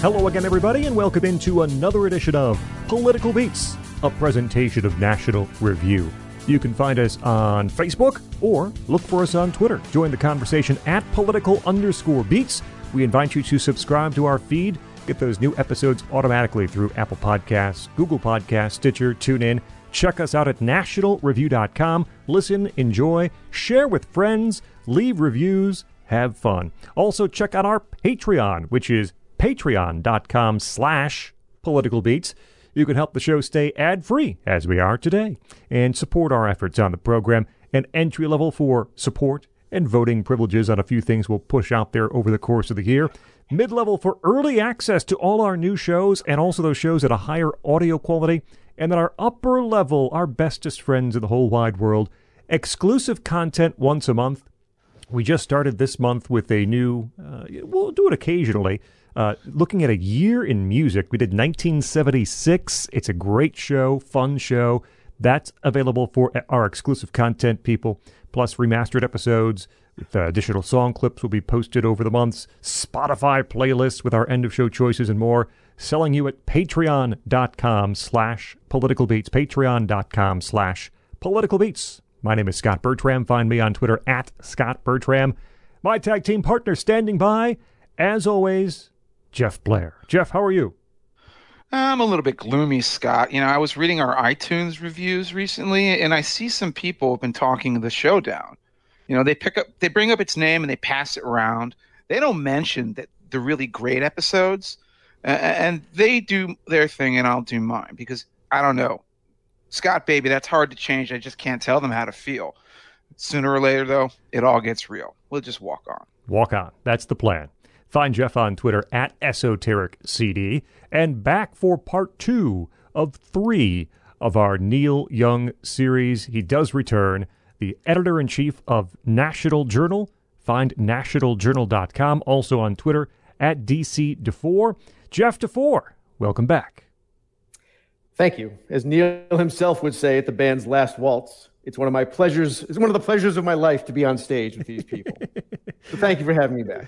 Hello again, everybody, and welcome into another edition of Political Beats, a presentation of National Review. You can find us on Facebook or look for us on Twitter. Join the conversation at political underscore beats. We invite you to subscribe to our feed. Get those new episodes automatically through Apple Podcasts, Google Podcasts, Stitcher, TuneIn. Check us out at nationalreview.com. Listen, enjoy, share with friends, leave reviews, have fun. Also, check out our Patreon, which is patreon.com slash political beats. You can help the show stay ad free, as we are today, and support our efforts on the program. An entry level for support and voting privileges on a few things we'll push out there over the course of the year. Mid level for early access to all our new shows and also those shows at a higher audio quality. And then our upper level, our bestest friends in the whole wide world, exclusive content once a month. We just started this month with a new, uh, we'll do it occasionally uh, looking at a year in music, we did 1976. It's a great show, fun show. That's available for our exclusive content people, plus remastered episodes uh, additional song clips will be posted over the months, Spotify playlists with our end of show choices and more. Selling you at patreon.com slash political beats, patreon.com slash political beats. My name is Scott Bertram. Find me on Twitter at Scott Bertram. My tag team partner standing by, as always, Jeff Blair. Jeff, how are you? I'm a little bit gloomy, Scott. You know, I was reading our iTunes reviews recently, and I see some people have been talking the show down. You know, they pick up, they bring up its name and they pass it around. They don't mention that the really great episodes, uh, and they do their thing, and I'll do mine because I don't know, Scott, baby, that's hard to change. I just can't tell them how to feel. Sooner or later, though, it all gets real. We'll just walk on. Walk on. That's the plan. Find Jeff on Twitter at EsotericCD. And back for part two of three of our Neil Young series. He does return, the editor in chief of National Journal. Find nationaljournal.com. Also on Twitter at DC Dufour. Jeff Dufour, welcome back. Thank you. As Neil himself would say at the band's last waltz, it's one of my pleasures. It's one of the pleasures of my life to be on stage with these people. so thank you for having me back.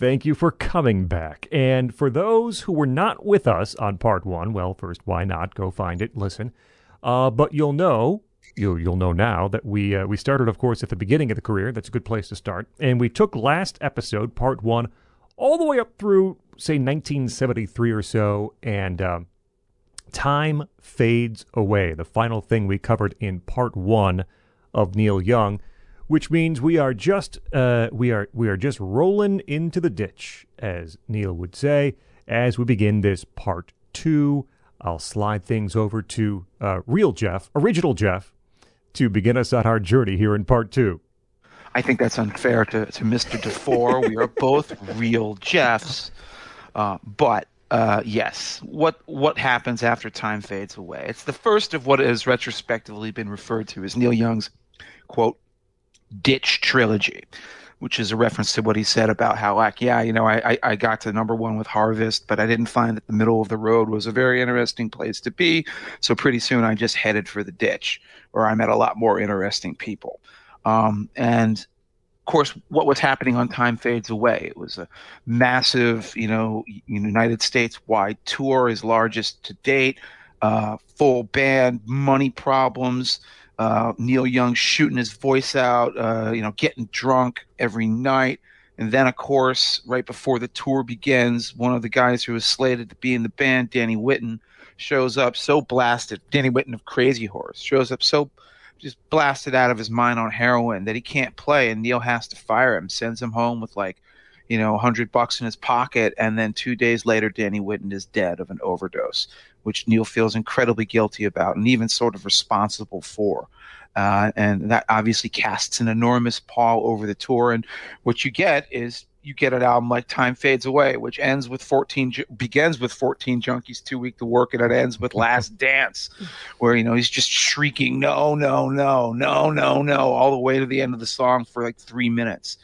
Thank you for coming back. And for those who were not with us on part one, well, first, why not go find it, listen. Uh, but you'll know, you'll you'll know now that we uh, we started, of course, at the beginning of the career. That's a good place to start. And we took last episode, part one, all the way up through say 1973 or so, and uh, time fades away. The final thing we covered in part one of Neil Young which means we are just uh, we are we are just rolling into the ditch, as Neil would say, as we begin this part two. I'll slide things over to uh, real Jeff, original Jeff, to begin us on our journey here in part two. I think that's unfair to, to Mr. Dufour. we are both real Jeffs, uh, but uh, yes, what what happens after time fades away? It's the first of what has retrospectively been referred to as Neil Young's quote ditch trilogy which is a reference to what he said about how like yeah you know I, I got to number one with harvest but i didn't find that the middle of the road was a very interesting place to be. So pretty soon i just headed for the ditch where i met a lot more interesting people. Um, and of course what was happening on time fades away. It was a massive you know united states wide tour his largest to date. Uh, full band money problems uh, Neil Young shooting his voice out, uh, you know, getting drunk every night. And then, of course, right before the tour begins, one of the guys who was slated to be in the band, Danny Whitten, shows up so blasted. Danny Whitten of Crazy Horse shows up so just blasted out of his mind on heroin that he can't play. And Neil has to fire him, sends him home with like, you know, a hundred bucks in his pocket. And then two days later, Danny Whitten is dead of an overdose which Neil feels incredibly guilty about and even sort of responsible for. Uh, and that obviously casts an enormous pall over the tour. And what you get is you get an album like Time Fades Away, which ends with 14, begins with 14 Junkies Too Weak to Work, and it ends with Last Dance, where, you know, he's just shrieking, no, no, no, no, no, no, all the way to the end of the song for like three minutes.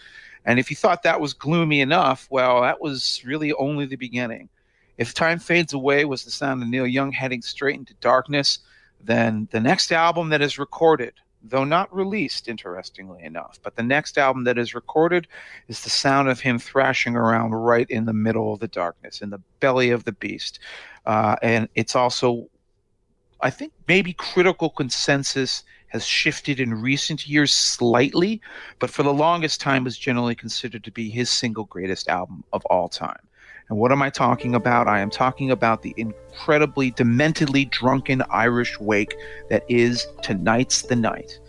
And if you thought that was gloomy enough, well, that was really only the beginning. If Time Fades Away was the sound of Neil Young heading straight into darkness, then the next album that is recorded, though not released, interestingly enough. But the next album that is recorded is the sound of him thrashing around right in the middle of the darkness, in the belly of the beast. Uh, and it's also, I think, maybe critical consensus has shifted in recent years slightly, but for the longest time was generally considered to be his single greatest album of all time. And what am I talking about? I am talking about the incredibly dementedly drunken Irish wake that is Tonight's the Night.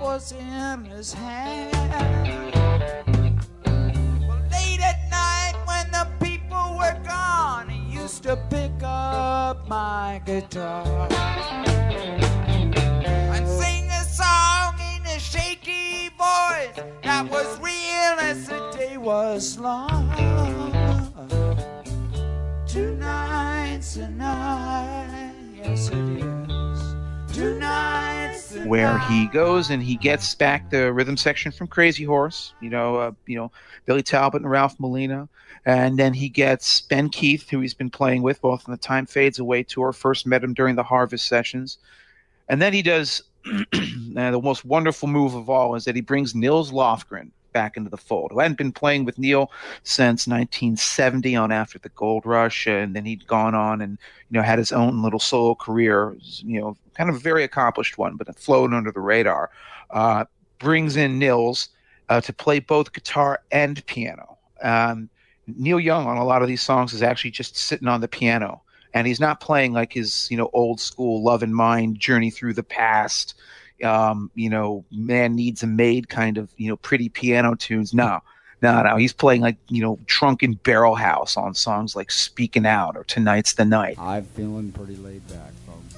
Was in his hand. Well, late at night when the people were gone, he used to pick up my guitar where he goes and he gets back the rhythm section from Crazy Horse, you know, uh, you know Billy Talbot and Ralph Molina, and then he gets Ben Keith, who he's been playing with both on the Time Fades Away tour. First met him during the Harvest sessions, and then he does the most wonderful move of all is that he brings Nils Lofgren back into the fold, who hadn't been playing with Neil since 1970 on After the Gold Rush, and then he'd gone on and you know had his own little solo career, you know, kind of a very accomplished one, but flown under the radar. Uh, brings in Nils uh, to play both guitar and piano. Um, Neil Young on a lot of these songs is actually just sitting on the piano, and he's not playing like his you know old school Love in Mind journey through the past um, you know, man needs a maid kind of, you know, pretty piano tunes. No, no, no. He's playing like, you know, Drunken Barrel House on songs like Speaking Out or Tonight's the Night. I'm feeling pretty laid back, folks.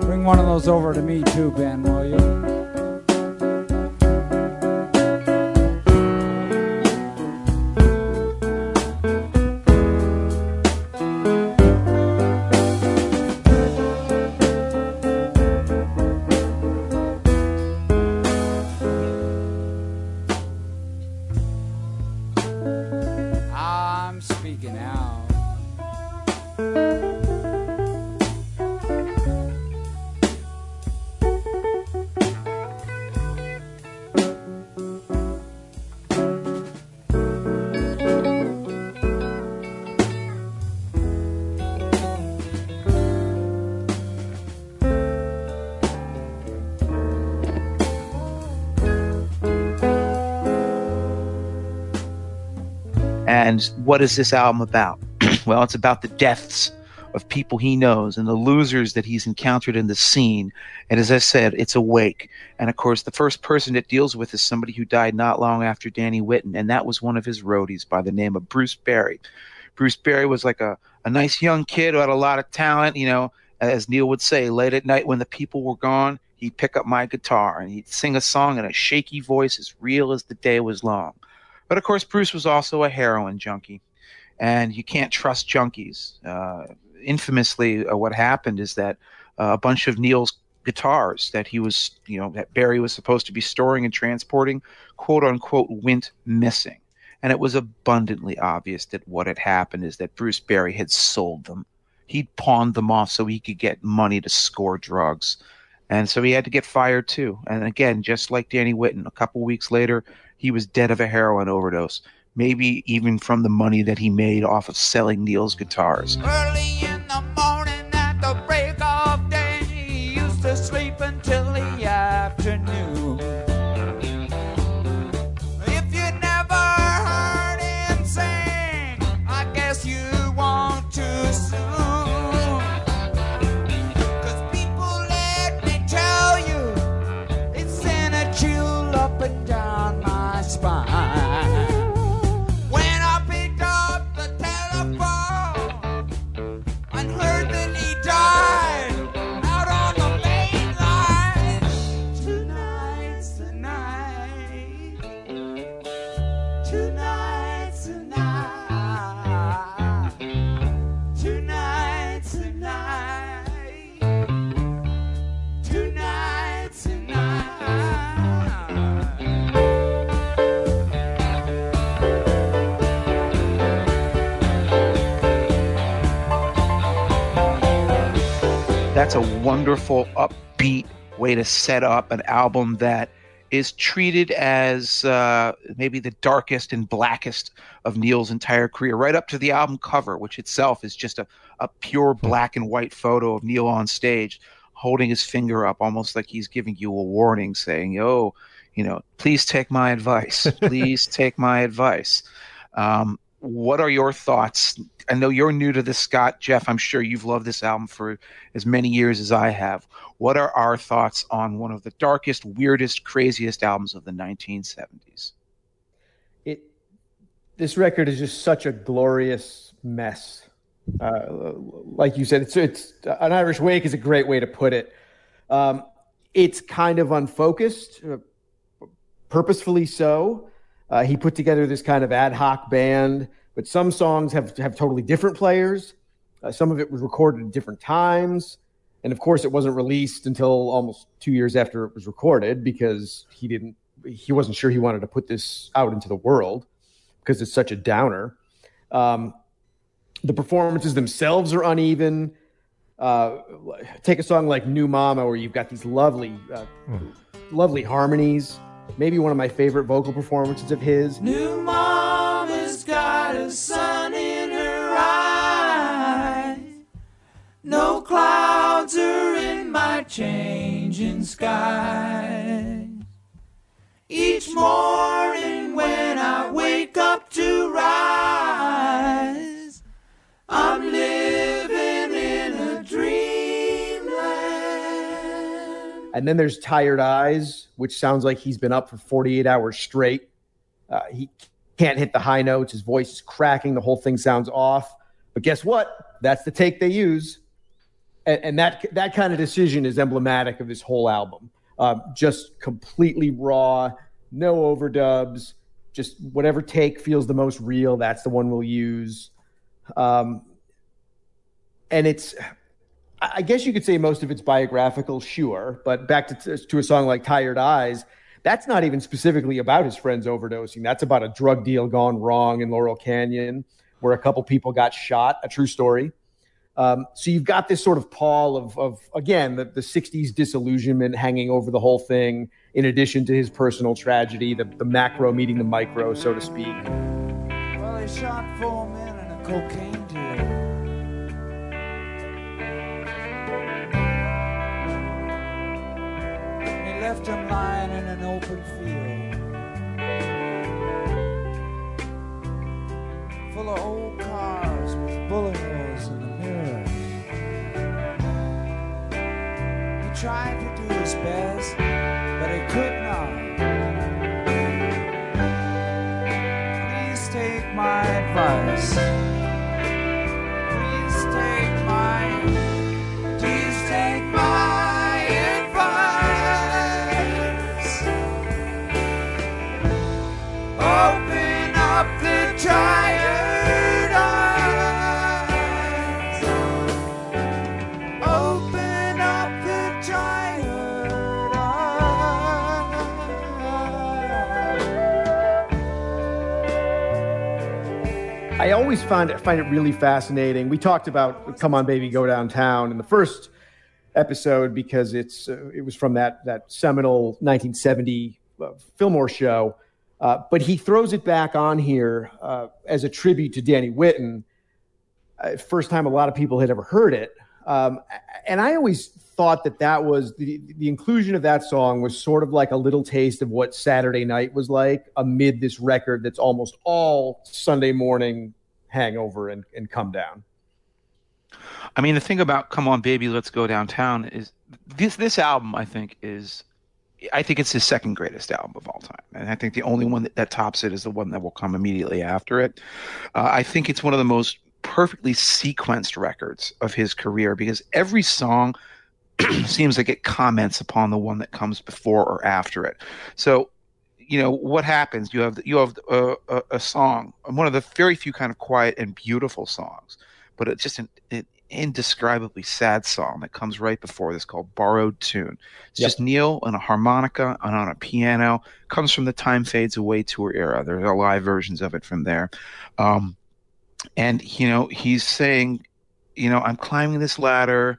Bring one of those over to me too, Ben, will you? And what is this album about? well, it's about the deaths of people he knows and the losers that he's encountered in the scene. And as I said, it's awake. And of course, the first person it deals with is somebody who died not long after Danny Whitten, and that was one of his roadies by the name of Bruce Berry. Bruce Berry was like a, a nice young kid who had a lot of talent, you know, as Neil would say, late at night when the people were gone, he'd pick up my guitar and he'd sing a song in a shaky voice as real as the day was long. But of course, Bruce was also a heroin junkie, and you can't trust junkies. Uh, infamously, uh, what happened is that uh, a bunch of Neil's guitars that he was, you know, that Berry was supposed to be storing and transporting, quote unquote, went missing. And it was abundantly obvious that what had happened is that Bruce Berry had sold them. He'd pawned them off so he could get money to score drugs. And so he had to get fired too. And again, just like Danny Whitten, a couple weeks later, he was dead of a heroin overdose. Maybe even from the money that he made off of selling Neil's guitars. Early in the morning that's a wonderful, upbeat way to set up an album that is treated as uh, maybe the darkest and blackest of Neil's entire career, right up to the album cover, which itself is just a, a pure black and white photo of Neil on stage holding his finger up, almost like he's giving you a warning, saying, Yo, you know, please take my advice. Please take my advice. Um, what are your thoughts? I know you're new to this, Scott. Jeff, I'm sure you've loved this album for as many years as I have. What are our thoughts on one of the darkest, weirdest, craziest albums of the 1970s? It, this record is just such a glorious mess. Uh, like you said, it's, it's an Irish Wake is a great way to put it. Um, it's kind of unfocused, uh, purposefully so. Uh, he put together this kind of ad hoc band, but some songs have have totally different players. Uh, some of it was recorded at different times, and of course, it wasn't released until almost two years after it was recorded because he didn't he wasn't sure he wanted to put this out into the world because it's such a downer. Um, the performances themselves are uneven. Uh, take a song like "New Mama," where you've got these lovely, uh, mm. lovely harmonies maybe one of my favorite vocal performances of his. New mama's a sun in her eye. No clouds are in my changing sky. Each morning when I wake up to rise, I'm living in a dreamland. And then there's Tired Eyes, which sounds like he's been up for 48 hours straight. Uh, he can't hit the high notes. His voice is cracking. The whole thing sounds off. But guess what? That's the take they use. And, and that, that kind of decision is emblematic of this whole album. Um, just completely raw, no overdubs, just whatever take feels the most real, that's the one we'll use. Um, and it's I guess you could say most of it's biographical, sure, but back to, to a song like Tired Eyes, that's not even specifically about his friends overdosing. That's about a drug deal gone wrong in Laurel Canyon where a couple people got shot, a true story. Um, so you've got this sort of pall of, of again, the, the 60s disillusionment hanging over the whole thing, in addition to his personal tragedy, the, the macro meeting the micro, so to speak. Well, he shot four men in a cocaine deal. Left him lying in an open field full of old cars with bullet holes in the mirrors. He tried to do his best, always find it, find it really fascinating. We talked about "Come On, Baby, Go Downtown" in the first episode because it's uh, it was from that that seminal 1970 uh, Fillmore show. Uh, but he throws it back on here uh, as a tribute to Danny Whitten. Uh, first time a lot of people had ever heard it, um, and I always thought that that was the the inclusion of that song was sort of like a little taste of what Saturday night was like amid this record that's almost all Sunday morning hangover and, and come down. I mean, the thing about "Come On, Baby, Let's Go Downtown" is this this album. I think is, I think it's his second greatest album of all time, and I think the only one that, that tops it is the one that will come immediately after it. Uh, I think it's one of the most perfectly sequenced records of his career because every song seems like it comments upon the one that comes before or after it. So you know what happens you have you have a, a, a, song one of the very few kind of quiet and beautiful songs but it's just an, an indescribably sad song that comes right before this called borrowed tune. It's yep. just neil on a harmonica and on a piano. Comes from the time fades away tour era. There are live versions of it from there. Um, and you know he's saying you know i'm climbing this ladder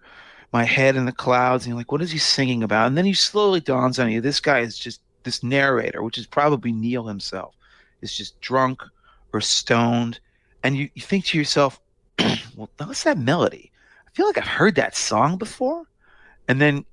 my head in the clouds, and you're like, what is he singing about? And then he slowly dawns on you, this guy is just this narrator, which is probably Neil himself, is just drunk or stoned, and you, you think to yourself, well, what's that melody? I feel like I've heard that song before. And then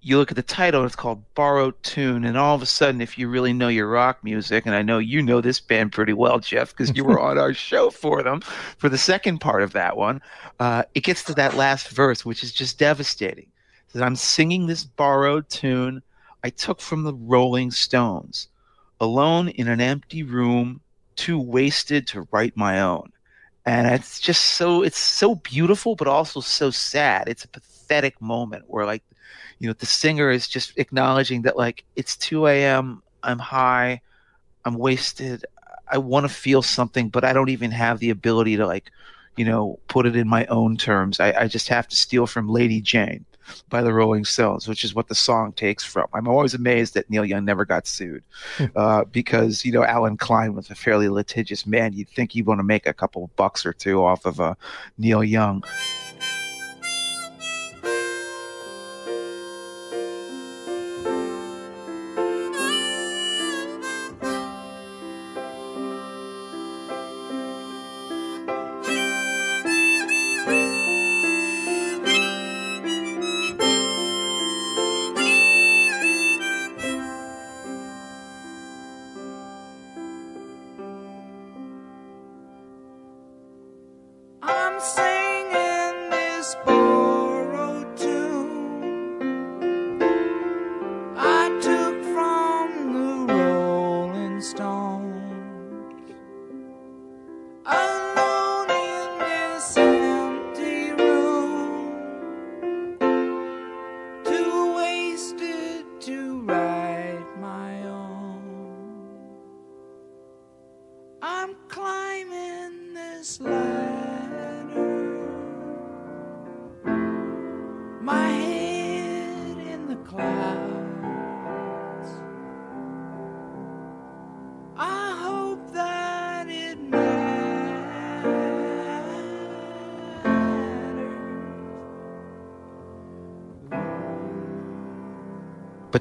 you look at the title and it's called Borrowed Tune. And all of a sudden, if you really know your rock music, and I know you know this band pretty well, Jeff, because you were on our show for them for the second part of that one, uh, it gets to that last verse, which is just devastating. That I'm singing this borrowed tune I took from the Rolling Stones, alone in an empty room, too wasted to write my own and it's just so it's so beautiful but also so sad. It's a pathetic moment where like you know the singer is just acknowledging that like it's 2 a.m i'm high i'm wasted i want to feel something but i don't even have the ability to like you know put it in my own terms. I, I just have to steal from lady jane by the Rolling Stones, which is what the song takes from. I'm always amazed that Neil Young never got sued hmm. uh, because, you know, Allen Klein was a fairly litigious man. You'd think he'd want to make a couple bucks or two off of uh, Neil Young.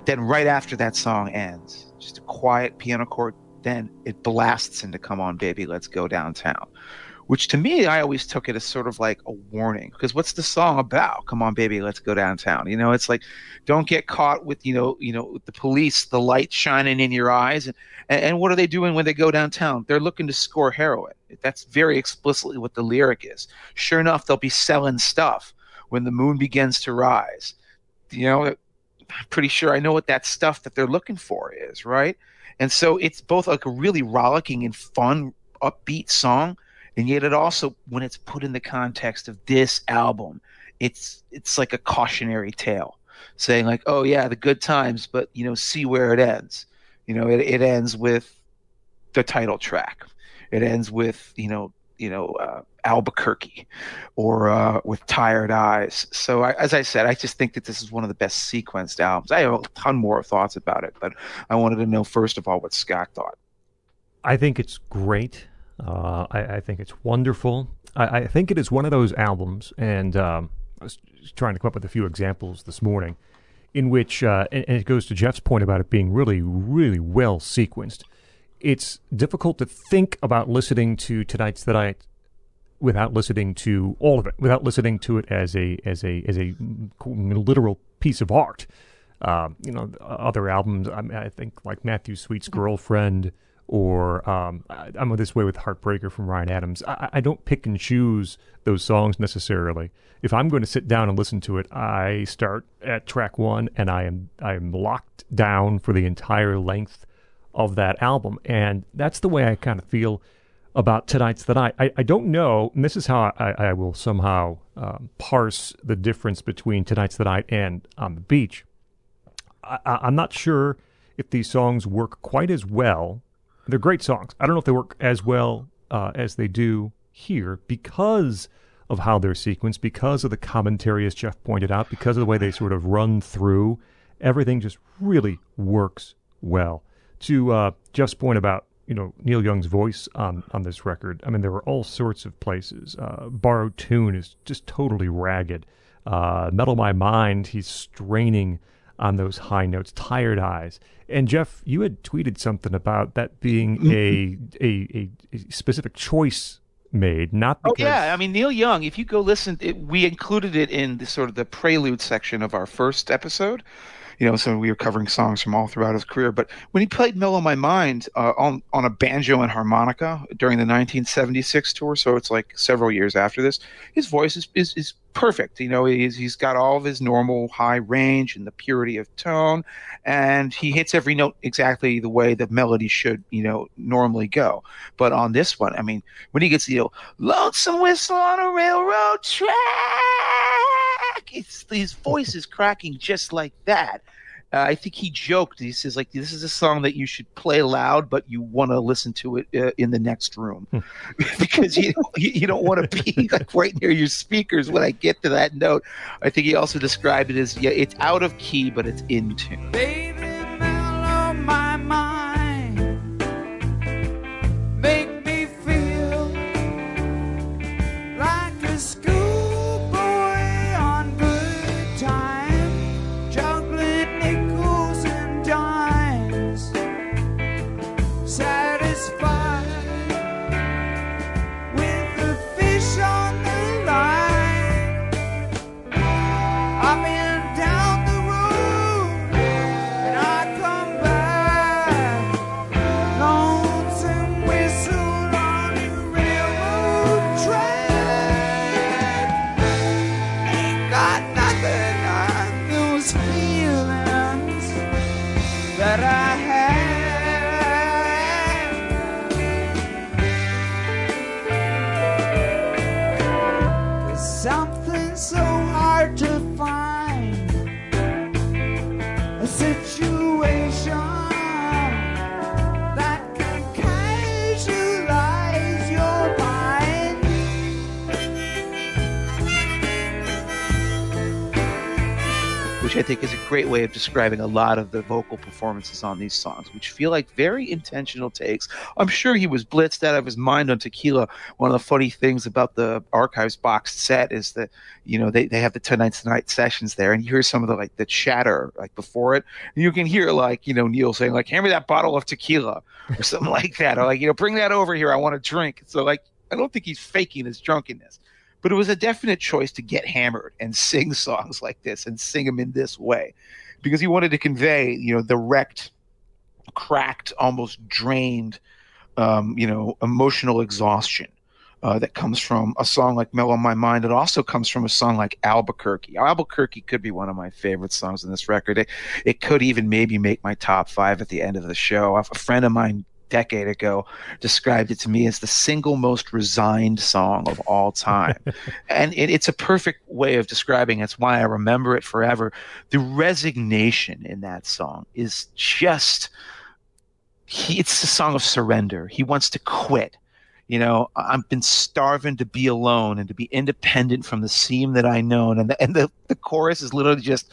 Then right after that song ends, just a quiet piano chord, then it blasts into Come On Baby, Let's Go Downtown. Which to me, I always took it as sort of like a warning. Because what's the song about? Come on, baby, let's go downtown. You know, it's like, don't get caught with, you know, you know, the police, the light shining in your eyes. And, and what are they doing when they go downtown? They're looking to score heroin. That's very explicitly what the lyric is. Sure enough, they'll be selling stuff when the moon begins to rise. You know, I'm pretty sure I know what that stuff that they're looking for is, right? And so it's both like a really rollicking and fun, upbeat song, and yet it also, when it's put in the context of this album, it's it's like a cautionary tale, saying like, oh yeah, the good times, but you know, see where it ends. You know, it it ends with the title track. It ends with you know you know uh, Albuquerque or uh, with Tired Eyes. So I, as I said, I just think that this is one of the best sequenced albums. I have a ton more thoughts about it, but I wanted to know first of all what Scott thought. I think it's great. Uh, I, I, think it's wonderful. I, I, think it is one of those albums, and um, I was trying to come up with a few examples this morning, in which, uh, and, and it goes to Jeff's point about it being really, really well sequenced it's difficult to think about listening to tonight's that I without listening to all of it, without listening to it as a as a as a literal piece of art. Um, you know, other albums. I, mean, I, think like Matthew Sweet's "Girlfriend" or um, "I'm This Way with Heartbreaker" from Ryan Adams. I, I, don't pick and choose those songs necessarily. If I'm going to sit down and listen to it, I start at track one and I am I am locked down for the entire length of that album. And that's the way I kind of feel about Tonight's the Night. I, I don't know, and this is how I, I will somehow um, parse the difference between Tonight's the Night and On the Beach. I, I'm not sure if these songs work quite as well. They're great songs. I don't know if they work as well uh, as they do here because of how they're sequenced, because of the commentary, as Jeff pointed out, because of the way they sort of run through. Everything just really works well to uh, Jeff's point about you know Neil Young's voice on on this record, I mean there were all sorts of places. Uh, Borrowed Tune is just totally ragged. Uh, Mellow My Mind, he's straining on those high notes, tired eyes. And Jeff, you had tweeted something about that being Mm-hmm. a, a, a specific choice made, not Oh because. yeah, I mean Neil Young. If you go listen, it, we included it in the sort of the prelude section of our first episode. You know, so we were covering songs from all throughout his career. But when he played "Mellow My Mind" uh, on on a banjo and harmonica during the 1976 tour, so it's like several years after this, his voice is is, is perfect. You know, he's he's got all of his normal high range and the purity of tone, and he hits every note exactly the way the melody should, you know, normally go. But on this one, I mean, when he gets the you know, lonesome whistle on a railroad track, it's his voice is cracking just like that. Uh, I think he joked. He says, like, this is a song that you should play loud, but you want to listen to it uh, in the next room because you you, you don't want to be like right near your speakers when I get to that note. I think he also described it as, yeah, it's out of key, but it's in tune. Baby, which I think is a great way of describing a lot of the vocal performances on these songs, which feel like very intentional takes. I'm sure he was blitzed out of his mind on Tequila. One of the funny things about the archives box set is that, you know, they, they have the Tonight's Tonight sessions there, and you hear some of the like the chatter like before it. You can hear like, you know, Neil saying, like, hand me that bottle of tequila or something like that. Or like, you know, bring that over here. I want to drink. So like I don't think he's faking his drunkenness but it was a definite choice to get hammered and sing songs like this and sing them in this way because he wanted to convey you know the wrecked cracked almost drained um, you know emotional exhaustion uh, that comes from a song like Mellow My Mind. It also comes from a song like Albuquerque. Albuquerque could be one of my favorite songs in this record. It, it could even maybe make my top five at the end of the show. A friend of mine decade ago described it to me as the single most resigned song of all time. and it, it's a perfect way of describing it. It's why I remember it forever. The resignation in that song is just he, it's a song of surrender. He wants to quit. You know, I've been starving to be alone and to be independent from the seam that I know. And the, and the, the chorus is literally just,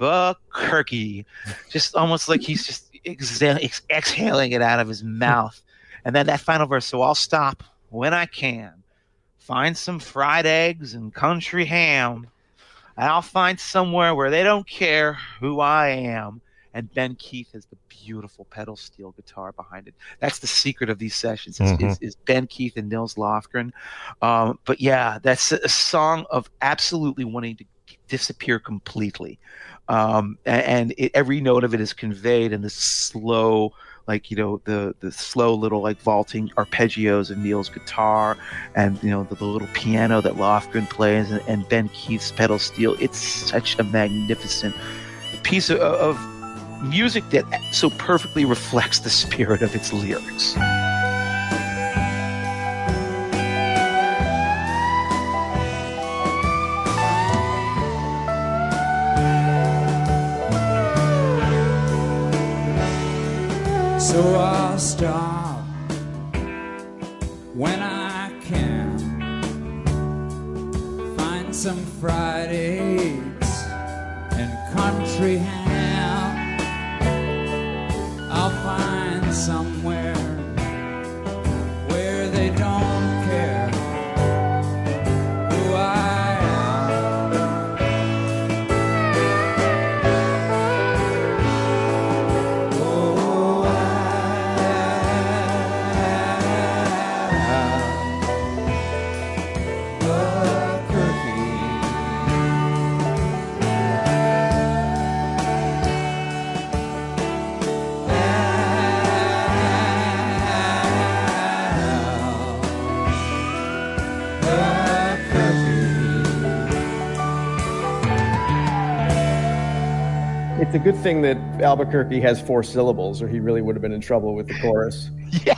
Albuquerque. Just almost like he's just exa- ex- exhaling it out of his mouth. And then that final verse, so I'll stop when I can. Find some fried eggs and country ham. And I'll find somewhere where they don't care who I am. And Ben Keith has the beautiful pedal steel guitar behind it. That's the secret of these sessions is, Mhm. is, is Ben Keith and Nils Lofgren. Um, but yeah, that's a, a song of absolutely wanting to disappear completely. Um, and it, every note of it is conveyed in this slow, like you know the the slow little like vaulting arpeggios of Neil's guitar, and you know the, the little piano that Lofgren plays, and, and Ben Keith's pedal steel. It's such a magnificent piece of, of music that so perfectly reflects the spirit of its lyrics. So I'll stop when I can. Find some fried eggs and country a good thing that Albuquerque has four syllables, or he really would have been in trouble with the chorus. Yeah.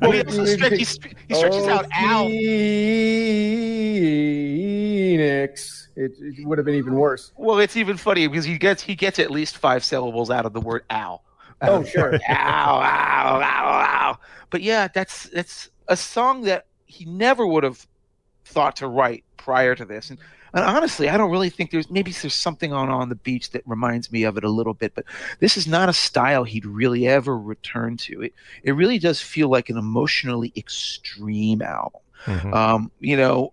Well, he, also stretch, he, str- he stretches out oh, Al. Phoenix. It, it would have been even worse. Well, it's even funny because he gets he gets at least five syllables out of the word ow. Oh, sure. ow, ow, ow, ow. But yeah, that's that's a song that he never would have thought to write prior to this. And, and honestly, I don't really think there's maybe there's something on on the beach that reminds me of it a little bit. But this is not a style he'd really ever return to. It it really does feel like an emotionally extreme album. Mhm. Um, you know,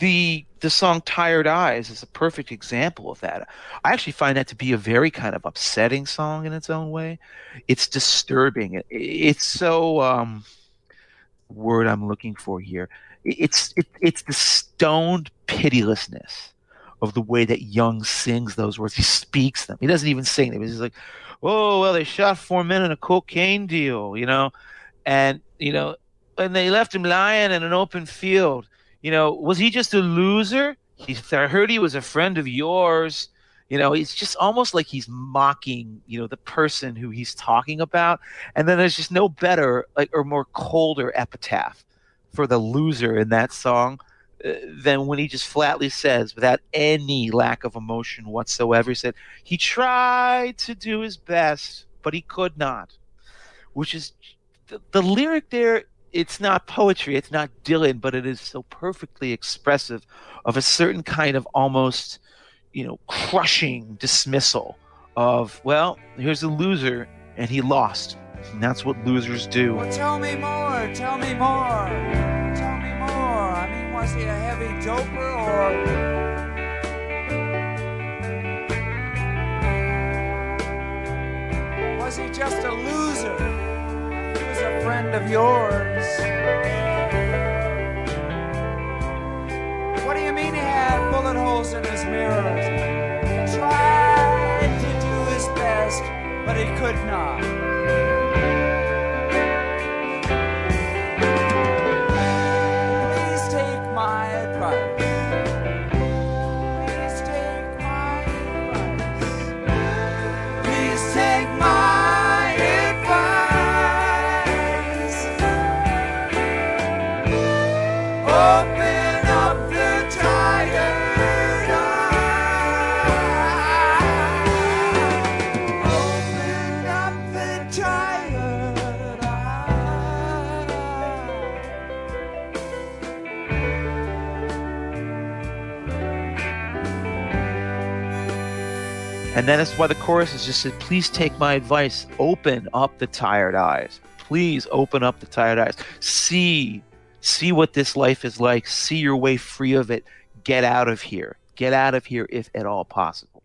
the the song "Tired Eyes" is a perfect example of that. I actually find that to be a very kind of upsetting song in its own way. It's disturbing. It, it's so um, word I'm looking for here. It's it, it's the stoned pitilessness of the way that Young sings those words. He speaks them. He doesn't even sing them. He's just like, "Oh well, they shot four men in a cocaine deal," you know, and you know, and they left him lying in an open field. You know, was he just a loser? He, I heard he was a friend of yours. You know, it's just almost like he's mocking, you know, the person who he's talking about. And then there's just no better, like, or more colder epitaph for the loser in that song uh, than when he just flatly says, without any lack of emotion whatsoever, he said, he tried to do his best, but he could not. Which is the, the lyric there it's not poetry, it's not Dylan, but it is so perfectly expressive of a certain kind of almost, you know, crushing dismissal of, well, here's a loser and he lost. And that's what losers do. Well, tell me more. Tell me more. Tell me more. I mean, was he a heavy doper or? Was he just a loser? He was a friend of yours. What do you mean he had bullet holes in his mirrors? He tried to do his best, but he could not. And then that's why the chorus is just said, please take my advice. Open up the tired eyes. Please open up the tired eyes. See, see what this life is like. See your way free of it. Get out of here. Get out of here if at all possible.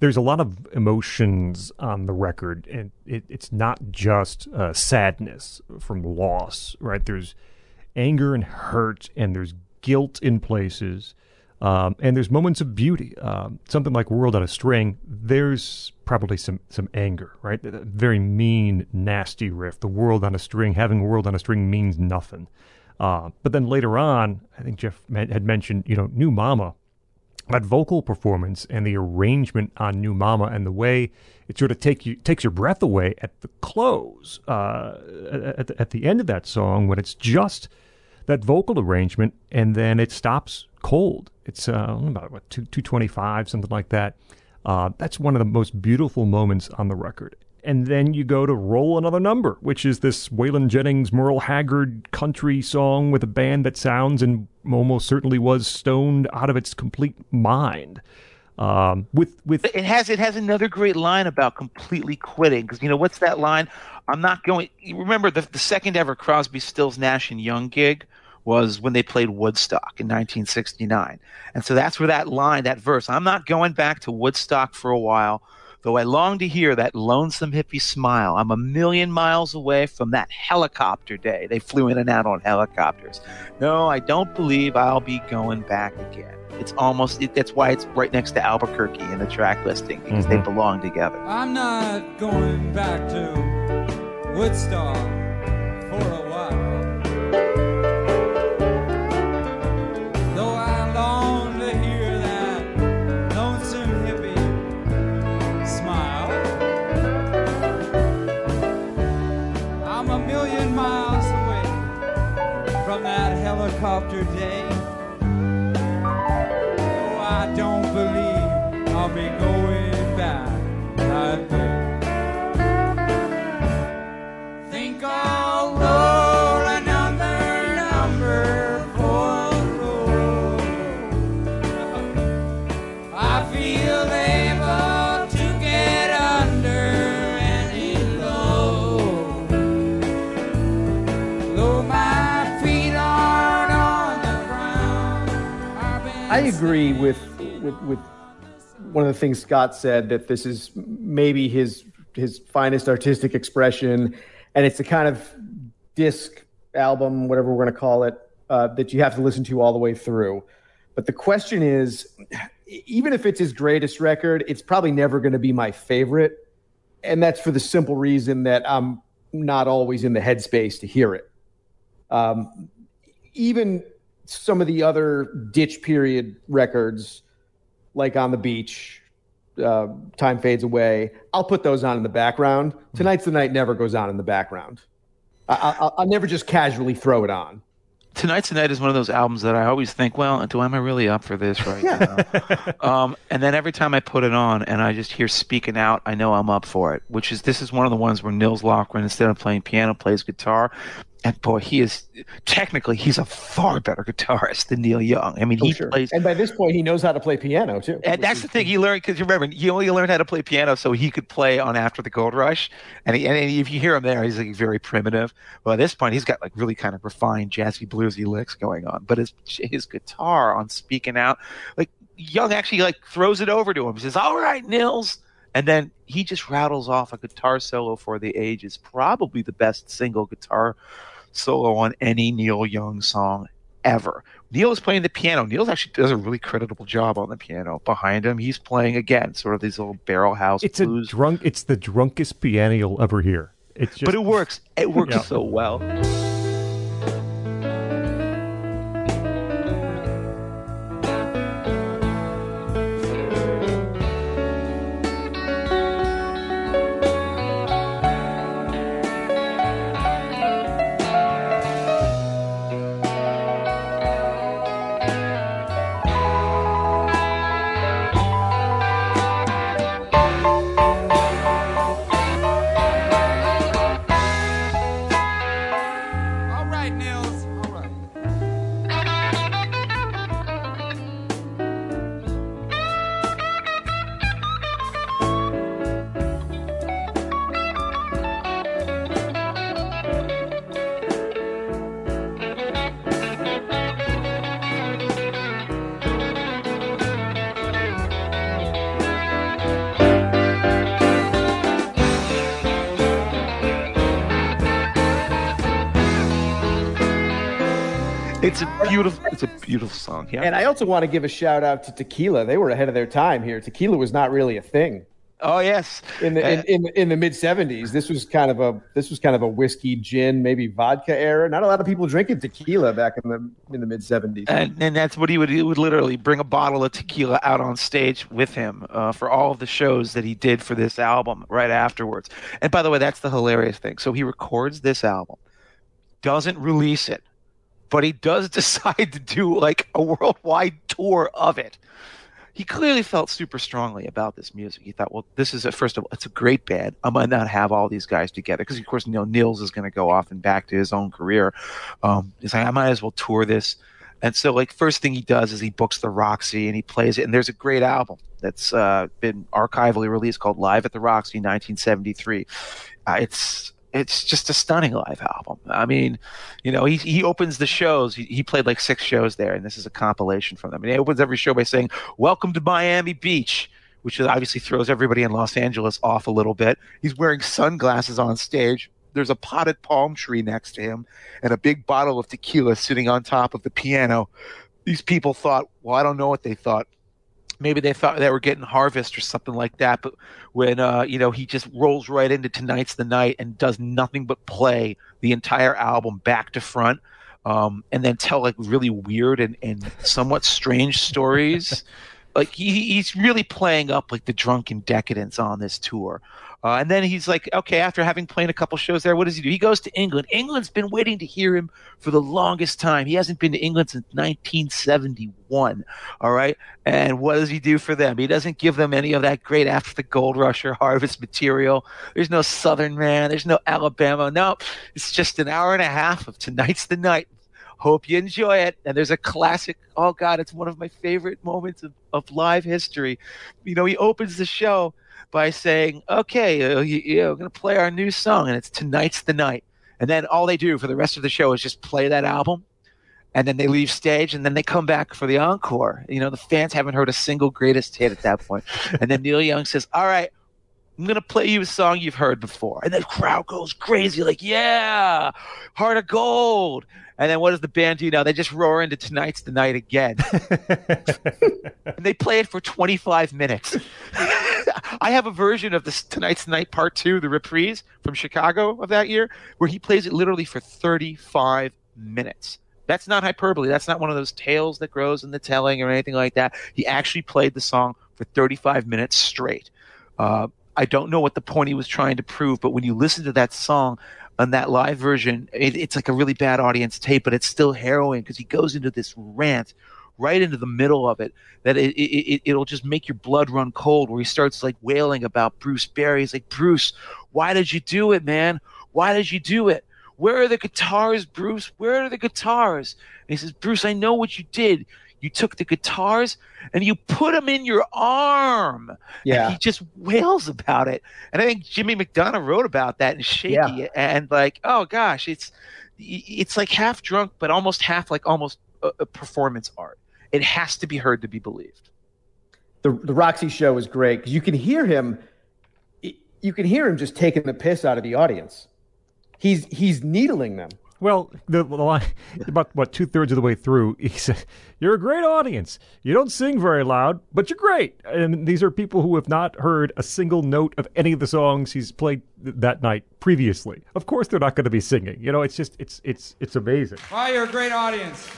there's a lot of emotions on the record, and it, it's not just uh, sadness from loss, right? There's anger and hurt, and there's guilt in places, um, and there's moments of beauty. Um, something like "World on a String," there's probably some some anger, right? A very mean, nasty riff. The world on a string, having a world on a string means nothing. Uh, but then later on, I think Jeff had mentioned, you know, New Mama that vocal performance and the arrangement on New Mama and the way it sort of take you takes your breath away at the close uh, at, at the end of that song when it's just that vocal arrangement and then it stops cold. It's uh, about what two two twenty five something like that. Uh, that's one of the most beautiful moments on the record. And then you go to Roll Another Number, which is this Waylon Jennings, Merle Haggard country song with a band that sounds and almost certainly was stoned out of its complete mind. Um, with with It has it has another great line about completely quitting because you know what's that line? I'm not going. You remember the the second ever Crosby, Stills, Nash and Young gig was when they played Woodstock in 1969, and so that's where that line, that verse, I'm not going back to Woodstock for a while. Though I long to hear that lonesome hippie smile, I'm a million miles away from that helicopter day. They flew in and out on helicopters. No, I don't believe I'll be going back again. It's almost, it, that's why it's right next to Albuquerque in the track listing, because they Mhm. belong together. I'm not going back to Woodstock for a while. Helicopter day. Oh, I don't believe I'll be going agree with, with with one of the things Scott said that this is maybe his his finest artistic expression, and it's the kind of disc album, whatever we're going to call it, uh, that you have to listen to all the way through. But the question is, even if it's his greatest record, it's probably never going to be my favorite, and that's for the simple reason that I'm not always in the headspace to hear it. Um, even some of the other ditch period records, like on the beach, uh, time fades away. I'll put those on in the background. Tonight's the night never goes on in the background. I, I, I'll never just casually throw it on. Tonight's the Night is one of those albums that I always think, well, do am I really up for this right now? um, and then every time I put it on and I just hear "Speaking Out," I know I'm up for it. Which is this is one of the ones where Nils Lofgren, instead of playing piano, plays guitar. And boy, he is technically he's a far better guitarist than Neil Young. I mean, oh, he Sure. plays And by this point, he knows how to play piano too. and that's the thing he learned because remember he only learned how to play piano so he could play on After the Gold Rush. And, he, and if you hear him there, he's like very primitive. Well, at this point, he's got like really kind of refined jazzy bluesy licks going on. But his his guitar on Speaking Out, like Young actually like throws it over to him. He says, "All right, Nils." And then he just rattles off a guitar solo for the ages, probably the best single guitar solo on any Neil Young song ever. Neil is playing the piano. Neil actually does a really creditable job on the piano. Behind him, he's playing again, sort of these little barrel house It's a blues. drunk. It's the drunkest piano you'll ever hear. It's just, but it works. It works Yeah. so well. Yeah. And I also want to give a shout out to Tequila. They were ahead of their time here. Tequila was not really a thing oh yes. in the in, Uh, in, in the mid '70s. This was kind of a this was kind of a whiskey, gin, maybe vodka era. Not a lot of people drinking tequila back in the in the mid '70s. and, and that's what he would he would literally bring a bottle of tequila out on stage with him uh, for all of the shows that he did for this album right afterwards. And by the way, that's the hilarious thing. So he records this album, doesn't release it, but he does decide to do like a worldwide tour of it. He clearly felt super strongly about this music. He thought, well, this is a, first of all, it's a great band. I might not have all these guys together because, of course, you know, Nils is going to go off and back to his own career. Um, he's like, I might as well tour this. And so, like, first thing he does is he books the Roxy and he plays it. And there's a great album that's uh, been archivally released called Live at the Roxy, 1973. Uh, it's it's just a stunning live album. I mean, you know, he he opens the shows. He, he played like six shows there, and this is a compilation from them. And he opens every show by saying, "Welcome to Miami Beach." Which obviously throws everybody in Los Angeles off a little bit. He's wearing sunglasses on stage. There's a potted palm tree next to him and a big bottle of tequila sitting on top of the piano. These people thought, well, I don't know what they thought. Maybe they thought they were getting harvest or something like that. But when uh, you know he just rolls right into tonight's the night and does nothing but play the entire album back to front, um, and then tell like really weird and, and somewhat strange stories. like he, he's really playing up like the drunken decadence on this tour. Uh, and then he's like, okay, after having played a couple shows there, what does he do? He goes to England. England's been waiting to hear him for the longest time. He hasn't been to England since 1971. All right. And what does he do for them? He doesn't give them any of that great after the gold rush or harvest material. There's no Southern man. There's no Alabama. No, it's just an hour and a half of tonight's the night. Hope you enjoy it. And there's a classic. Oh God, it's one of my favorite moments of, of live history. You know, he opens the show by saying, "Okay, uh, you, you know, we're gonna play our new song, and it's tonight's the night." And then all they do for the rest of the show is just play that album, and then they leave stage, and then they come back for the encore. You know, the fans haven't heard a single greatest hit at that point. and then Neil Young says, "All right." I'm gonna play you a song you've heard before, and the crowd goes crazy, like "Yeah, Heart of Gold!" And then what does the band do now? They just roar into "Tonight's the Night" again, and they play it for 25 minutes. I have a version of this tonight's the night part two, the reprise from Chicago of that year, where he plays it literally for 35 minutes. That's not hyperbole. That's not one of those tales that grows in the telling or anything like that. He actually played the song for 35 minutes straight. Uh, I don't know what the point he was trying to prove, but when you listen to that song on that live version, it, it's like a really bad audience tape, but it's still harrowing because he goes into this rant right into the middle of it that it, it, it, will just make your blood run cold where he starts like wailing about Bruce Berry. He's like, Bruce, why did you do it, man? Why did you do it? Where are the guitars, Bruce? Where are the guitars? And he says, Bruce, I know what you did. You took the guitars and you put them in your arm. Yeah. And he just wails about it. And I think Jimmy McDonough wrote about that in Shaky. Yeah. And like, oh gosh, it's it's like half drunk, but almost half like almost a, a performance art. It has to be heard to be believed. The the Roxy show is great because you can hear him. You can hear him just taking the piss out of the audience. He's he's needling them. Well, the, the line, about what two thirds of the way through, he said, "You're a great audience. You don't sing very loud, but you're great." And these are people who have not heard a single note of any of the songs he's played th- that night previously. Of course, they're not going to be singing. You know, it's just it's it's it's amazing. Wow, you're a great audience.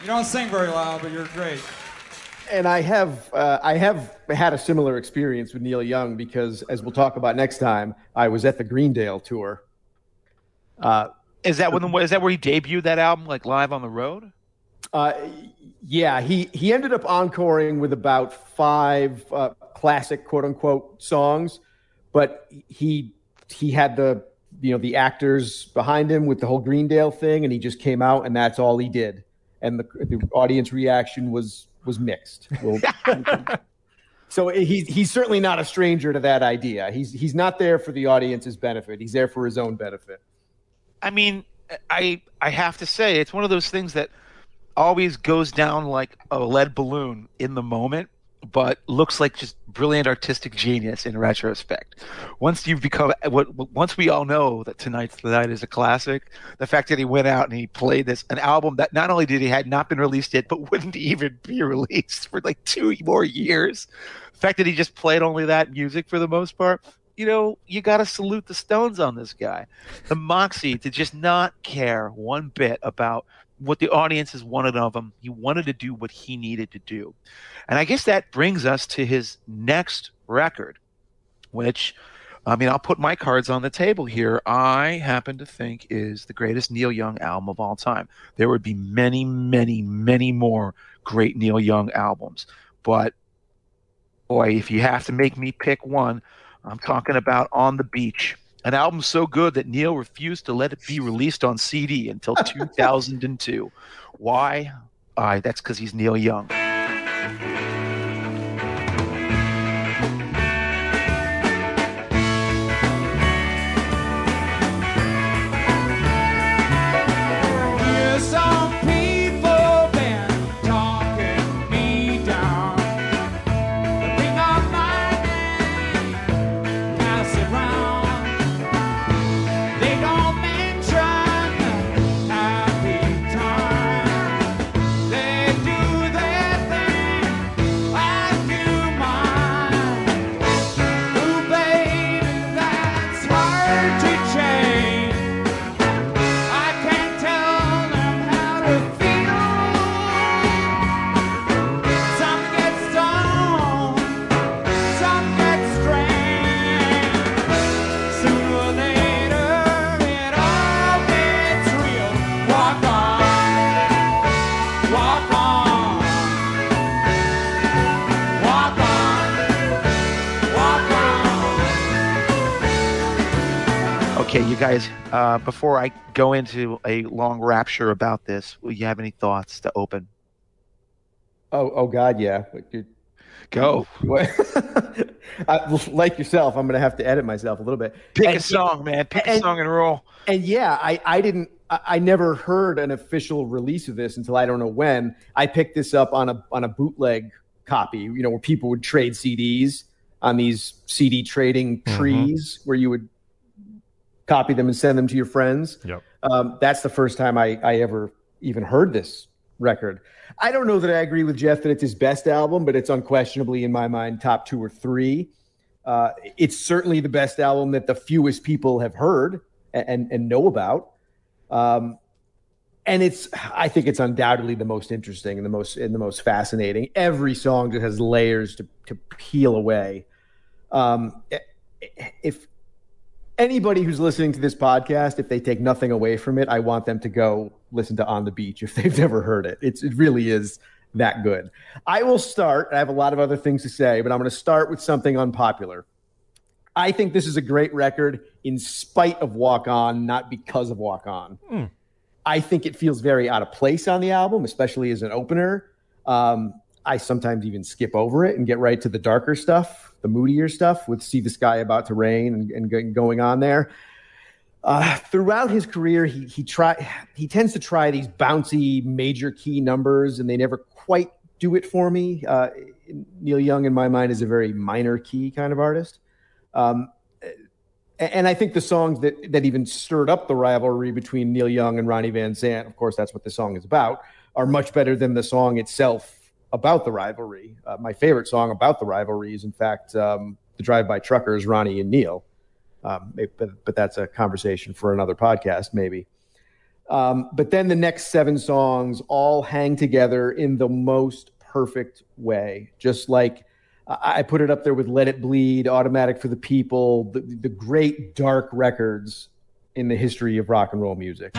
You don't sing very loud, but you're great. And I have uh, I have had a similar experience with Neil Young because, as we'll talk about next time, I was at the Greendale tour. Uh, Is that when the, is that where he debuted that album like live on the road? Uh, yeah, he he ended up encoring with about five uh, classic quote unquote songs, but he he had the you know the actors behind him with the whole Greendale thing, and he just came out and that's all he did, and the the audience reaction was was mixed. Well, so he's he's certainly not a stranger to that idea. He's he's not there for the audience's benefit. He's there for his own benefit. I mean, I I have to say it's one of those things that always goes down like a lead balloon in the moment, but looks like just brilliant artistic genius in retrospect. Once you've become what once we all know that tonight's the night is a classic, the fact that he went out and he played this an album that not only did he had not been released yet, but wouldn't even be released for like two more years. The fact that he just played only that music for the most part, you know, you got to salute the Stones on this guy. The moxie to just not care one bit about what the audience audiences wanted of him. He wanted to do what he needed to do. And I guess that brings us to his next record, which, I mean, I'll put my cards on the table here. I happen to think is the greatest Neil Young album of all time. There would be many, many, many more great Neil Young albums. But boy, if you have to make me pick one, I'm talking about On the Beach, an album so good that Neil refused to let it be released on CD until 2002. Why? Uh, that's because he's Neil Young. Guys, uh, before I go into a long rapture about this, will you have any thoughts to open? Oh, oh God, yeah. Go. I, like yourself, I'm going to have to edit myself a little bit. Pick And- a song, man. Pick a song and roll. And yeah, I, I didn't, I, I never heard an official release of this until I don't know when. I picked this up on a on a bootleg copy, you know, where people would trade CDs on these CD trading trees where you would copy them and send them to your friends. Yep. Um, that's the first time I, I ever even heard this record. I don't know that I agree with Jeff that it's his best album, but it's unquestionably in my mind top two or three. Uh, it's certainly the best album that the fewest people have heard and and, know about. Um, and it's I think it's undoubtedly the most interesting and the most and the most fascinating. Every song just has layers to to peel away. Um, if anybody who's listening to this podcast, if they take nothing away from it, I want them to go listen to On the Beach if they've never heard it. It's it really is that good. I will start. I have a lot of other things to say, but I'm going to start with something unpopular. I think this is a great record in spite of Walk On, not because of Walk On. I think it feels very out of place on the album, especially as an opener. Um, I sometimes even skip over it and get right to the darker stuff, the moodier stuff with See the Sky About to Rain and, and going on there. Uh, throughout his career, he he try he tends to try these bouncy major key numbers, and they never quite do it for me. Uh, Neil Young, in my mind, is a very minor key kind of artist. Um, and I think the songs that that even stirred up the rivalry between Neil Young and Ronnie Van Zant, of course, that's what the song is about, are much better than the song itself about the rivalry. Uh, my favorite song about the rivalry is, in fact, um, the Drive By Truckers, Ronnie and Neil. Um, it- but, but that's a conversation for another podcast, maybe. Um, but then the next seven songs all hang together in the most perfect way, just like I I put it up there with Let It Bleed, Automatic for the People, the, the great dark records in the history of rock and roll music.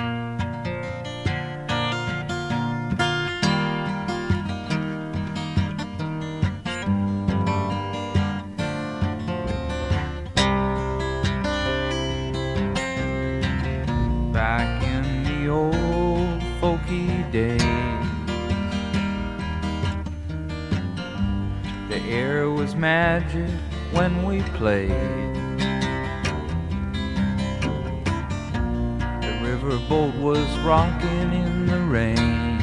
Magic when we played. The riverboat was rocking in the rain.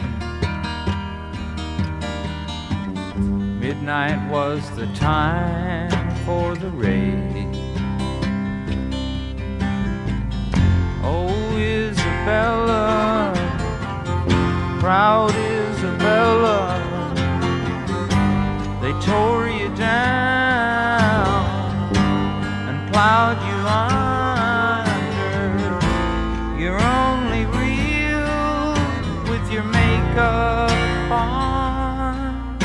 Midnight was the time for the raid. Oh, Isabella, proud Isabella, they tore you down and plowed you under. You're only real with your makeup on.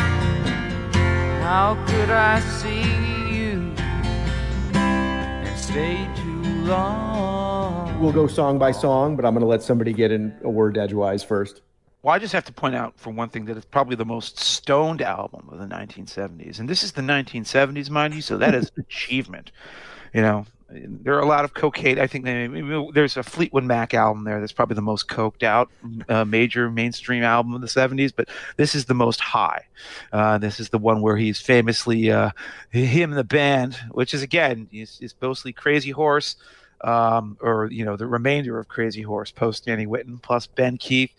How could I see you and stay too long? We'll go song by song, but I'm going to let somebody get in a word edgewise first. Well, I just have to point out for one thing that it's probably the most stoned album of the 1970s, and this is the 1970s, mind you, so that is an achievement. You know, there are a lot of cocaine. I think they, there's a Fleetwood Mac album there that's probably the most coked out uh, major mainstream album of the 70s, but this is the most high. Uh, this is the one where he's famously uh, him and the band, which is again is, is mostly Crazy Horse. Um, or you know the remainder of Crazy Horse post Danny Whitten plus Ben Keith,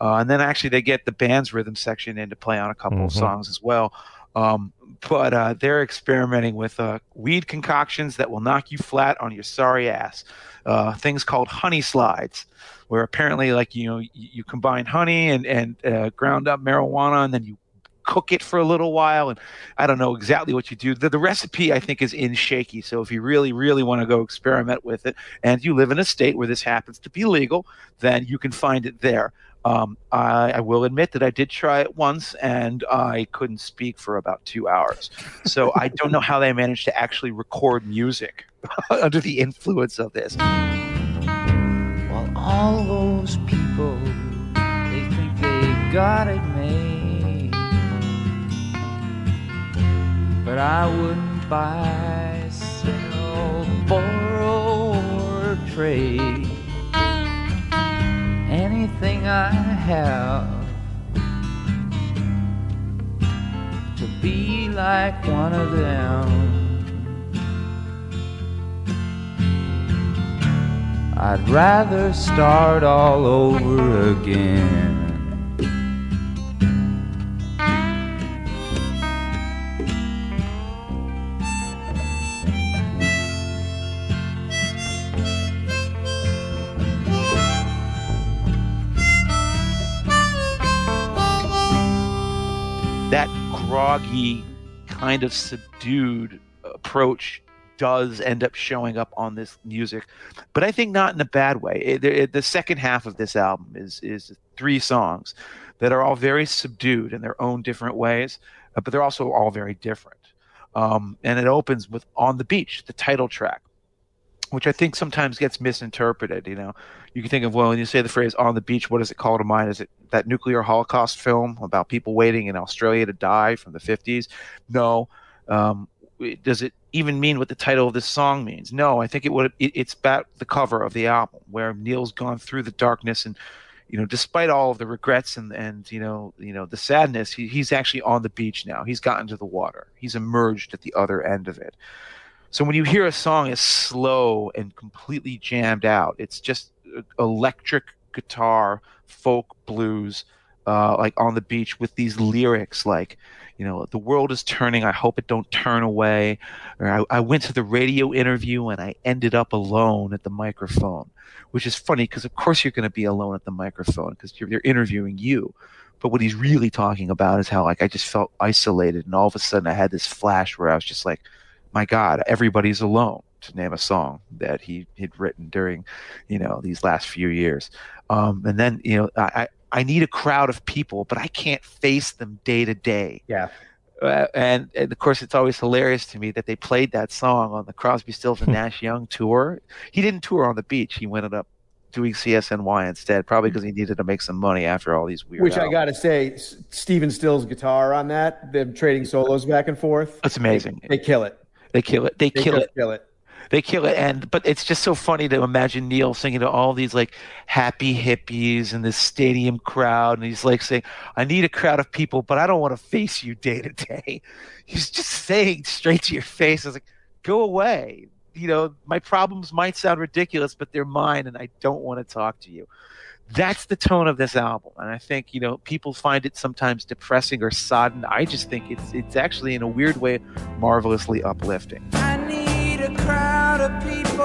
uh, and then actually they get the band's rhythm section in to play on a couple of Mhm. songs as well. Um, but uh, they're experimenting with uh, weed concoctions that will knock you flat on your sorry ass. Uh, things called honey slides, where apparently, like you know, you, you combine honey and and uh, ground up marijuana, and then you cook it for a little while. And I don't know exactly what you do. The, the recipe, I think, is in shaky. So if you really, really want to go experiment with it, and you live in a state where this happens to be legal, then you can find it there. Um, I, I will admit that I did try it once and I couldn't speak for about two hours. So I don't know how they managed to actually record music under the influence of this. Well, all those people, they think they got it made. But I wouldn't buy, sell, borrow, or trade anything I have to be like one of them. I'd rather start all over again. Groggy, kind of subdued approach does end up showing up on this music, but I think not in a bad way. It, it, the second half of this album is is three songs that are all very subdued in their own different ways, uh, but they're also all very different. Um, and it opens with "On the Beach," the title track, which I think sometimes gets misinterpreted. You know, you can think of well, when you say the phrase "on the beach," what does it call to mind? Is it that nuclear holocaust film about people waiting in Australia to die from the 50s? No. Um, does it even mean what the title of this song means? No, I think it would. It, it's about the cover of the album where Neil's gone through the darkness and. You know, despite all of the regrets and, and you know, you know the sadness, he, he's actually on the beach now. He's gotten to the water. He's emerged at the other end of it. So when you hear a song is slow and completely jammed out, it's just electric guitar, folk blues, uh, like on the beach with these lyrics like, you know, the world is turning. I hope it don't turn away. Or I, I went to the radio interview and I ended up alone at the microphone, which is funny because of course you're going to be alone at the microphone because they're interviewing you. But what he's really talking about is how like I just felt isolated and all of a sudden I had this flash where I was just like, my God, everybody's alone to name a song that he had written during, you know, these last few years. Um, and then, you know, I, I need a crowd of people, but I can't face them day to day. Yeah. Uh, and, and of course, it's always hilarious to me that they played that song on the Crosby, Stills, and Nash Young tour. He didn't tour on the beach. He ended up doing CSNY instead, probably because he needed to make some money after all these weird. Which I got to say, Stephen Stills' guitar on that, them trading solos back and forth. That's amazing. They kill it. They kill it. They, They kill it. Kill it. They kill it. And but it's just so funny to imagine Neil singing to all these like happy hippies and this stadium crowd, and he's like saying, "I need a crowd of people, but I don't want to face you day to day." He's just saying straight to your face, "I was like, go away." You know, my problems might sound ridiculous, but they're mine, and I don't want to talk to you. That's the tone of this album, and I think you know people find it sometimes depressing or sodden. I just think it's it's actually in a weird way marvelously uplifting. Of people,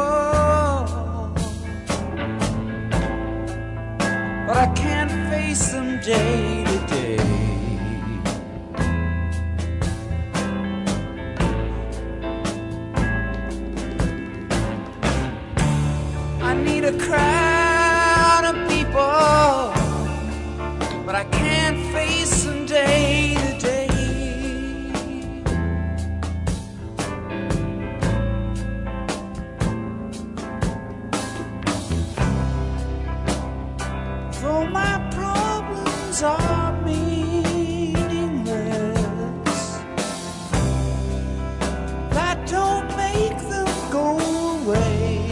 but I can't face them day to day. I need a crowd of people, but I can't are meaningless, that don't make them go away.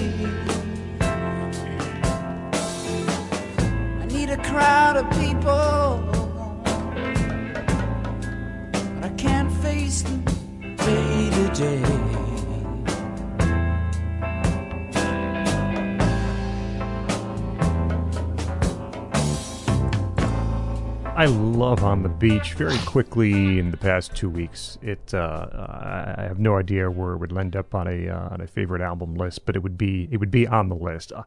I need a crowd of people, but I can't face them day to day. I love on the beach. Very quickly in the past two weeks, it uh, I have no idea where it would end up on a uh, on a favorite album list, but it would be it would be on the list. Uh,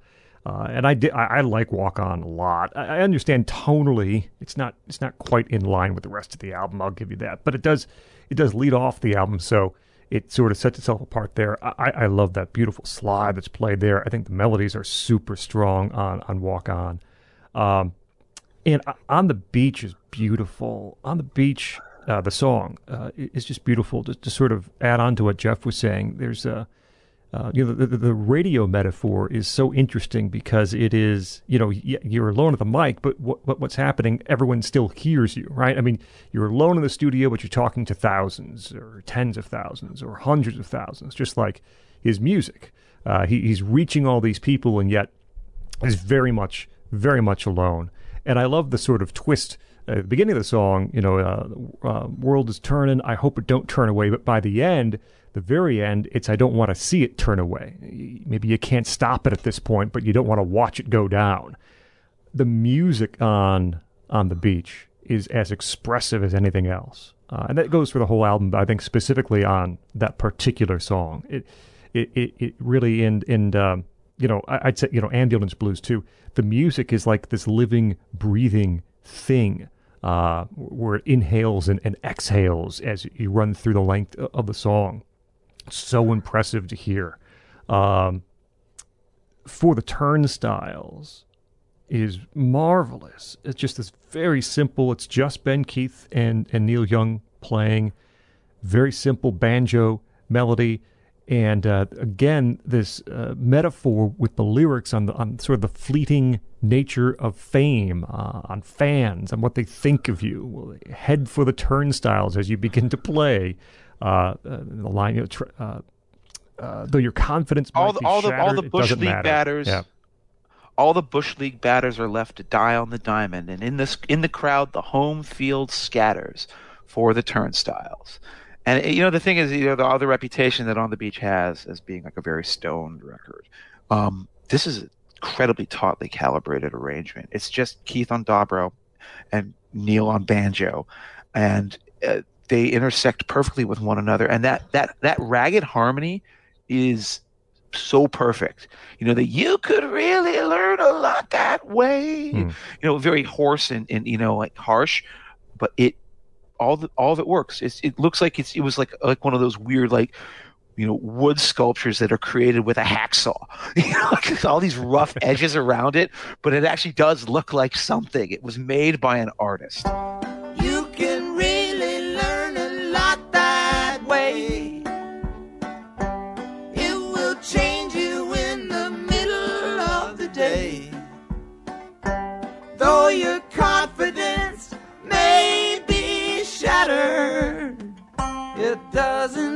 uh, and I, di- I I like Walk On a lot. I, I understand tonally it's not it's not quite in line with the rest of the album. I'll give you that, but it does it does lead off the album, so it sort of sets itself apart there. I, I love that beautiful slide that's played there. I think the melodies are super strong on on Walk On. Um, and on the beach is beautiful. On the beach, uh, the song uh, is just beautiful. Just to sort of add on to what Jeff was saying, there's a uh, you know the, the, radio metaphor is so interesting because it is you know you're alone at the mic, but what what's happening? Everyone still hears you, right? I mean, you're alone in the studio, but you're talking to thousands or tens of thousands or hundreds of thousands, just like his music. Uh, he, he's reaching all these people, and yet is very much, very much alone. And I love the sort of twist at the beginning of the song. You know, uh, uh, world is turning. I hope it don't turn away. But by the end, the very end, it's I don't want to see it turn away. Maybe you can't stop it at this point, but you don't want to watch it go down. The music on on the beach is as expressive as anything else. Uh, and that goes for the whole album, but I think specifically on that particular song. It it it, it really and and um, you know I, would say you know ambulance blues too. The music is like this living, breathing thing uh, where it inhales and, and exhales as you run through the length of the song. So impressive to hear. Um, for the turnstiles is marvelous. It's just this very simple. It's just Ben Keith and and Neil Young playing. Very simple banjo melody, and uh, again this uh, metaphor with the lyrics on the on sort of the fleeting nature of fame, uh, on fans, and what they think of you. Head for the turnstiles as you begin to play. Uh, uh, the line, you know, tr- uh, though your confidence all the, all shattered, the all the bush league matter. batters. Yeah all the bush league batters are left to die on the diamond, and in this in the crowd, the home field scatters for the turnstiles. And you know the thing is, you know the other reputation that On the Beach has as being like a very stoned record. Um, this is an incredibly tautly calibrated arrangement. It's just Keith on dobro and Neil on banjo, and uh, they intersect perfectly with one another. And that that that ragged harmony is so perfect. You know, that you could really learn a lot that way. Mm. You know, very hoarse and, and you know, like harsh, but it all the, all of it works. It's, it looks like it's it was like like one of those weird like you know wood sculptures that are created with a hacksaw. You know, like all these rough edges around it, but it actually does look like something. It was made by an artist. Doesn't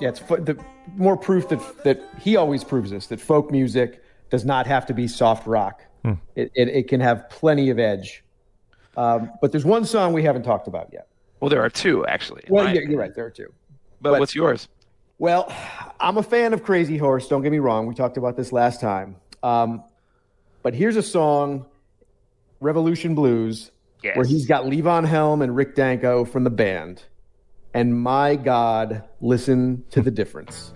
Yeah, it's the more proof that that he always proves us that folk music does not have to be soft rock. Hmm. It, it, it can have plenty of edge. Um, but there's one song we haven't talked about yet. Well, there are two actually. Well, yeah, you're right. There are two. But, but what's yours? Well, I'm a fan of Crazy Horse. Don't get me wrong. We talked about this last time. Um, but here's a song, Revolution Blues, yes. where he's got Levon Helm and Rick Danko from the band and my God, listen to the difference.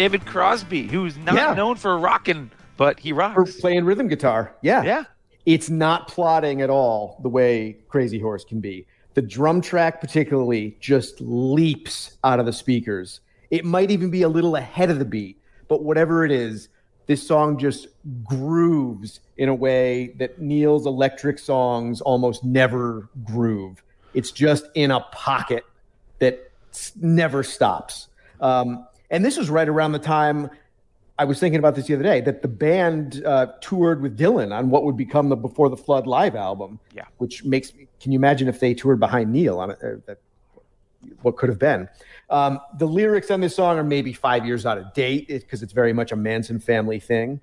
David Crosby, who's not yeah. known for rocking, but he rocks. For playing rhythm guitar. Yeah. Yeah. It's not plotting at all the way Crazy Horse can be. The drum track, particularly, just leaps out of the speakers. It might even be a little ahead of the beat, but whatever it is, this song just grooves in a way that Neil's electric songs almost never groove. It's just in a pocket that never stops. Um, and this was right around the time I was thinking about this the other day that the band uh, toured with Dylan on what would become the Before the Flood live album. Yeah. Which makes me, can you imagine if they toured behind Neil on it? Uh, what could have been? Um, the lyrics on this song are maybe five years out of date because it's very much a Manson family thing.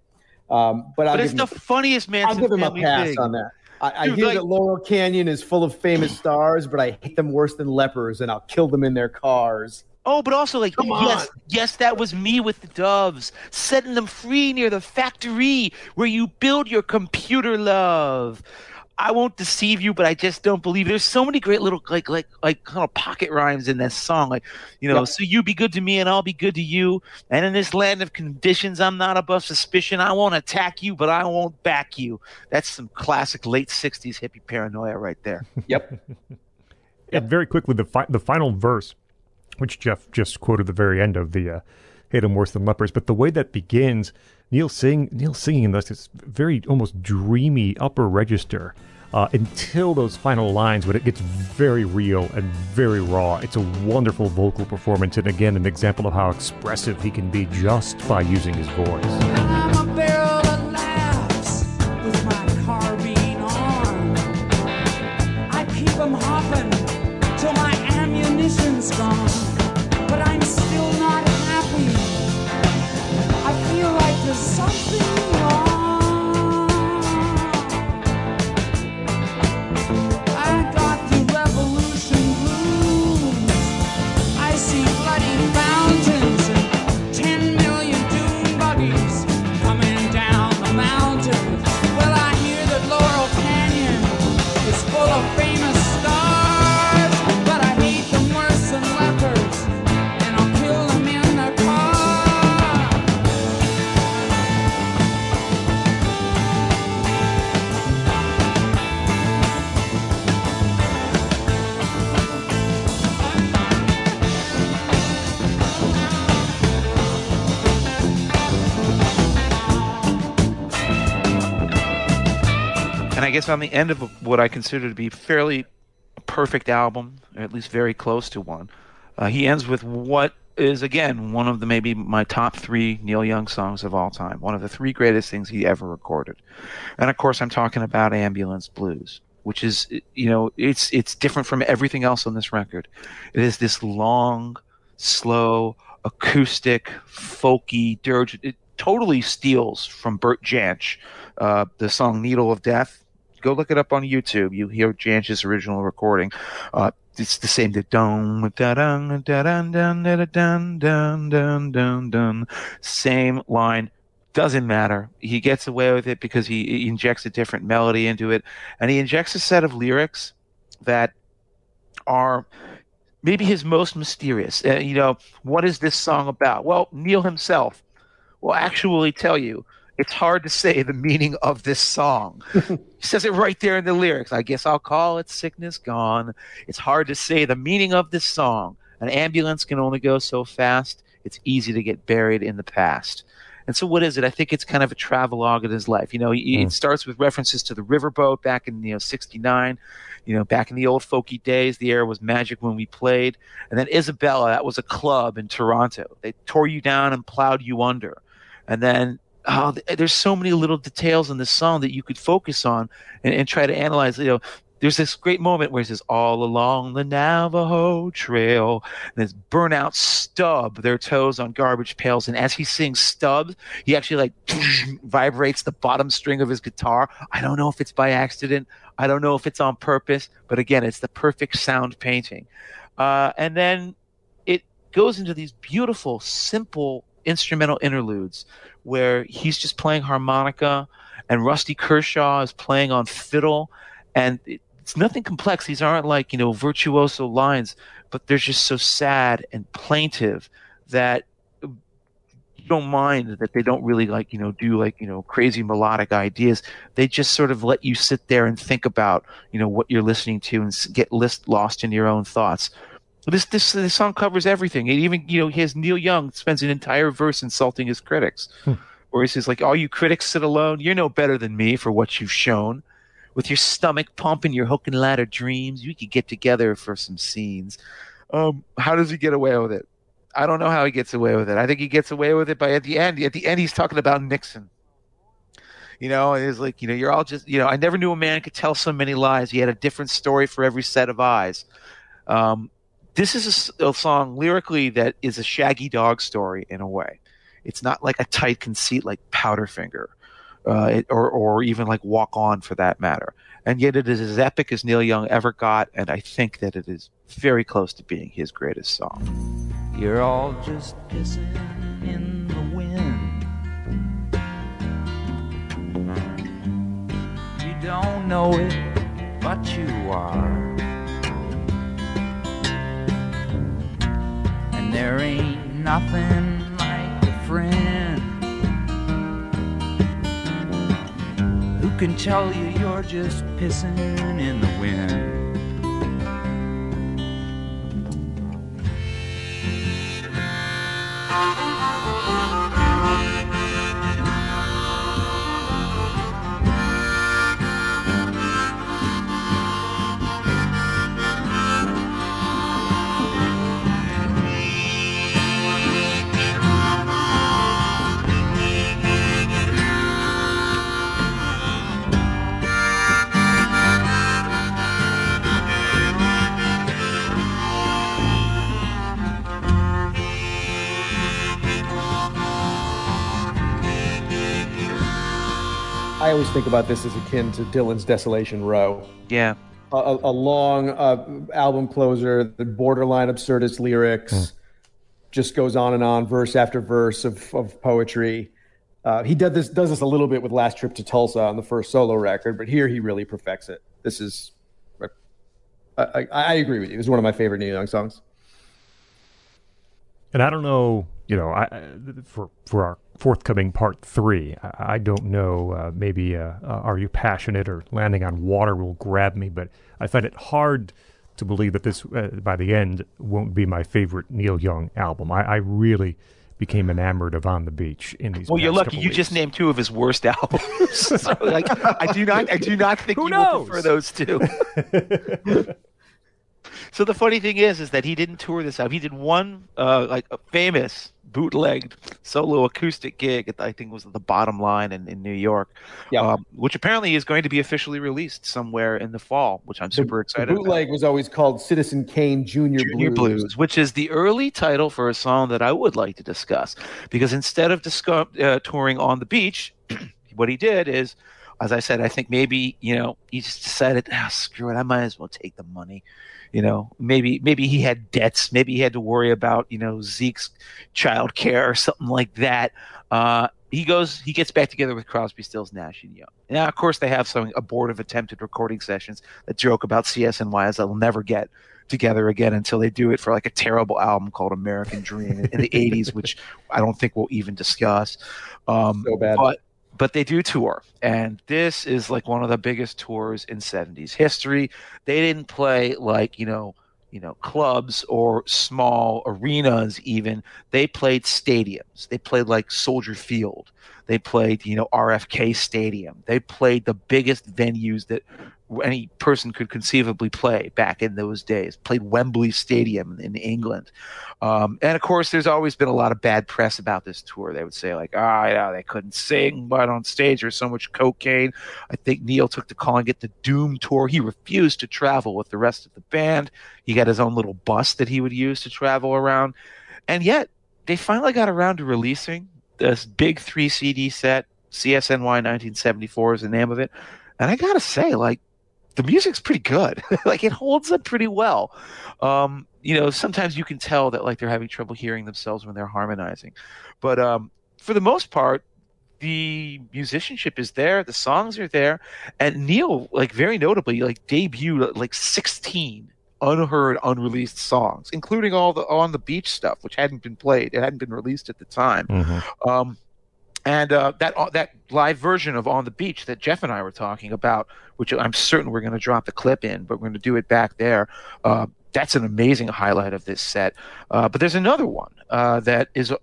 Um, but But it's him, the funniest Manson family. I'll give him a pass thing. on that. I, I hear like- that Laurel Canyon is full of famous stars, but I hate them worse than lepers, and I'll kill them in their cars. Oh, but also like Come yes, on. yes, that was me with the doves, setting them free near the factory where you build your computer love. I won't deceive you, but I just don't believe. There's so many great little like like like kind of pocket rhymes in this song. Like you know, Yeah. so you be good to me and I'll be good to you. And in this land of conditions, I'm not above suspicion. I won't attack you, but I won't back you. That's some classic late '60s hippie paranoia right there. Yep. And very quickly, the fi- the final verse, which Jeff just quoted the very end of the uh, "Hate 'em worse than lepers," but the way that begins, Neil sing Neil singing in this this very almost dreamy upper register uh, until those final lines when it gets very real and very raw. It's a wonderful vocal performance, and again, an example of how expressive he can be just by using his voice. Something guess on the end of what I consider to be fairly perfect album, or at least very close to one, uh, he ends with what is again one of the maybe my top three Neil Young songs of all time. One of the three greatest things he ever recorded. And of course, I'm talking about Ambulance Blues, which is you know it's it's different from everything else on this record. It is this long, slow, acoustic, folky dirge. It totally steals from Bert Jansch, uh, the song "Needle of Death." Go look it up on YouTube. You hear Jansch's original recording. Uh, it's the same. The da da da. Same line. Doesn't matter. He gets away with it because he, he injects a different melody into it, and he injects a set of lyrics that are maybe his most mysterious. Uh, you know, what is this song about? Well, Neil himself will actually tell you it's hard to say the meaning of this song. he says it right there in the lyrics. I guess I'll call it Sickness Gone. It's hard to say the meaning of this song. An ambulance can only go so fast. It's easy to get buried in the past. And so, what is it? I think it's kind of a travelogue in his life. You know, he, it hmm. starts with references to the riverboat back in you know '69. You know, back in the old folky days, the air was magic when we played. And then Isabella, that was a club in Toronto. They tore you down and plowed you under. And then oh, there's so many little details in this song that you could focus on and, and try to analyze. You know, there's this great moment where he says, "All along the Navajo Trail," and this burnout stub their toes on garbage pails. And as he sings "stub," he actually like vibrates the bottom string of his guitar. I don't know if it's by accident. I don't know if it's on purpose, but again, it's the perfect sound painting. Uh, and then it goes into these beautiful, simple instrumental interludes where he's just playing harmonica and Rusty Kershaw is playing on fiddle. And it- it's nothing complex. These aren't like, you know, virtuoso lines, but they're just so sad and plaintive that you don't mind that they don't really like you know do like you know crazy melodic ideas. They just sort of let you sit there and think about you know what you're listening to and get list lost in your own thoughts. This this this song covers everything. It even you know he has Neil Young spends an entire verse insulting his critics, where he says like, "All you critics sit alone. You're no better than me for what you've shown." With your stomach pumping your hook and ladder dreams, we could get together for some scenes. Um, how does he get away with it? I don't know how he gets away with it. I think he gets away with it by at the end. At the end, he's talking about Nixon. You know, it's like you know, you're all just you know. I never knew a man could tell so many lies. He had a different story for every set of eyes. Um, this is a song lyrically that is a Shaggy Dog story in a way. It's not like a tight conceit like Powderfinger, uh, it, or or even like Walk On for that matter. And yet, it is as epic as Neil Young ever got, and I think that it is very close to being his greatest song. You're all just pissing in the wind. You don't know it, but you are. And there ain't nothing like a friend who can tell you you're just pissing in the wind. I always think about this as akin to Dylan's Desolation Row. Yeah, A, a, a long uh, album closer, the borderline absurdist lyrics, just goes on and on, verse after verse of, of poetry. Uh, he does this does this a little bit with Last Trip to Tulsa on the first solo record, but here he really perfects it. This is, I, I, I agree with you. It's one of my favorite Neil Young songs. And I don't know, you know, I, I- for for our forthcoming part three, I, I don't know. Uh, maybe uh, uh, "Are You Passionate" or "Landing on Water" will grab me, but I find it hard to believe that this, uh, by the end, won't be my favorite Neil Young album. I, I really became enamored of "On the Beach" in these. Well, you're lucky. You weeks. just named two of his worst albums. so, like, I do not, I do not think Who you will prefer those two. so the funny thing is, is that he didn't tour this album. He did one, uh, like a famous bootlegged solo acoustic gig. At, I think was at the Bottom Line in, in New York, Yeah. um, which apparently is going to be officially released somewhere in the fall, which I'm super The excited. about. bootleg was always called Citizen Kane Junior, Junior Blues. Blues. which is the early title for a song that I would like to discuss. Because instead of disco- uh, touring on the beach, what he did is, as I said, I think maybe you know he just decided, ah, screw it, I might as well take the money. You know, maybe maybe he had debts, maybe he had to worry about you know Zeke's child care or something like that. Uh, he goes, he gets back together with Crosby, Stills, Nash and Young. Now, of course, they have some abortive attempted recording sessions that joke about CSNY as they'll never get together again until they do it for like a terrible album called American Dream in, in the 80s, which I don't think we'll even discuss. Um, So bad. But but they do tour, and this is like one of the biggest tours in 70s history. They didn't play like you know you know clubs or small arenas even. They played stadiums. They played like soldier field. They played you know rfk stadium. They played the biggest venues that any person could conceivably play back in those days played wembley stadium in england. Um, and of course there's always been a lot of bad press about this tour. They would say like ah yeah they couldn't sing but on stage. There's so much cocaine. I think neil took to calling it the doom tour. He refused to travel with the rest of the band. He got his own little bus that he would use to travel around. And yet they finally got around to releasing this big three cd set. Csny 1974 is the name of it. And i gotta say like the music's pretty good. Like it holds up pretty well. Um you know sometimes you can tell that like they're having trouble hearing themselves when they're harmonizing. But um for the most part the musicianship is there the songs are there and neil like very notably like debuted like 16 unheard, unreleased songs, including all the on the beach stuff, which hadn't been played, it hadn't been released at the time. Um, and uh, that uh, that live version of On the Beach that Jeff and I were talking about, which I'm certain we're going to drop the clip in, but we're going to do it back there. Uh, that's an amazing highlight of this set. Uh, but there's another one uh, that is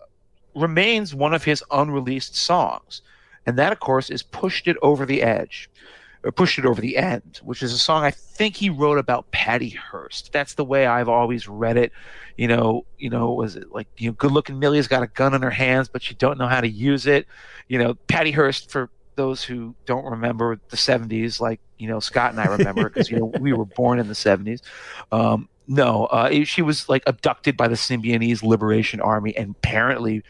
remains one of his unreleased songs, and that, of course, is "Pushed It Over the Edge." Or pushed it over the end, which is a song I think he wrote about Patty Hearst. That's the way I've always read it. You know, you know, was it like you know, good-looking Millie's got a gun in her hands, but she don't know how to use it. You know, Patty Hearst for those who don't remember the 70s, like you know Scott and I remember, because you know we were born in the 70s. Um, no, uh, she was like abducted by the Symbionese Liberation Army and apparently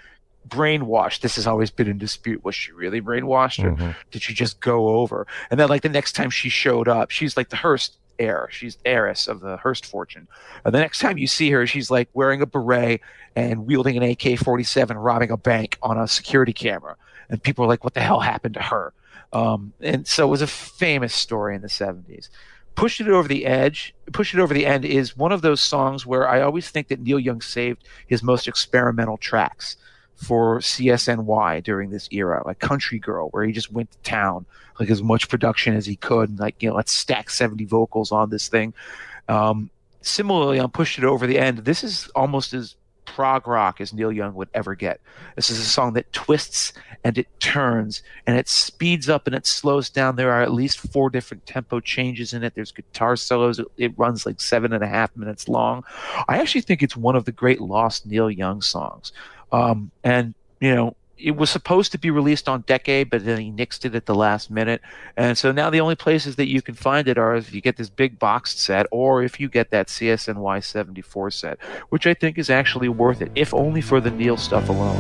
brainwashed. This has always been in dispute. Was she really brainwashed, or Mhm. did she just go over? And then, like the next time she showed up, she's like the Hearst heir. She's heiress of the Hearst fortune. And the next time you see her, she's like wearing a beret and wielding an AK-47, robbing a bank on a security camera. And people are like, "What the hell happened to her?" Um, and so it was a famous story in the 70s. Push It Over the Edge, Push It Over the End is one of those songs where I always think that Neil Young saved his most experimental tracks for CSNY during this era, like Country Girl, where he just went to town, like as much production as he could, and like, you know, let's stack 70 vocals on this thing. Um, similarly, on Push It Over the End, this is almost as prog rock as Neil Young would ever get. This is a song that twists and it turns and it speeds up and it slows down. There are at least four different tempo changes in it. There's guitar solos. It, it runs like seven and a half minutes long. I actually think it's one of the great lost Neil Young songs. Um, and, you know, it was supposed to be released on Decade, but then he nixed it at the last minute. And so now the only places that you can find it are if you get this big boxed set or if you get that CSNY 74 set, which I think is actually worth it, if only for the Neil stuff alone.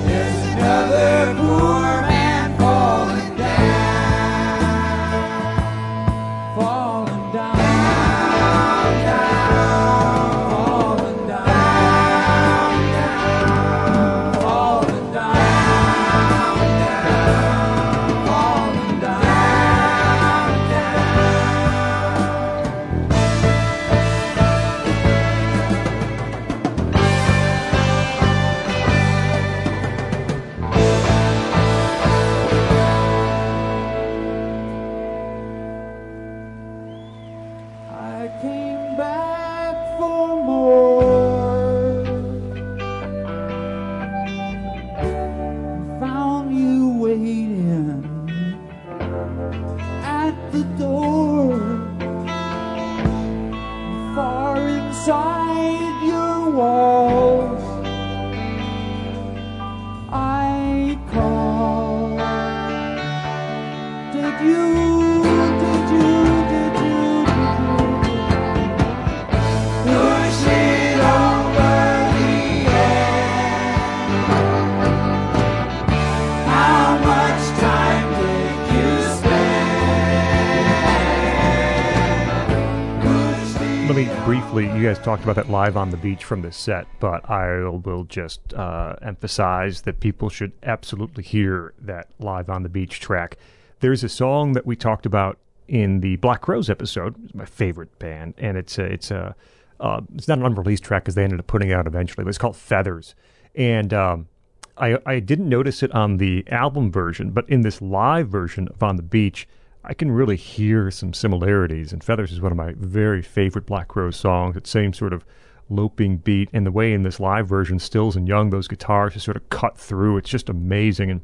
Briefly, you guys talked about that live on the beach from this set, but I will just uh, emphasize that people should absolutely hear that live on the beach track. There's a song that we talked about in the Black Crowes episode. It's my favorite band, and it's a, it's a uh, it's not an unreleased track because they ended up putting it out eventually, but it's called Feathers. And um, I I didn't notice it on the album version, but in this live version of On the Beach, I can really hear some similarities. And Feathers is one of my very favorite Black Crowes songs. That same sort of loping beat, and the way in this live version, Stills and Young, those guitars just sort of cut through. It's just amazing. And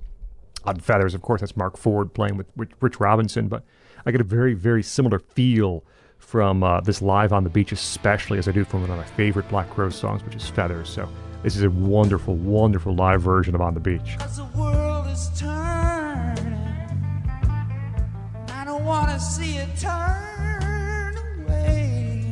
on Feathers, of course, that's Marc Ford playing with, Rich Robinson, but I get a very, very similar feel from uh, this live on the beach, especially as I do from one of my favorite Black Crowes songs, which is Feathers. So this is a wonderful, wonderful live version of On the Beach. I don't wanna see it turn away.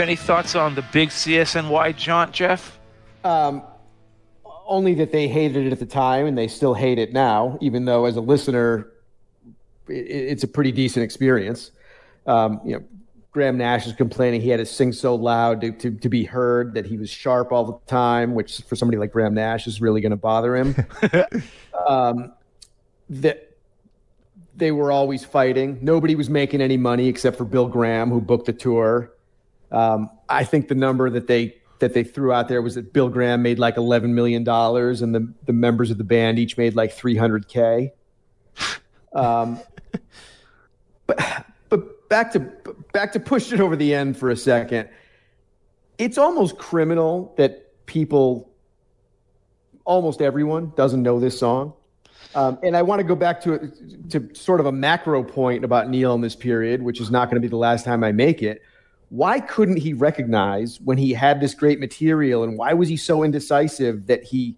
Have any thoughts on the big CSNY jaunt, Jeff? Um, only that they hated it at the time and they still hate it now, even though as a listener, it, it's a pretty decent experience. Um, you know, Graham Nash is complaining he had to sing so loud to, to, to be heard that he was sharp all the time, which for somebody like Graham Nash is really going to bother him. um, that they were always fighting. Nobody was making any money except for Bill Graham, who booked the tour. Um, I think the number that they that they threw out there was that Bill Graham made like eleven million dollars, and the the members of the band each made like three hundred k. Um, but but back to back to push it over the end for a second. It's almost criminal that people, almost everyone, doesn't know this song. Um, and I want to go back to to sort of a macro point about Neil in this period, which is not going to be the last time I make it. Why couldn't he recognize when he had this great material, and why was he so indecisive that he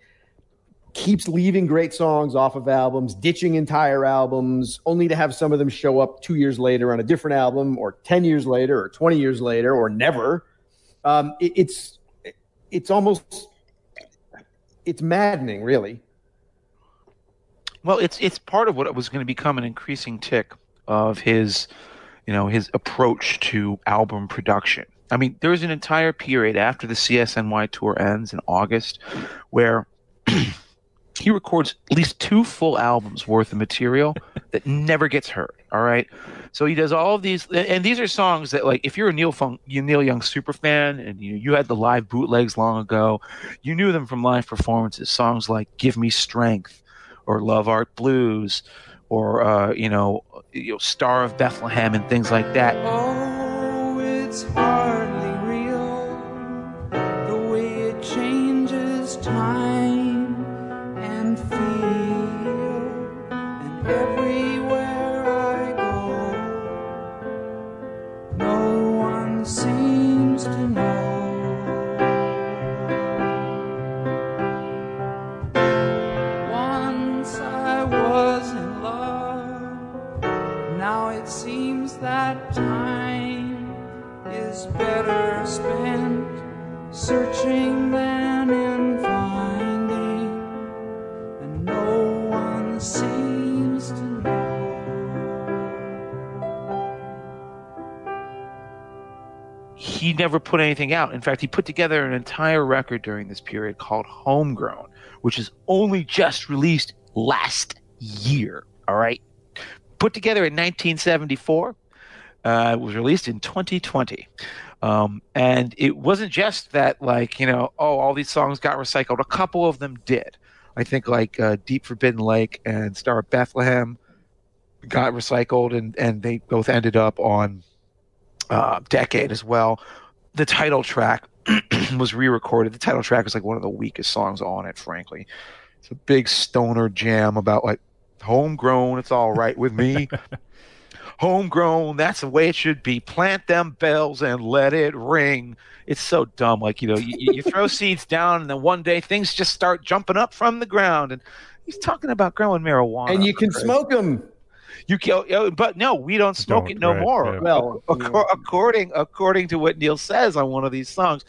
keeps leaving great songs off of albums, ditching entire albums, only to have some of them show up two years later on a different album, or ten years later, or twenty years later, or never? Um, it, it's it's almost it's maddening, really. Well, it's it's part of what was going to become an increasing tick of his, you know, his approach to album production. I mean, there's an entire period after the CSNY tour ends in August where he records at least two full albums worth of material that never gets heard. All right, so he does all of these, and these are songs that, like, if you're a Neil Neil Young super fan, and you you had the live bootlegs long ago, you knew them from live performances. Songs like "Give Me Strength" or "Love Art Blues" or uh, you know, you know, "Star of Bethlehem" and things like that. Oh, better spent searching than in finding, and no one seems to know. he never put anything out. In fact, he put together an entire record during this period called Homegrown, which is only just released last year. All right. Put together in 1974, uh, it was released in 2020. Um, and it wasn't just that, like, you know, oh, all these songs got recycled. A couple of them did. I think, like, uh, Deep Forbidden Lake and Star of Bethlehem got recycled, and, and they both ended up on uh, decade as well. The title track was re-recorded. The title track is like one of the weakest songs on it, frankly. It's a big stoner jam about like homegrown. It's all right with me. homegrown. That's the way it should be. Plant them bells and let it ring. It's so dumb. Like you know, you, you throw seeds down, and then one day things just start jumping up from the ground. And he's talking about growing marijuana, And you can Christ's smoke them. you can, oh, oh, but no, we don't smoke Don't, it no right, more. yeah. Well, Acco- according according to what Neil says on one of these songs.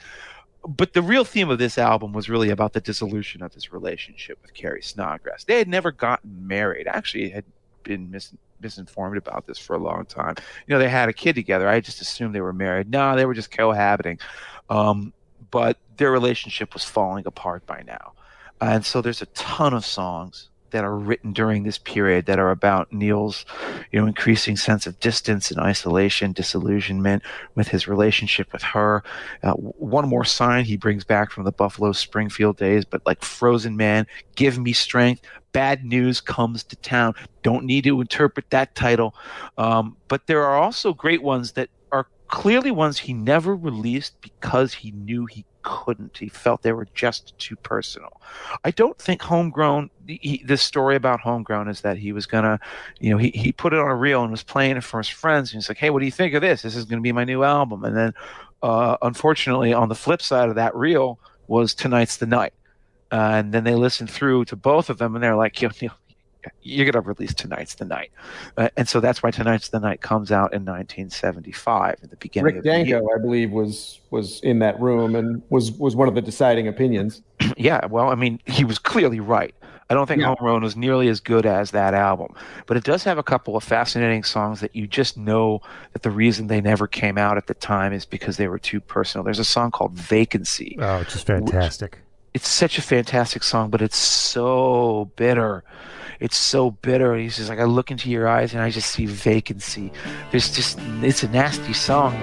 But the real theme of this album was really about the dissolution of his relationship with Carrie Snodgress. They had never gotten married. Actually, had been mis- misinformed about this for a long time. You know, they had a kid together. I just assumed they were married. No, they were just cohabiting. Um, but their relationship was falling apart by now. And so there's a ton of songs that are written during this period that are about Neil's, you know, increasing sense of distance and isolation, disillusionment with his relationship with her. Uh, one more sign he brings back from the Buffalo Springfield days, but like Frozen Man, Give Me Strength, Bad News Comes to Town. Don't need to interpret that title. Um, but there are also great ones that clearly ones he never released because he knew he couldn't. He felt they were just too personal. I don't think Homegrown, he, this story about Homegrown is that he was going to, you know, he, he put it on a reel and was playing it for his friends. And he's like, hey, what do you think of this? This is going to be my new album. And then, uh, unfortunately, on the flip side of that reel was Tonight's the Night. Uh, and then they listened through to both of them and they're like, Yo, Neil, you're going to release Tonight's the Night. Uh, and so that's why Tonight's the Night comes out in 1975 at the beginning Rick of the year. Danko, I believe, was was in that room and was was one of the deciding opinions. Yeah, well, I mean, he was clearly right. I don't think Yeah. Homegrown was nearly as good as that album, but it does have a couple of fascinating songs that you just know that the reason they never came out at the time is because they were too personal. There's a song called Vacancy. Oh, it's just fantastic. It's such a fantastic song, but it's so bitter. It's so bitter. He's just like, I look into your eyes and I just see vacancy. There's just, it's a nasty song.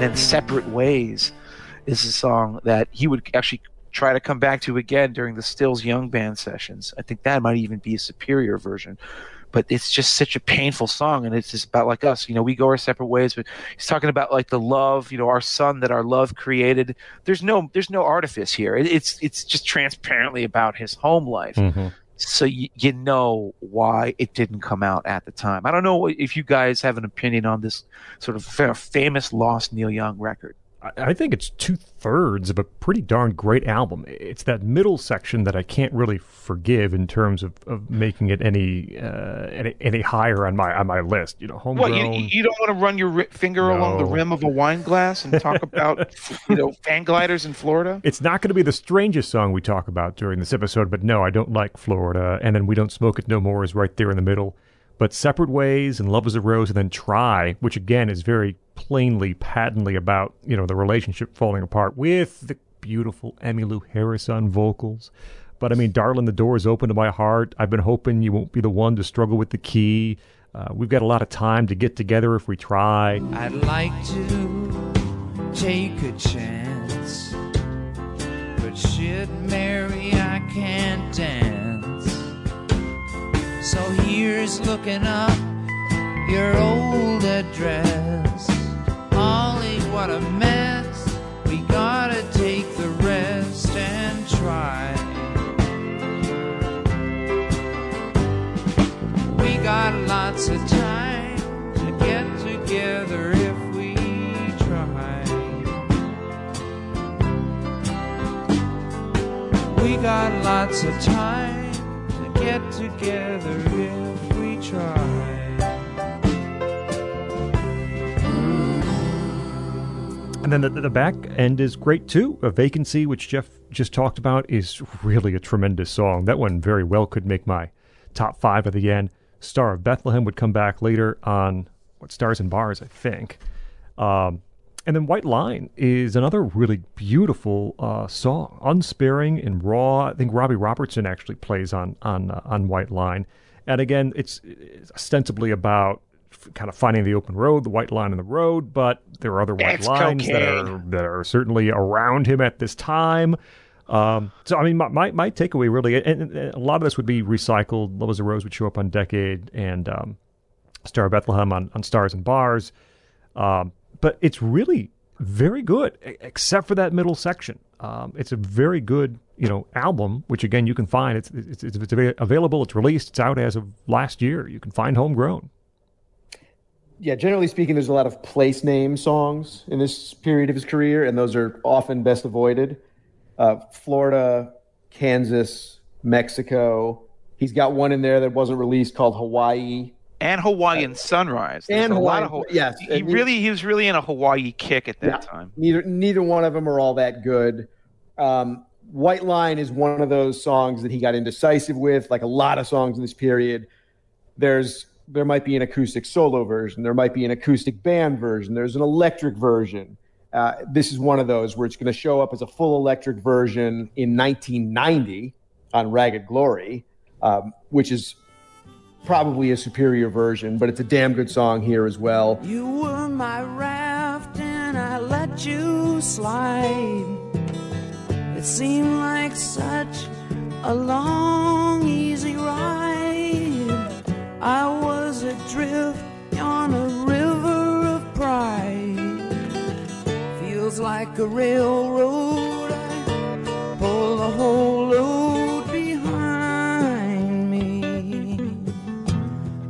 And then Separate Ways is a song that he would actually try to come back to again during the Stills Young Band sessions. I think that might even be a superior version. But it's just such a painful song, and it's just about like us. You know, we go our separate ways. But he's talking about like the love, you know, our son that our love created. There's no, there's no artifice here. It, it's, it's just transparently about his home life Mhm. So you, you know why it didn't come out at the time. I don't know if you guys have an opinion on this sort of fa- famous lost Neil Young record. I think it's two thirds of a pretty darn great album. It's that middle section that I can't really forgive in terms of, of making it any, uh, any any higher on my on my list. You know, homegrown. you, you don't want to run your finger along the rim of a wine glass and talk about you know fan gliders in Florida? It's not going to be the strangest song we talk about during this episode, but no, I don't like Florida. And then We Don't Smoke It No More is right there in the middle. But Separate Ways and Love is a Rose and then Try, which again is very plainly, patently about, you know, the relationship falling apart with the beautiful Emmylou Harris on vocals. But I mean, darling, the door is open to my heart. I've been hoping you won't be the one to struggle with the key. Uh, we've got a lot of time to get together if we try. I'd like to take a chance, but shit, Mary, I can't dance. So here's looking up your old address. Ollie, what a mess. We gotta take the rest and try. We got lots of time to get together if we try. We got lots of time to get together if we try. And then the, the back end is great too. A Vacancy, which Jeff just talked about, is really a tremendous song. That one very well could make my top five at the end. Star of Bethlehem would come back later on what Stars and Bars, I think. Um, and then White Line is another really beautiful uh, song, unsparing and raw. I think Robbie Robertson actually plays on on uh, on White Line, and again, it's, it's ostensibly about kind of finding the open road, the white line in the road. But there are other white lines that are that are certainly around him at this time. Um, so I mean, my, my, my takeaway really, and, and a lot of this would be recycled. Love as a Rose would show up on Decade, and um, Star of Bethlehem on, on Stars and Bars. Um, but it's really very good, except for that middle section. Um, it's a very good, you know, album. Which again, you can find. It's it's, it's, it's available. It's released. It's out as of last year. You can find Homegrown. Yeah, generally speaking, there's a lot of place name songs in this period of his career, and those are often best avoided. Uh, Florida, Kansas, Mexico. He's got one in there that wasn't released called Hawaii. And Hawaiian Sunrise. There's And a lot Hawaiian- of Haw- yes, He he- really he was really in a Hawaii kick at that Yeah. time. Neither neither one of them are all that good. Um, White Line is one of those songs that he got indecisive with, like a lot of songs in this period. There's there might be an acoustic solo version, there might be an acoustic band version, there's an electric version. Uh, this is one of those where it's going to show up as a full electric version in 1990 on Ragged Glory, um, which is probably a superior version, but it's a damn good song here as well. You were my raft and I let you slide. It seemed like such a long, easy ride. I was adrift on a river of pride. Feels like a railroad. I pull the whole load behind me.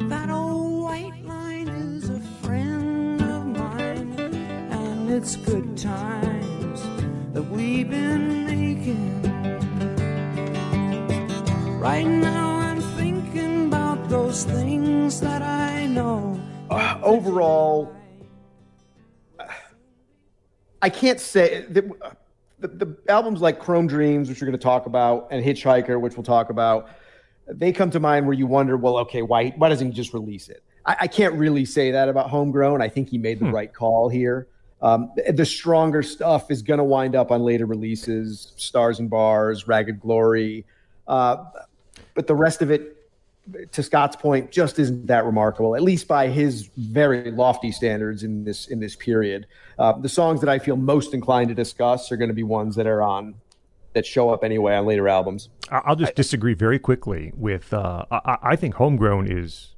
That old white line is a friend of mine, and it's good times that we've been making. Right now, those things that I know. Uh, overall, I can't say the, the, the albums like Chrome Dreams, which we're going to talk about, and Hitchhiker, which we'll talk about, they come to mind where you wonder, well, okay, why why doesn't he just release it? I, I can't really say that about Homegrown. I think he made the right call here. Um, the, the stronger stuff is going to wind up on later releases, Stars and Bars, Ragged Glory, uh, but the rest of it to Scott's point, just isn't that remarkable, at least by his very lofty standards in this in this period. Uh, the songs that I feel most inclined to discuss are going to be ones that are on that show up anyway on later albums. I- I'll just disagree very quickly with. Uh, I-, I think Homegrown is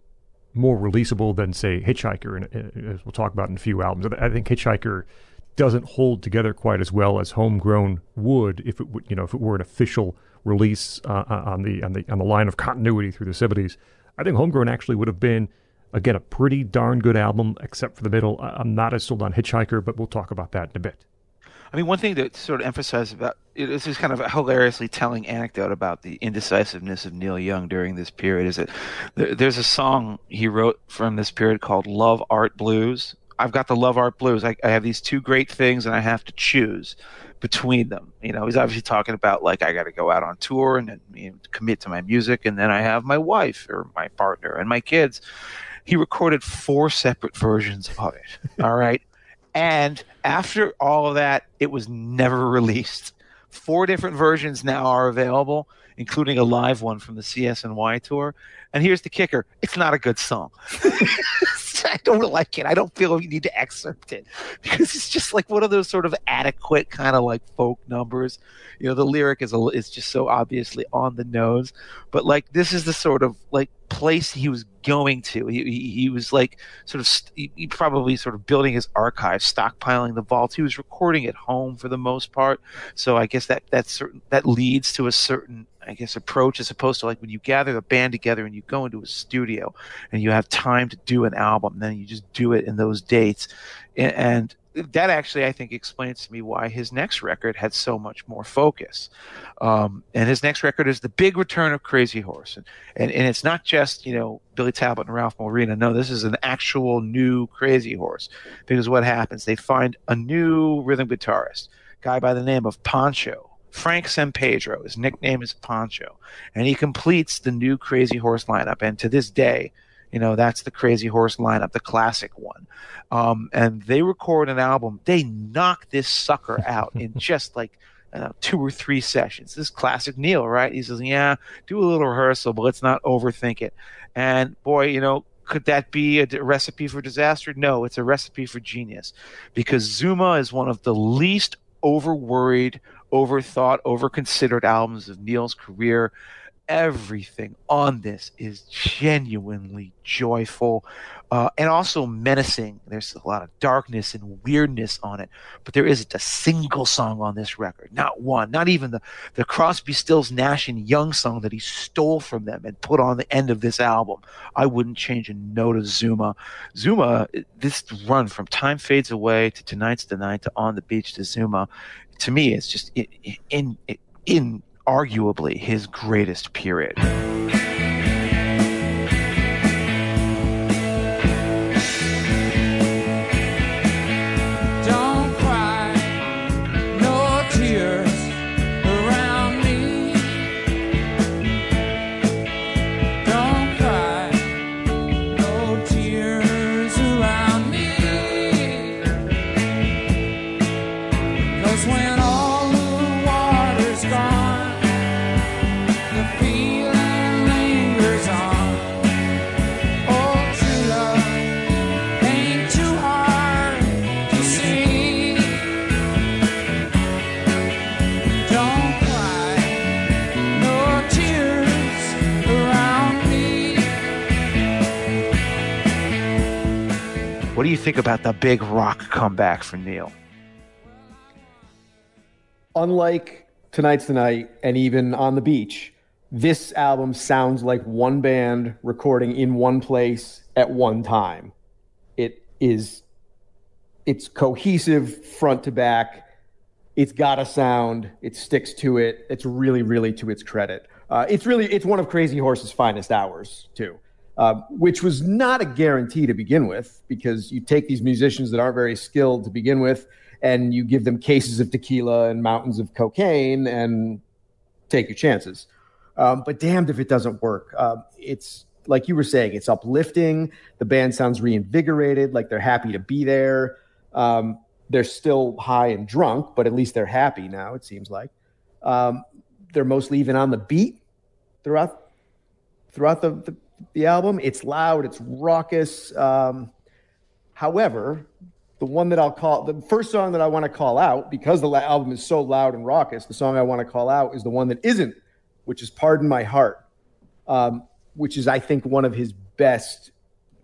more releasable than say Hitchhiker, and uh, as we'll talk about in a few albums. I think Hitchhiker doesn't hold together quite as well as Homegrown would if it would, you know, if it were an official release uh, on the on the on the line of continuity through the seventies. I think Homegrown actually would have been. Again, a pretty darn good album, except for the middle. I'm not as sold on Hitchhiker, but we'll talk about that in a bit. I mean, one thing to sort of emphasize about this is kind of a hilariously telling anecdote about the indecisiveness of Neil Young during this period is that there, there's a song he wrote from this period called Love Art Blues. I've got the Love Art Blues. I, I have these two great things and I have to choose between them. You know, he's obviously talking about like I got to go out on tour and, and you know, commit to my music, and then I have my wife or my partner and my kids. He recorded four separate versions of it. All right. And after all of that, it was never released. Four different versions now are available, including a live one from the CSNY tour. And here's the kicker it's not a good song. I don't like it. I don't feel you need to excerpt it because it's just like one of those sort of adequate kind of like folk numbers. You know, the lyric is a, is just so obviously on the nose, but like this is the sort of like place he was going to. He he, he was like sort of st- he, probably sort of building his archive, stockpiling the vaults. He was recording at home for the most part, so I guess that that certain that leads to a certain I guess approach as opposed to like when you gather the band together and you go into a studio and you have time to do an album, then you just do it in those dates, and, that actually I think explains to me why his next record had so much more focus. Um, and his next record is the big return of Crazy Horse, and, and and it's not just you know Billy Talbot and Ralph Molina. No, this is an actual new Crazy Horse because what happens? They find a new rhythm guitarist, guy by the name of Pancho. Frank Sampedro, his nickname is Pancho, and he completes the new Crazy Horse lineup. And to this day, you know, that's the Crazy Horse lineup, the classic one. Um, and they record an album. They knock this sucker out in just like uh, two or three sessions. This is classic Neil, right? He says, "Yeah, do a little rehearsal, but let's not overthink it." And boy, you know, could that be a d- recipe for disaster? No, it's a recipe for genius, because Zuma is one of the least over-worried, overthought, over-considered albums of Neil's career everything on this is genuinely joyful uh, and also menacing. There's a lot of darkness and weirdness on it, but there isn't a single song on this record, not one, not even the, the Crosby, Stills, Nash and Young song that he stole from them and put on the end of this album. I wouldn't change a note of Zuma. Zuma, this run from Time Fades Away to Tonight's the Night to On the Beach to Zuma, to me, it's just in, in, in arguably his greatest period. What do you think about the big rock comeback for Neil? Unlike Tonight's the Night and even On the Beach, this album sounds like one band recording in one place at one time. It is it's cohesive front to back. It's got a sound. It sticks to it. It's really, really to its credit. Uh, it's really it's one of Crazy Horse's finest hours too, uh, which was not a guarantee to begin with because you take these musicians that aren't very skilled to begin with and you give them cases of tequila and mountains of cocaine and take your chances. Um, but damned if it doesn't work. Um, it's like you were saying, it's uplifting. The band sounds reinvigorated, like they're happy to be there. Um, they're still high and drunk, but at least they're happy now, it seems like. Um, they're mostly even on the beat throughout throughout the, the, the album. It's loud, it's raucous. Um, however, the one that I'll call the first song that I want to call out because the album is so loud and raucous. The song I want to call out is the one that isn't, which is "Pardon My Heart," um, which is I think one of his best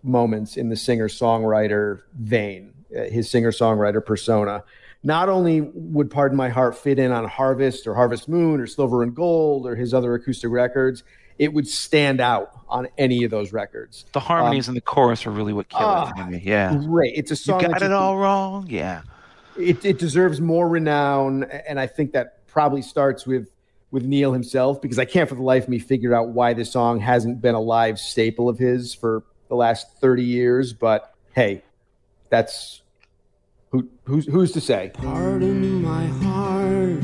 moments in the singer songwriter vein, uh, his singer songwriter persona. Not only would "Pardon My Heart" fit in on Harvest or Harvest Moon or Silver and Gold or his other acoustic records, it would stand out on any of those records. The harmonies and the chorus are really what kill ah, it for me. Yeah. Great, it's a song. You got it you- all wrong. Yeah. it, it deserves more renown and i think that probably starts with with neil himself because i can't for the life of me figure out why this song hasn't been a live staple of his for the last 30 years but hey that's who who's who's to say Pardon my heart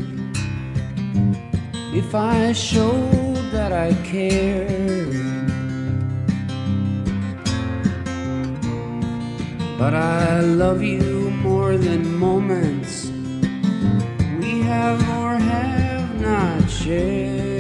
if I showed that I cared. But I love you more than moments we have or have not shared.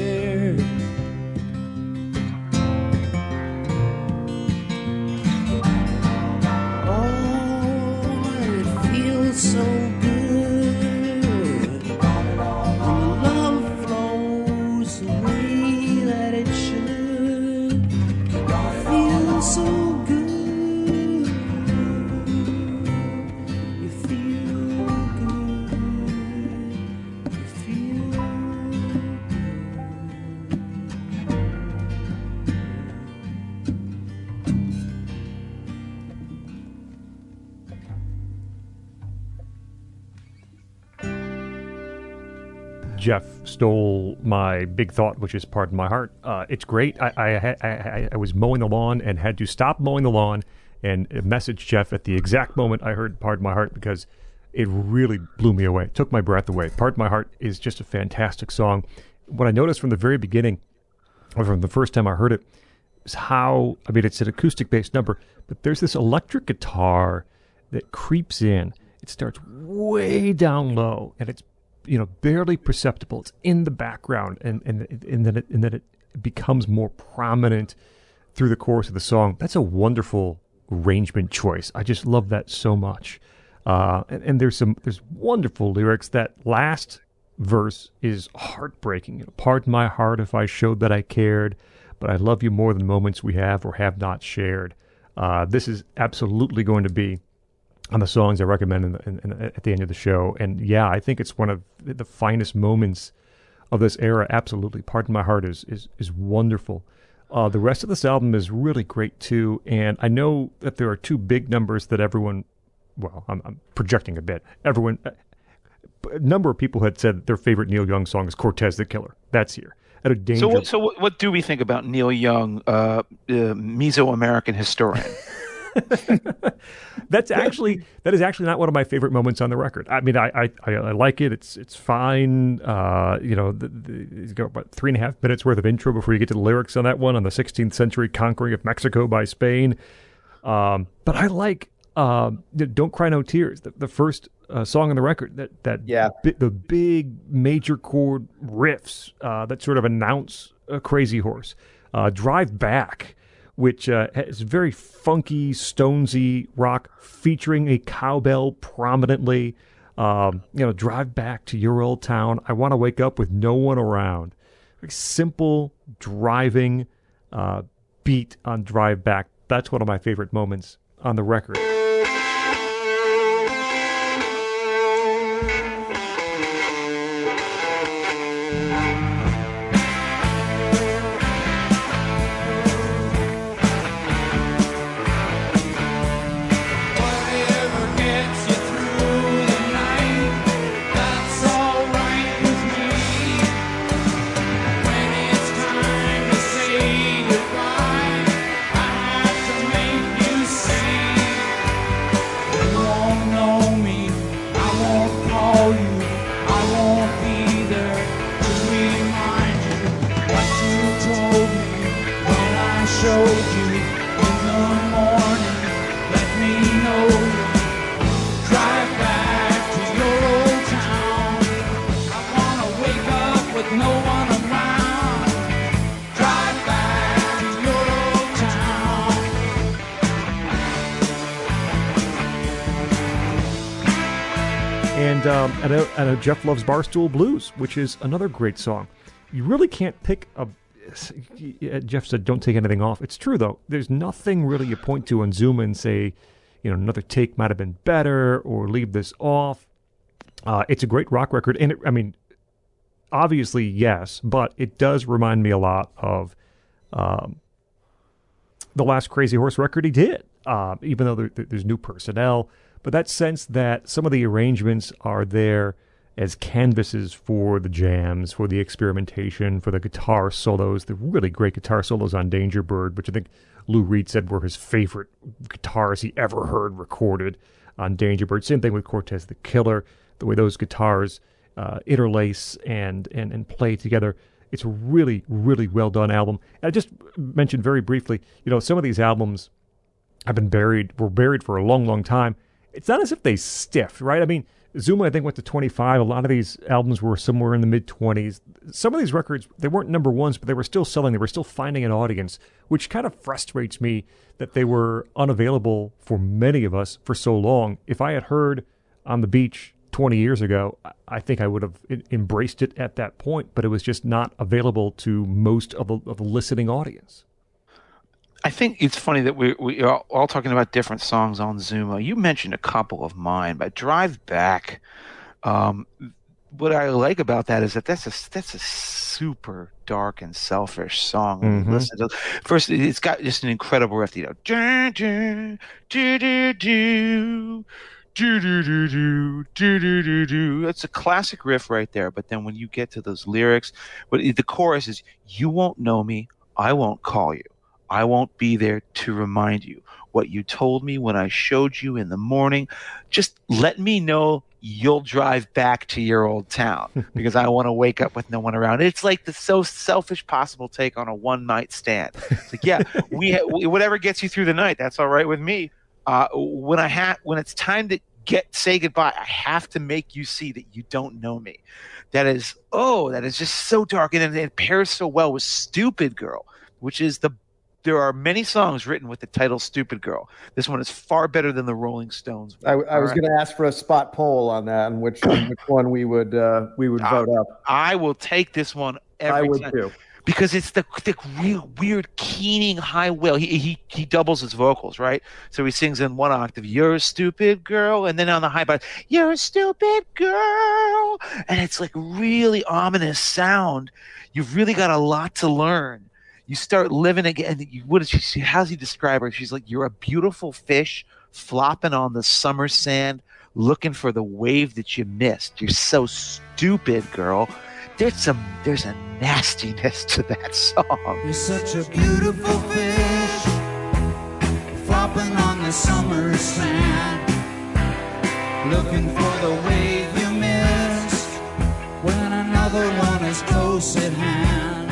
Jeff stole my big thought, which is "Pardon My Heart." Uh, it's great. I I, I I was mowing the lawn and had to stop mowing the lawn and message Jeff at the exact moment I heard "Pardon My Heart" because it really blew me away. It took my breath away. "Pardon My Heart" is just a fantastic song. What I noticed from the very beginning, or from the first time I heard it, is how I mean it's an acoustic based number, but there's this electric guitar that creeps in. It starts way down low and it's you know barely perceptible. It's in the background and and and then it and then it becomes more prominent through the course of the song. That's a wonderful arrangement choice. I just love that so much. Uh, and, and there's some there's wonderful lyrics. That last verse is heartbreaking. You know, Pardon my heart if I showed that I cared, but I love you more than moments we have or have not shared. Uh, this is absolutely going to be on the songs I recommend in the, in, in, at the end of the show. And yeah, I think it's one of the finest moments of this era. Absolutely, "Pardon My Heart" is is is wonderful. Uh, the rest of this album is really great too. And I know that there are two big numbers that everyone, well, I'm, I'm projecting a bit. Everyone, a number of people had said their favorite Neil Young song is "Cortez the Killer." That's here. At a danger. So, what, so what, what do we think about Neil Young, uh, uh, Mesoamerican historian? That's actually that is actually not one of my favorite moments on the record. I mean, I I, I, like it. It's it's fine. Uh, you know, the, the, it's got about three and a half minutes worth of intro before you get to the lyrics on that one on the 16th century conquering of Mexico by Spain. Um, but I like um, "Don't Cry No Tears," the, the first uh, song on the record. That that Yeah. bi- the big major chord riffs uh, that sort of announce a Crazy Horse. Uh, Drive Back, which uh, is very funky, stonesy rock featuring a cowbell prominently. Um, you know, Drive Back to Your Old Town. I want to wake up with no one around. Very simple driving uh, beat on Drive Back. That's one of my favorite moments on the record. And um, I, know, I know Jeff loves Barstool Blues, which is another great song. You really can't pick a. Jeff said, "Don't take anything off." It's true though. There's nothing really you point to on Zuma and say, you know, another take might have been better, or leave this off. Uh, it's a great rock record, and it, I mean, obviously yes, but it does remind me a lot of um, the last Crazy Horse record he did. Uh, even though there- there's new personnel, but that sense that some of the arrangements are there as canvases for the jams, for the experimentation, for the guitar solos, the really great guitar solos on Danger Bird, which I think Lou Reed said were his favorite guitars he ever heard recorded on Danger Bird. Same thing with Cortez the Killer, the way those guitars uh, interlace and, and, and play together. It's a really, really well done album. And I just mentioned very briefly, you know, some of these albums have been buried, were buried for a long, long time. It's not as if they stiff, right? I mean, Zuma, I think, went to 25. A lot of these albums were somewhere in the mid 20s. Some of these records, they weren't number ones, but they were still selling. They were still finding an audience, which kind of frustrates me that they were unavailable for many of us for so long. If I had heard on the beach 20 years ago, I- think I would have embraced it at that point, but it was just not available to most of the, of the listening audience. I think it's funny that we we are all talking about different songs on Zuma. You mentioned a couple of mine, but Drive Back. Um, what I like about that is that that's a that's a super dark and selfish song. Mhm. Listen to first, it's got just an incredible riff. You know, dun, dun, do do do. Do do do do do do do do. That's a classic riff right there. But then when you get to those lyrics, but the chorus is, "You won't know me, I won't call you." I won't be there to remind you what you told me when I showed you in the morning. Just let me know you'll drive back to your old town because I want to wake up with no one around. It's like the so selfish possible take on a one night stand. It's like, yeah, we ha- whatever gets you through the night, that's all right with me. Uh, when I ha- when it's time to get say goodbye, I have to make you see that you don't know me. That is oh, that is just so dark, and it, it pairs so well with "Stupid Girl," which is the there are many songs written with the title "Stupid Girl." This one is far better than the Rolling Stones. I, I was right. going to ask for a spot poll on that, and which on which one we would uh, we would Ah, vote up. I will take this one every I would time too. because it's the the real weird keening high wail. He he he doubles his vocals, right? So he sings in one octave, "You're a stupid girl," and then on the high part, "You're a stupid girl," and it's like really ominous sound. You've really got a lot to learn. You start living again. You, what is she? she- How's he describe her? She's like, "You're a beautiful fish flopping on the summer sand." Looking for the wave that you missed. You're so stupid, girl. There's some there's a nastiness to that song. You're such a beautiful fish, flopping on the summer sand, looking for the wave you missed when another one is close at hand.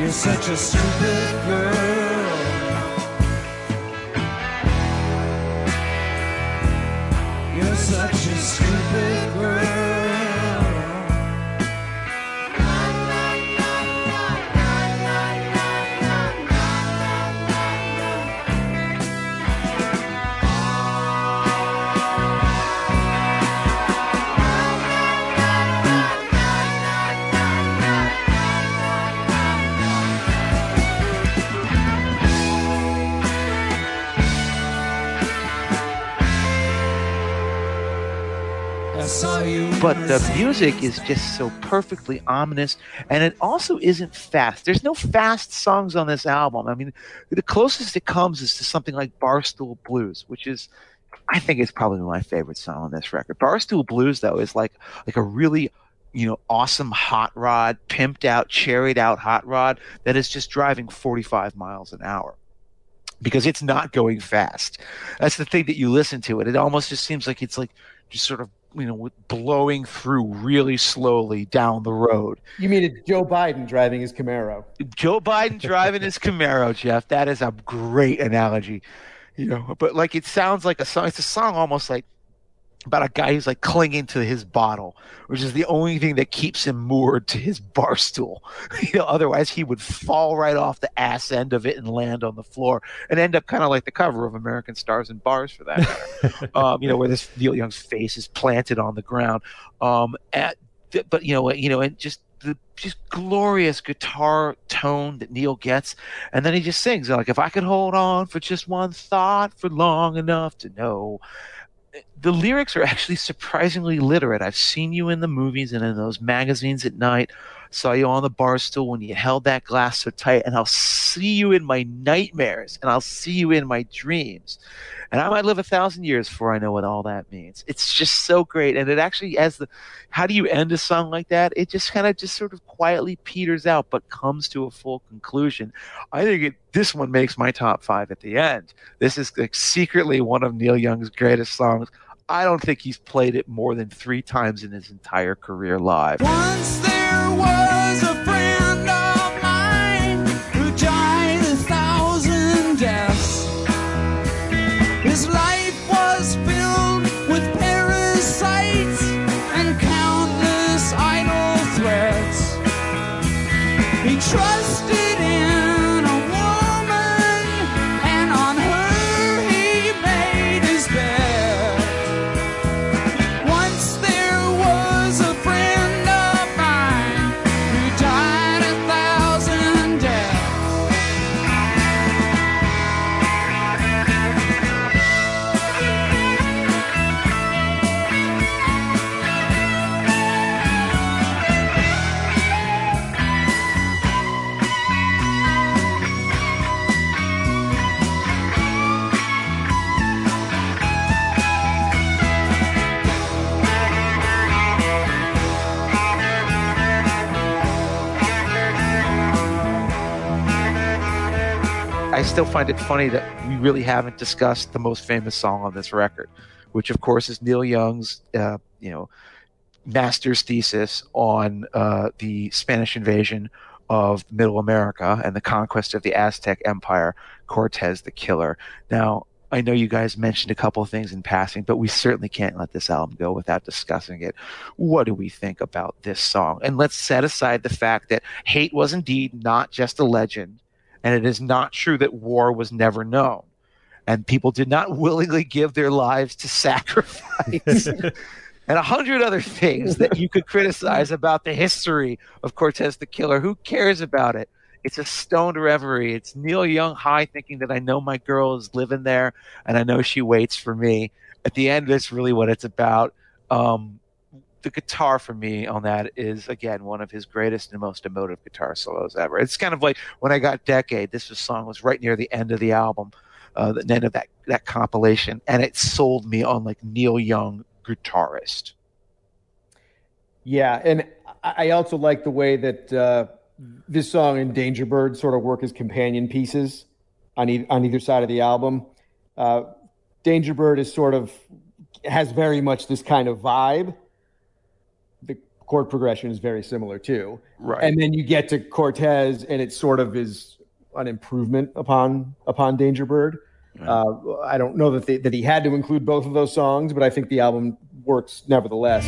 You're such a stupid girl. You're such a stupid girl. But the music is just so perfectly ominous and it also isn't fast. There's no fast songs on this album. I mean the closest it comes is to something like barstool blues which is i think it's probably my favorite song on this record. Barstool blues though is like like a really you know awesome hot rod pimped out cherried out hot rod that is just driving 45 miles an hour because it's not going fast. That's the thing that you listen to it it almost just seems like it's like just sort of you know blowing through really slowly down the road. You mean it's Joe Biden driving his Camaro? Joe Biden driving his Camaro, Jeff. That is a great analogy. You know, but like it sounds like a song. It's a song almost like about a guy who's like clinging to his bottle, which is the only thing that keeps him moored to his bar stool. You know, otherwise he would fall right off the ass end of it and land on the floor and end up kind of like the cover of American Stars and Bars for that matter. um, you know, where this Neil Young's face is planted on the ground. Um, at, but you know, you know, and just the just glorious guitar tone that Neil gets, and then he just sings like, "If I could hold on for just one thought for long enough to know." The lyrics are actually surprisingly literate. I've seen you in the movies and in those magazines at night. Saw you on the bar stool when you held that glass so tight, and I'll see you in my nightmares, and I'll see you in my dreams. And I might live a thousand years before I know what all that means. It's just so great, and it actually, as the, how do you end a song like that? It just kind of just sort of quietly peters out, but comes to a full conclusion. I think it, this one makes my top five at the end. This is like secretly one of Neil Young's greatest songs. I don't think he's played it more than three times in his entire career live. Once there was a I still find it funny that we really haven't discussed the most famous song on this record, which of course is Neil Young's, uh, you know, master's thesis on uh, the Spanish invasion of Middle America and the conquest of the Aztec Empire, Cortez the Killer. Now, I know you guys mentioned a couple of things in passing, but we certainly can't let this album go without discussing it. What do we think about this song? And let's set aside the fact that hate was indeed not just a legend, and it is not true that war was never known. And people did not willingly give their lives to sacrifice. and a hundred other things that you could criticize about the history of Cortez the Killer. Who cares about it? It's a stoned reverie. It's Neil Young high thinking that I know my girl is living there and I know she waits for me. At the end, that's really what it's about. Um, the guitar for me on that is again one of his greatest and most emotive guitar solos ever. It's kind of like when I got Decade. This was, song was right near the end of the album, uh, the end of that that compilation, and it sold me on like Neil Young guitarist. Yeah, and I also like the way that uh, this song and Danger Bird sort of work as companion pieces on e- on either side of the album. Uh, Danger Bird is sort of has very much this kind of vibe. Chord progression is very similar too, Right. and then you get to Cortez, and it sort of is an improvement upon upon Danger Bird. Uh, I don't know that they, that he had to include both of those songs, but I think the album works nevertheless.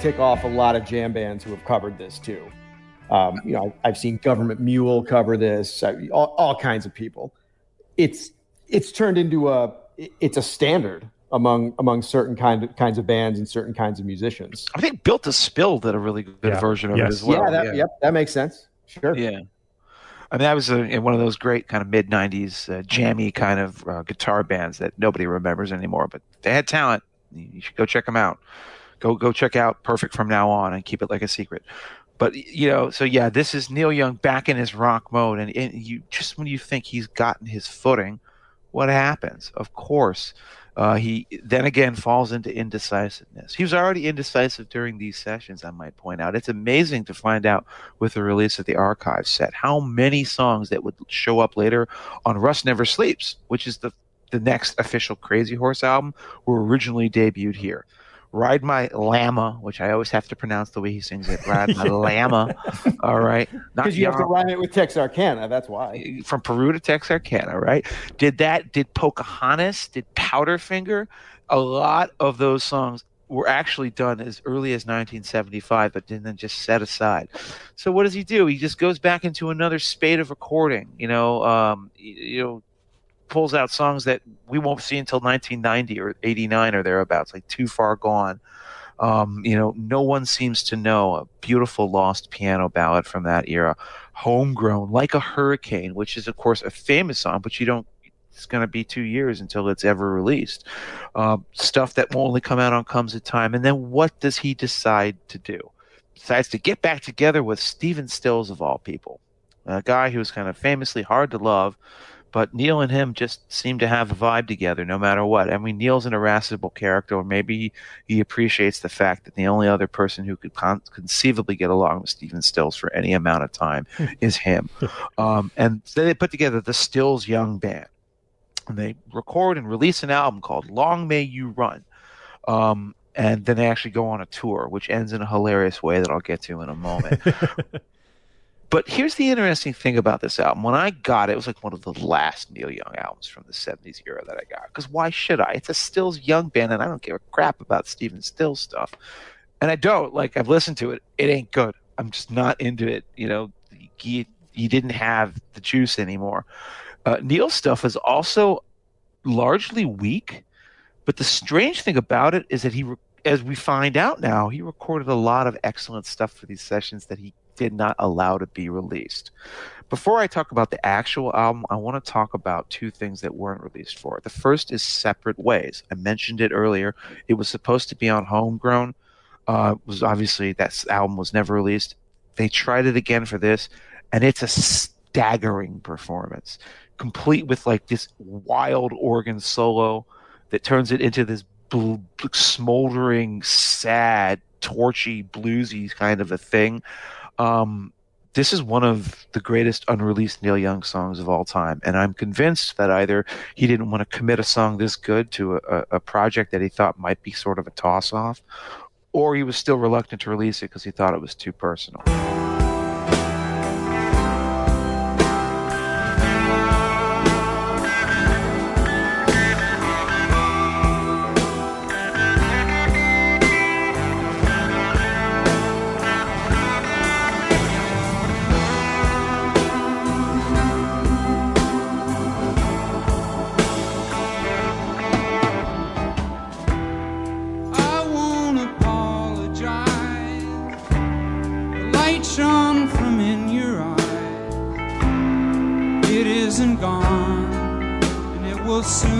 Tick off a lot of jam bands who have covered this too. Um, you know, I've seen Government Mule cover this, all, all kinds of people. It's it's turned into a it's a standard among among certain kind of, kinds of bands and certain kinds of musicians. I think Built to Spill did a really good Yeah. version of Yes. it as well. yeah, that, yep, that makes sense. Sure. Yeah. I mean, that was a, one of those great kind of mid 90s uh, jammy kind of uh, guitar bands that nobody remembers anymore, but they had talent. You you should go check them out. Go go check out Perfect from now on and keep it like a secret. But you know, so yeah, this is Neil Young back in his rock mode, and, and you just when you think he's gotten his footing, what happens? Of course, uh, he then again falls into indecisiveness. He was already indecisive during these sessions, I might point out. It's amazing to find out with the release of the archive set how many songs that would show up later on Rust Never Sleeps, which is the the next official Crazy Horse album, were originally debuted here. Ride My Llama, which I always have to pronounce the way he sings it. Ride My Llama. All right. Because you have to rhyme it with Texarkana. That's why. from Peru to Texarkana, right? Did that? Did Pocahontas? Did Powderfinger? A lot of those songs were actually done as early as 1975, but then just set aside. So what does he do? He just goes back into another spate of recording. You know, um, y- you know, pulls out songs that we won't see until 1990 or 89 or thereabouts, like Too Far Gone. Um, you know, no one seems to know a beautiful lost piano ballad from that era. Homegrown, like a hurricane, which is of course a famous song, but you don't. It's going to be two years until it's ever released. Um, stuff that will only come out on Comes a Time, and then what does he decide to do? Decides to get back together with Stephen Stills of all people, a guy who was kind of famously hard to love, but Neil and him just seem to have a vibe together no matter what. I mean, Neil's an irascible character, or maybe he, appreciates the fact that the only other person who could con- conceivably get along with Stephen Stills for any amount of time is him. Um, and then they put together the Stills Young Band. And they record and release an album called Long May You Run. Um, and then they actually go on a tour, which ends in a hilarious way that I'll get to in a moment. But here's the interesting thing about this album. When I got it, it was like one of the last Neil Young albums from the 70s era that I got. Because why should I? It's a Stills Young band, and I don't give a crap about Stephen Stills stuff. And I don't. Like, I've listened to it. It ain't good. I'm just not into it. You know, he, he didn't have the juice anymore. Uh, Neil's stuff is also largely weak. But the strange thing about it is that he, as we find out now, he recorded a lot of excellent stuff for these sessions that he did not allow to be released. Before I talk about the actual album, I want to talk about two things that weren't released for it. The first is Separate Ways. I mentioned it earlier. It was supposed to be on Homegrown. Uh, was obviously that album was never released. They tried it again for this, and it's a staggering performance, complete with like this wild organ solo that turns it into this bl- smoldering, sad, torchy, bluesy kind of a thing. Um, this is one of the greatest unreleased Neil Young songs of all time, and I'm convinced that either he didn't want to commit a song this good to a, a project that he thought might be sort of a toss off, or he was still reluctant to release it because he thought it was too personal. Soon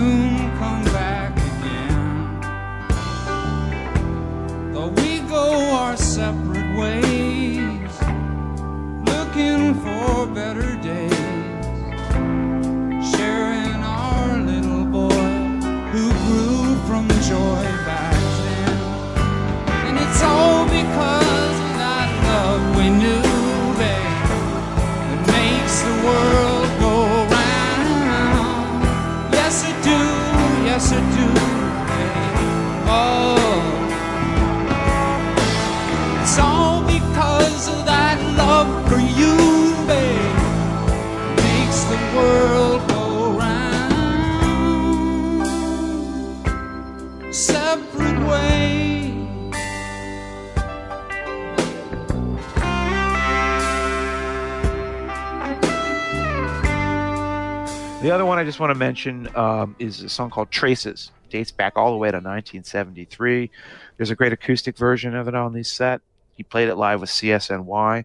The other one I just want to mention um, is a song called Traces. Dates back all the way to 1973. There's a great acoustic version of it on this set. He played it live with CSNY.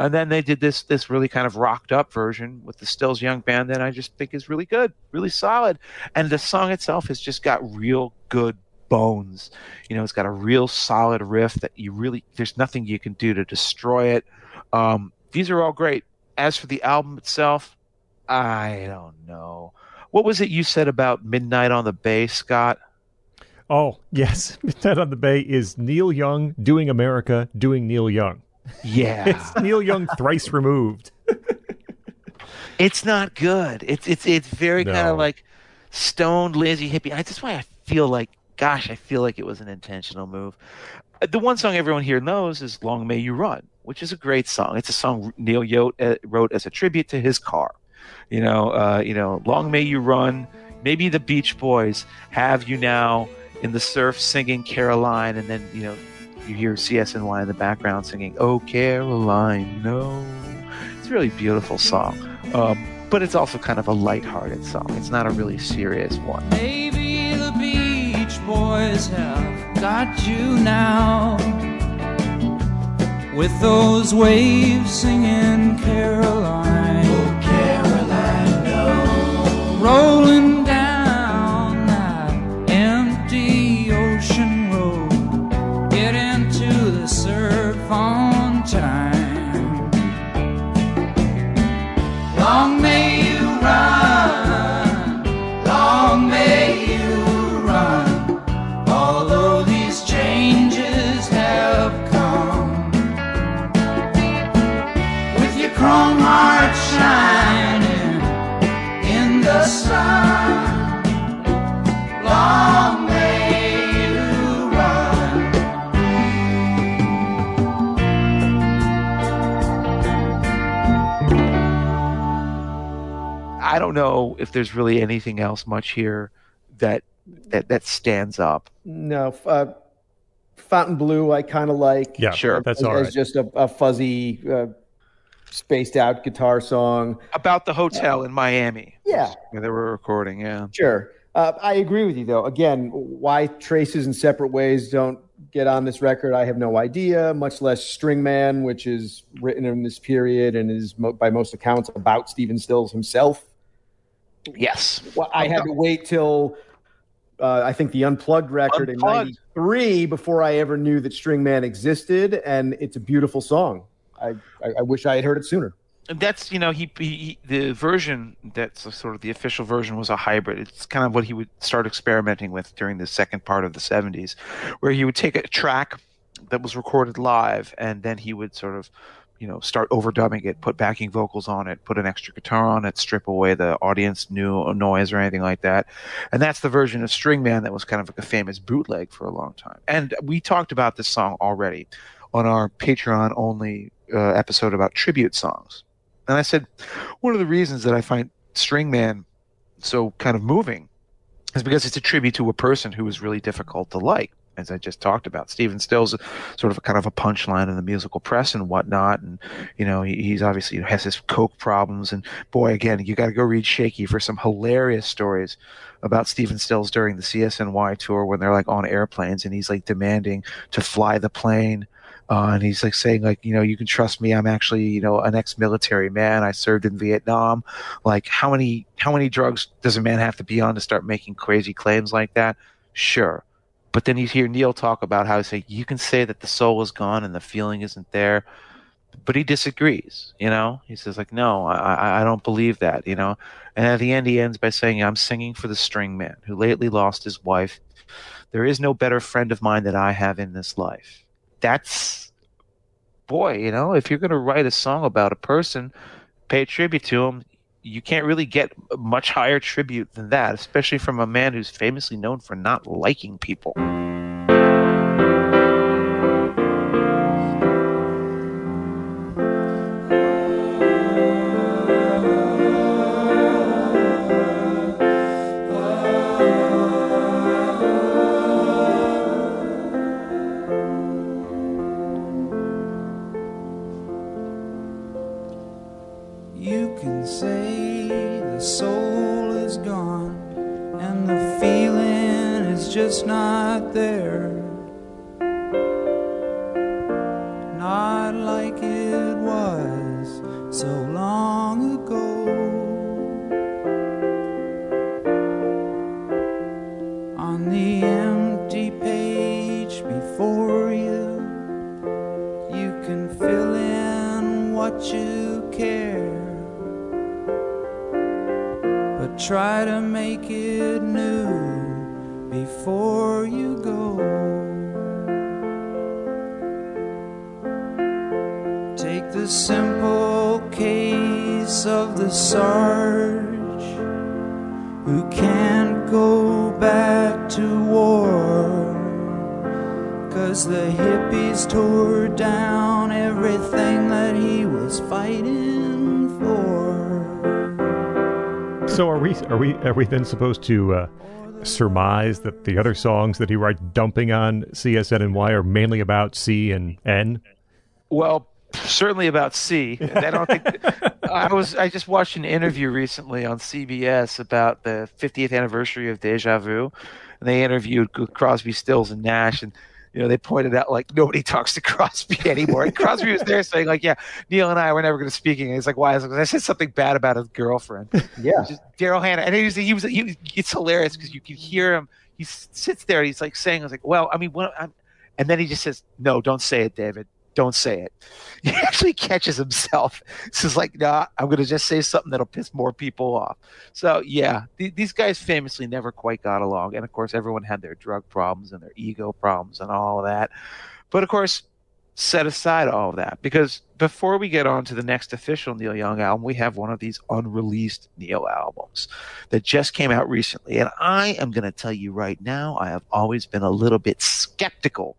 And then they did this this really kind of rocked up version with the Stills Young Band that I just think is really good, really solid. And the song itself has just got real good bones. You know, it's got a real solid riff that you really there's nothing you can do to destroy it. Um, these are all great. As for the album itself, I don't know. What was it you said about Midnight on the Bay, Scott? Oh, yes. Midnight on the Bay is Neil Young doing America doing Neil Young. Yeah. It's Neil Young thrice removed. It's not good. It's it's it's very kind of like stoned, lazy hippie. I, that's why I feel like, gosh, I feel like it was an intentional move. Uh, The one song everyone here knows is "Long May You Run," which is a great song. It's a song Neil Yote uh, wrote as a tribute to his car. You know, uh, you know, "Long May You Run." Maybe the Beach Boys have you now in the surf singing Caroline, and then you know you hear CSNY in the background singing "Oh Caroline, no." It's a really beautiful song. Um, but it's also kind of a lighthearted song. It's not a really serious one. Maybe the Beach Boys have got you now. With those waves singing Caroline. Rolling know if there's really anything else much here that that that stands up. No, f- uh, Fontainebleau, I kind of like. Yeah, Sure. That's as, all as right. just a, a fuzzy, uh, spaced out guitar song. About the hotel in Miami. Yeah. Where they were recording, yeah. Sure. Uh, I agree with you, though. Again, why Traces in separate ways don't get on this record, I have no idea, much less String Man, which is written in this period and is, mo- by most accounts, about Stephen Stills himself. Yes. Well, I had to wait till uh, I think the Unplugged record Unplugged. in '93 before I ever knew that String Man existed, and it's a beautiful song. I, I, I wish I had heard it sooner. And that's you know he, he, he the version that's sort of the official version was a hybrid. It's kind of what he would start experimenting with during the second part of the 70s, where he would take a track that was recorded live and then he would sort of you know start overdubbing it, put backing vocals on it, put an extra guitar on it, strip away the audience new noise or anything like that. And that's the version of String Man that was kind of like a famous bootleg for a long time. And we talked about this song already on our Patreon only uh, episode about tribute songs. And I said, one of the reasons that I find String Man so kind of moving is because it's a tribute to a person who was really difficult to like, as I just talked about. Stephen Stills sort of a kind of a punchline in the musical press and whatnot. And, you know, he, he's obviously has his coke problems. And boy, again, you got to go read Shaky for some hilarious stories about Stephen Stills during the CSNY tour when they're like on airplanes and he's like demanding to fly the plane. Uh, and he's like saying like you know you can trust me i'm actually you know an ex-military man i served in vietnam like how many how many drugs does a man have to be on to start making crazy claims like that sure but then you hear neil talk about how he say you can say that the soul is gone and the feeling isn't there but he disagrees you know? He says like no i i, don't believe that you know? And at the end he ends by saying i'm singing for the string man who lately lost his wife. There is no better friend of mine that i have in this life. That's boy, you know, if you're going to write a song about a person, pay tribute to him, you can't really get much higher tribute than that, especially from a man who's famously known for not liking people. Is not there. Not like it was so long ago. On the empty page before you, you can fill in what you care. But try to make it new before you go. Take the simple case of the Sarge who can't go back to war. Cause the hippies tore down everything that he was fighting for. So are we? Are we? Are we then supposed to uh, surmise that the other songs that he writes dumping on CSN and Y are mainly about C and N? Well, certainly about C. I don't think I was. I just watched an interview recently on CBS about the 50th anniversary of Deja Vu, and they interviewed Crosby, Stills, and Nash, and you know they pointed out like nobody talks to Crosby anymore. And Crosby was there saying like, "Yeah, Neil and I were never going to speak again." He's like, "Why?" I, like, I said something bad about his girlfriend. Yeah. Just Daryl Hannah, and he was he was he, it's hilarious because you can hear him. He sits there. And he's like saying, "I was like, well, I mean, what?" I'm, and then he just says, "No, don't say it, David. Don't say it." He actually catches himself. Says like, "Nah, I'm going to just say something that'll piss more people off." So yeah, th- these guys famously never quite got along, and of course, everyone had their drug problems and their ego problems and all of that. But of course, set aside all of that because before we get on to the next official Neil Young album, we have one of these unreleased Neil albums that just came out recently. And I am going to tell you right now, I have always been a little bit skeptical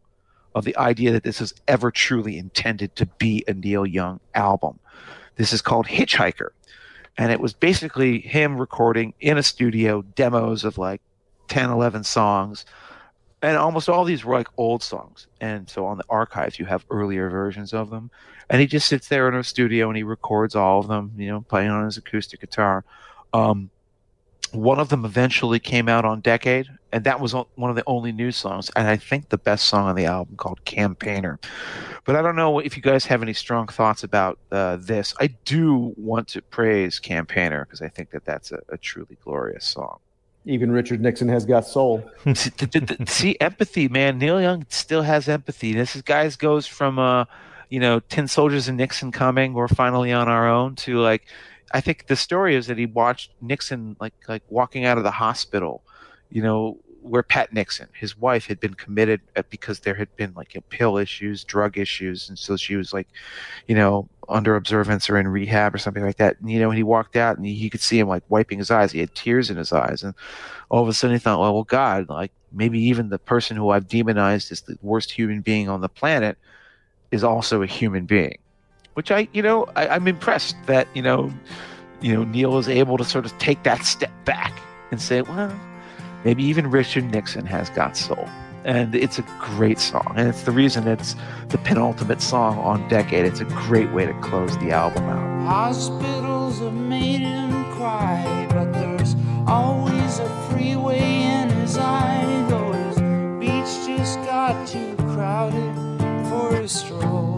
of the idea that this is ever truly intended to be a Neil Young album. This is called Hitchhiker. And it was basically him recording in a studio demos of like 10, 11 songs and almost all these were like old songs. And so on the archives, you have earlier versions of them. And he just sits there in a studio and he records all of them, you know, playing on his acoustic guitar. Um, one of them eventually came out on Decade, and that was one of the only new songs, and I think the best song on the album called Campaigner. But I don't know if you guys have any strong thoughts about uh, this. I do want to praise Campaigner because I think that that's a, a truly glorious song. Even Richard Nixon has got soul. see, th- th- th- see empathy, man. Neil Young still has empathy. This is guys goes from uh, you know, Tin Soldiers and Nixon coming, we're finally on our own to like I think the story is that he watched Nixon like like walking out of the hospital, you know, where Pat Nixon, his wife, had been committed uh, because there had been like pill issues, drug issues, and so she was like, you know, under observance or in rehab or something like that. And, you know, and he walked out and he, he could see him like wiping his eyes. He had tears in his eyes, and all of a sudden he thought, well, well, God, like maybe even the person who I've demonized as the worst human being on the planet is also a human being which I, you know, I, I'm impressed that you know, you know, Neil is able to sort of take that step back and say, well, maybe even Richard Nixon has got soul, and it's a great song, and it's the reason it's the penultimate song on Decade. It's a great way to close the album out. Hospitals have made him cry, but there's always a freeway in his eye. Though his beach just got too crowded for a stroll.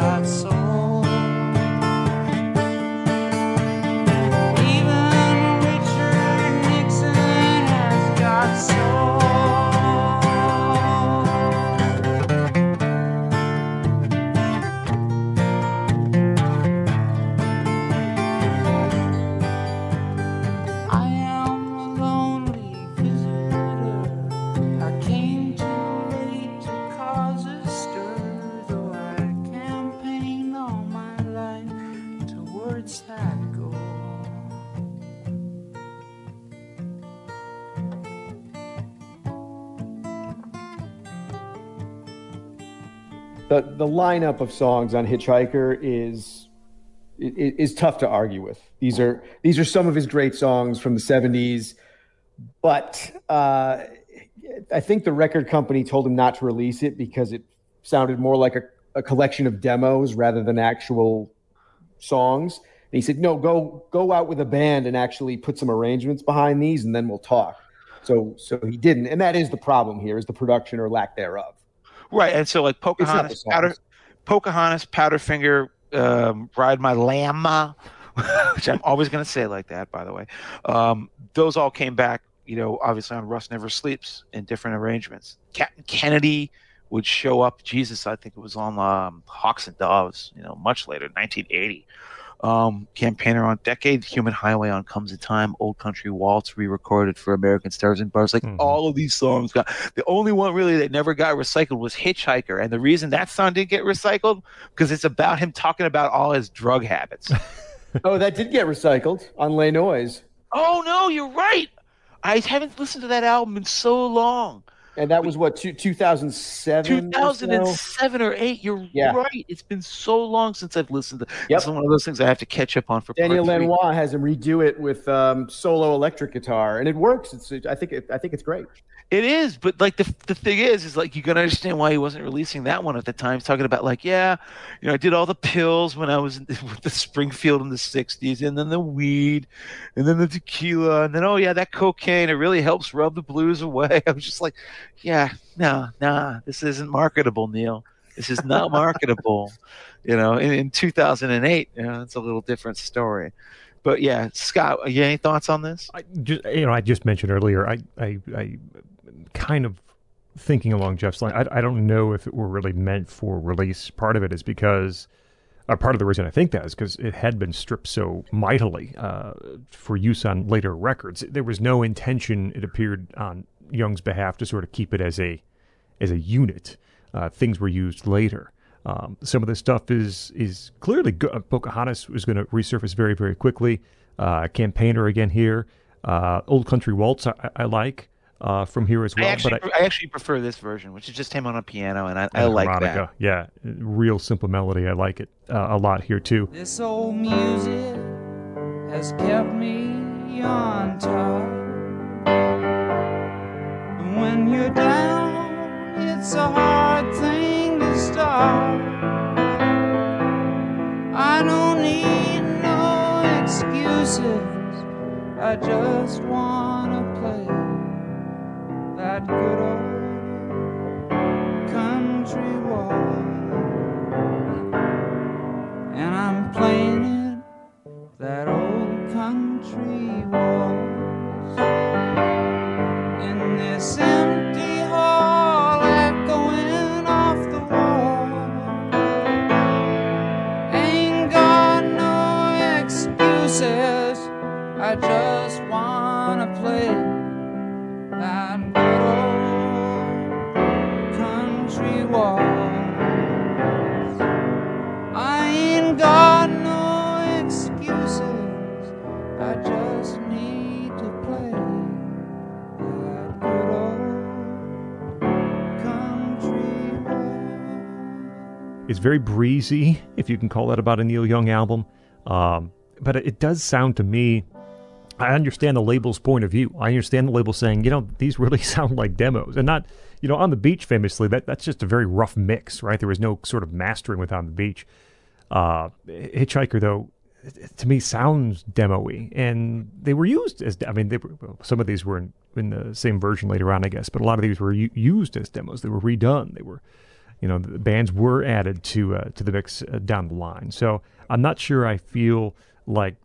Got soul. The lineup of songs on Hitchhiker is is tough to argue with. These are these are some of his great songs from the '70s, but uh, I think the record company told him not to release it because it sounded more like a, a collection of demos rather than actual songs. And he said, "No, go go out with a band and actually put some arrangements behind these, and then we'll talk." So so he didn't, and that is the problem here: is the production or lack thereof. Right, and so like It's not the Pocahontas. Powder, Pocahontas, Powderfinger, um, Ride My Llama, which I'm always going to say like that, by the way. Um, those all came back, you know, obviously on Rust Never Sleeps in different arrangements. Captain Kennedy would show up. Jesus, I think it was on um, Hawks and Doves, you know, much later, 1980. Um, Campaigner on Decade, Human Highway on Comes a Time, Old Country Waltz re-recorded for American Stars and Bars. Like Mhm. all of these songs got the only one really that never got recycled was Hitchhiker, and the reason that song didn't get recycled because it's about him talking about all his drug habits. Oh, that did get recycled on Le Noise. oh no, you're right. I haven't listened to that album in so long. And that was what, two, 2007? or so? 2007 or eight. You're Yeah. right. It's been so long since I've listened to. Yep. It's one of those things I have to catch up on for. Daniel. Lanois has him redo it with um, solo electric guitar, and it works. It's, I think, it, I think it's great. It is, but like the the thing is, is like you gotta understand why he wasn't releasing that one at the time. He's talking about like, yeah, you know, I did all the pills when I was in, with the Springfield in the '60s, and then the weed, and then the tequila, and then oh yeah, that cocaine. It really helps rub the blues away. I was just like, yeah, no, nah, this isn't marketable, Neil. This is not marketable. You know, in, in 2008, you know, it's a little different story. But yeah, Scott, you any thoughts on this? I just, you know, I just mentioned earlier. I, I, I kind of thinking along Jeff's line. I, I don't know if it were really meant for release. Part of it is because, uh, part of the reason I think that is because it had been stripped so mightily uh, for use on later records. There was no intention. It appeared on Young's behalf to sort of keep it as a, as a unit. Uh, things were used later. Um, some of this stuff is is clearly good. Uh, Pocahontas was going to resurface very very quickly. Uh, Campaigner again here. Uh, Old Country Waltz I, I like uh, from here as well. I actually, but I, actually prefer this version, which is just him on a piano, and I, I and like harmonica, yeah, real simple melody. I like it uh, a lot here too. This old music has kept me on top. When you're down, it's a hard thing to stop. I don't need no excuses. I just wanna play that good old country waltz and I'm playing it that old country waltz It's very breezy, if you can call that about a Neil Young album. Um, but it does sound to me. I understand the label's point of view. I understand the label saying, you know, these really sound like demos, and not, you know, on the beach. Famously, that that's just a very rough mix, right? There was no sort of mastering with on the beach. Uh, Hitchhiker, though, to me sounds demo-y, and they were used as. I mean, they were, some of these were in, in the same version later on, I guess, but a lot of these were u- used as demos. They were redone. They were you know the bands were added to uh, to the mix uh, down the line. So I'm not sure I feel like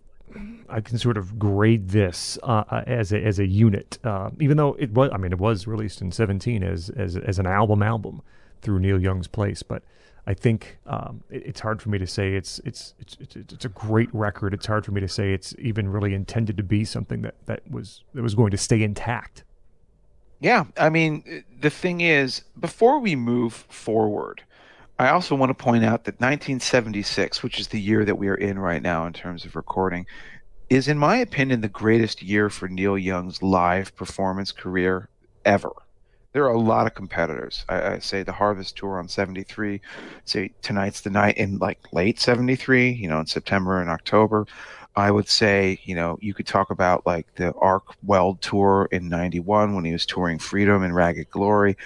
I can sort of grade this uh, uh, as a as a unit, uh, even though it was. I mean, it was released in 17 as as as an album album through Neil Young's place, but. I think um, it, it's hard for me to say it's, it's it's it's it's a great record. It's hard for me to say it's even really intended to be something that, that was that was going to stay intact. Yeah, I mean, the thing is, before we move forward, I also want to point out that 1976, which is the year that we are in right now in terms of recording, is, in my opinion, the greatest year for Neil Young's live performance career ever. there are a lot of competitors. I, I say the Harvest Tour on 73, say tonight's the night in like late 73, you know, in September and October. I would say, you know, you could talk about like the Arc Weld Tour in 91 when he was touring Freedom and Ragged Glory.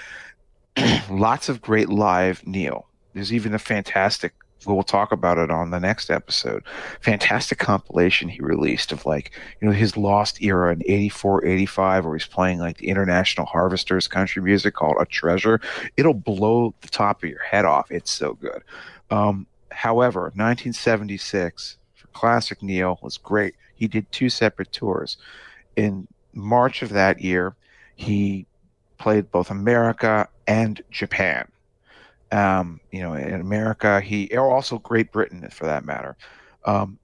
Lots of great live Neil. There's even a fantastic we'll talk about it on the next episode. Fantastic compilation he released of like, you know, his lost era in 84, 85, where he's playing like the International Harvesters country music called A Treasure. It'll blow the top of your head off. It's so good. Um, however, 1976 for Classic Neil was great. He did two separate tours. In March of that year, he played both America and Japan um, you know, in America, he or also Great Britain for that matter. Um,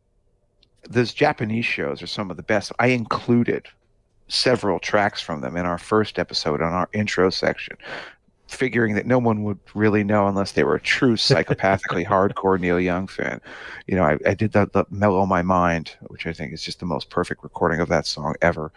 those Japanese shows are some of the best. I included several tracks from them in our first episode on our intro section, figuring that no one would really know unless they were a true psychopathically hardcore Neil Young fan. You know, I, I did that, the Mellow My Mind, which I think is just the most perfect recording of that song ever.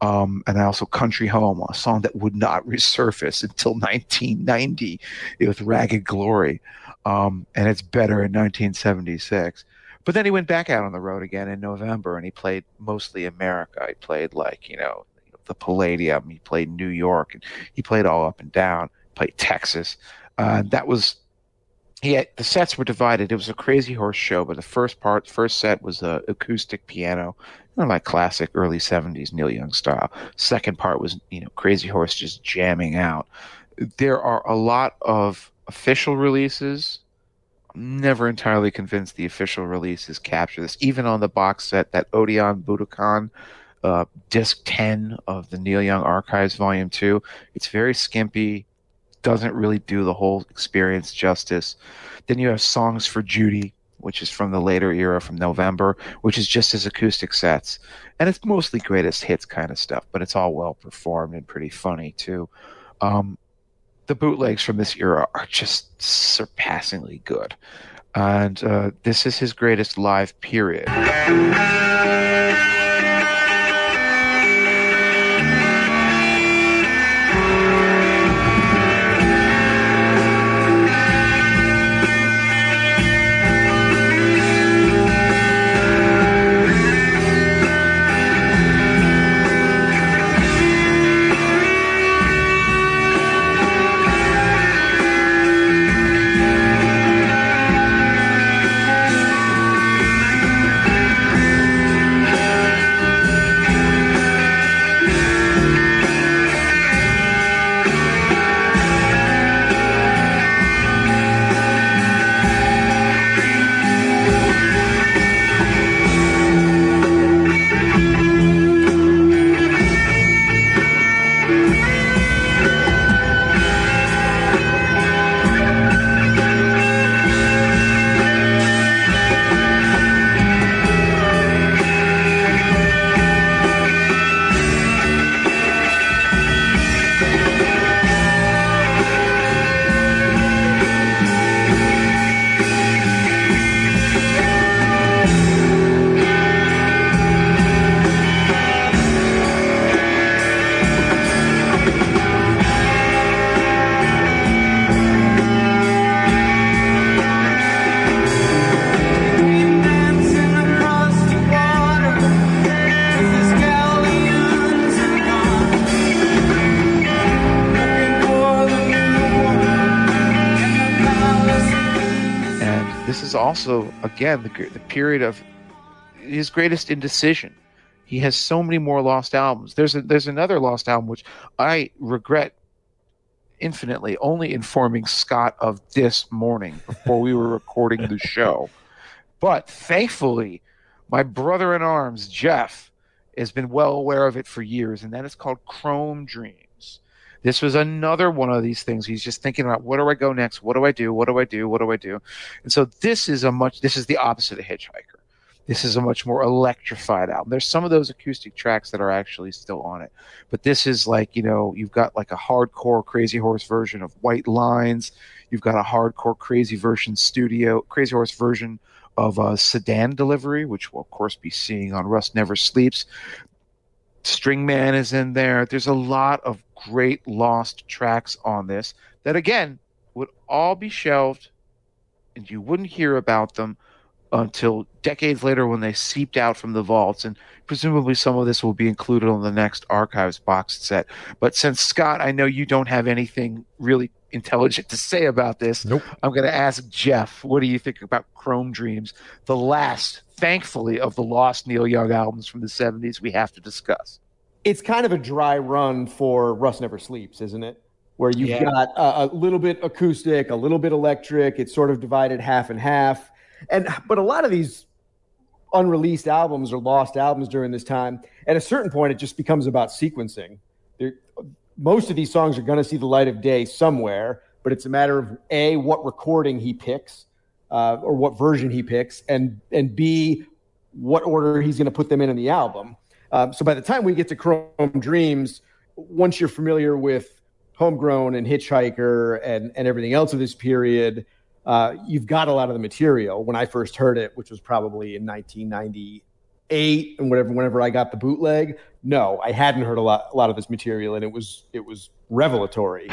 Um, and I also Country Home, a song that would not resurface until 1990 with Ragged Glory. Um, and it's better in 1976. But then he went back out on the road again in November and he played mostly America. He played like, you know, the Palladium. He played New York and he played all up and down, played Texas. Uh, that was had, the sets were divided. It was a crazy horse show, but the first part, first set was a acoustic piano, you know, like classic early '70s Neil Young style. Second part was you know Crazy Horse just jamming out. There are a lot of official releases. I'm never entirely convinced the official releases capture this. Even on the box set, that Odeon Budokan uh, disc 10 of the Neil Young Archives Volume 2, it's very skimpy doesn't really do the whole experience justice. Then you have Songs for Judy, which is from the later era from November, which is just his acoustic sets. And it's mostly greatest hits kind of stuff, but it's all well performed and pretty funny too. Um, the bootlegs from this era are just surpassingly good. And uh, this is his greatest live period. Again the, the period of his greatest indecision. He has so many more lost albums. There's a, there's another lost album which I regret infinitely, only informing Scott of this morning before we were recording the show. But thankfully, my brother in arms, Jeff, has been well aware of it for years, and that is called Chrome Dreams. This was another one of these things. He's just thinking about what do I go next? What do I do? What do I do? What do I do? And so this is a much this is the opposite of Hitchhiker. This is a much more electrified album. There's some of those acoustic tracks that are actually still on it, but this is like you know you've got like a hardcore Crazy Horse version of White Lines. You've got a hardcore Crazy version studio Crazy Horse version of uh, Sedan Delivery, which we'll of course be seeing on Rust Never Sleeps. String Man is in there. There's a lot of great lost tracks on this that again would all be shelved and you wouldn't hear about them until decades later when they seeped out from the vaults. And presumably some of this will be included on the next archives box set. But since scott i know you don't have anything really intelligent to say about this Nope. i'm going to ask jeff what do you think about chrome dreams the last thankfully of the lost neil young albums from the 70s we have to discuss it's kind of a dry run for Rust Never Sleeps, isn't it? Where you've Yeah. got a, a little bit acoustic, a little bit electric. It's sort of divided half and half. And but a lot of these unreleased albums or lost albums during this time, at a certain point, it just becomes about sequencing. There, most of these songs are going to see the light of day somewhere, but it's a matter of a what recording he picks uh, or what version he picks, and and b what order he's going to put them in in the album. Um, so by the time we get to Chrome Dreams, once you're familiar with Homegrown and Hitchhiker and, and everything else of this period, uh, you've got a lot of the material. When I first heard it, which was probably in 1998 and whatever, whenever I got the bootleg, no, I hadn't heard a lot, a lot of this material, and it was it was revelatory.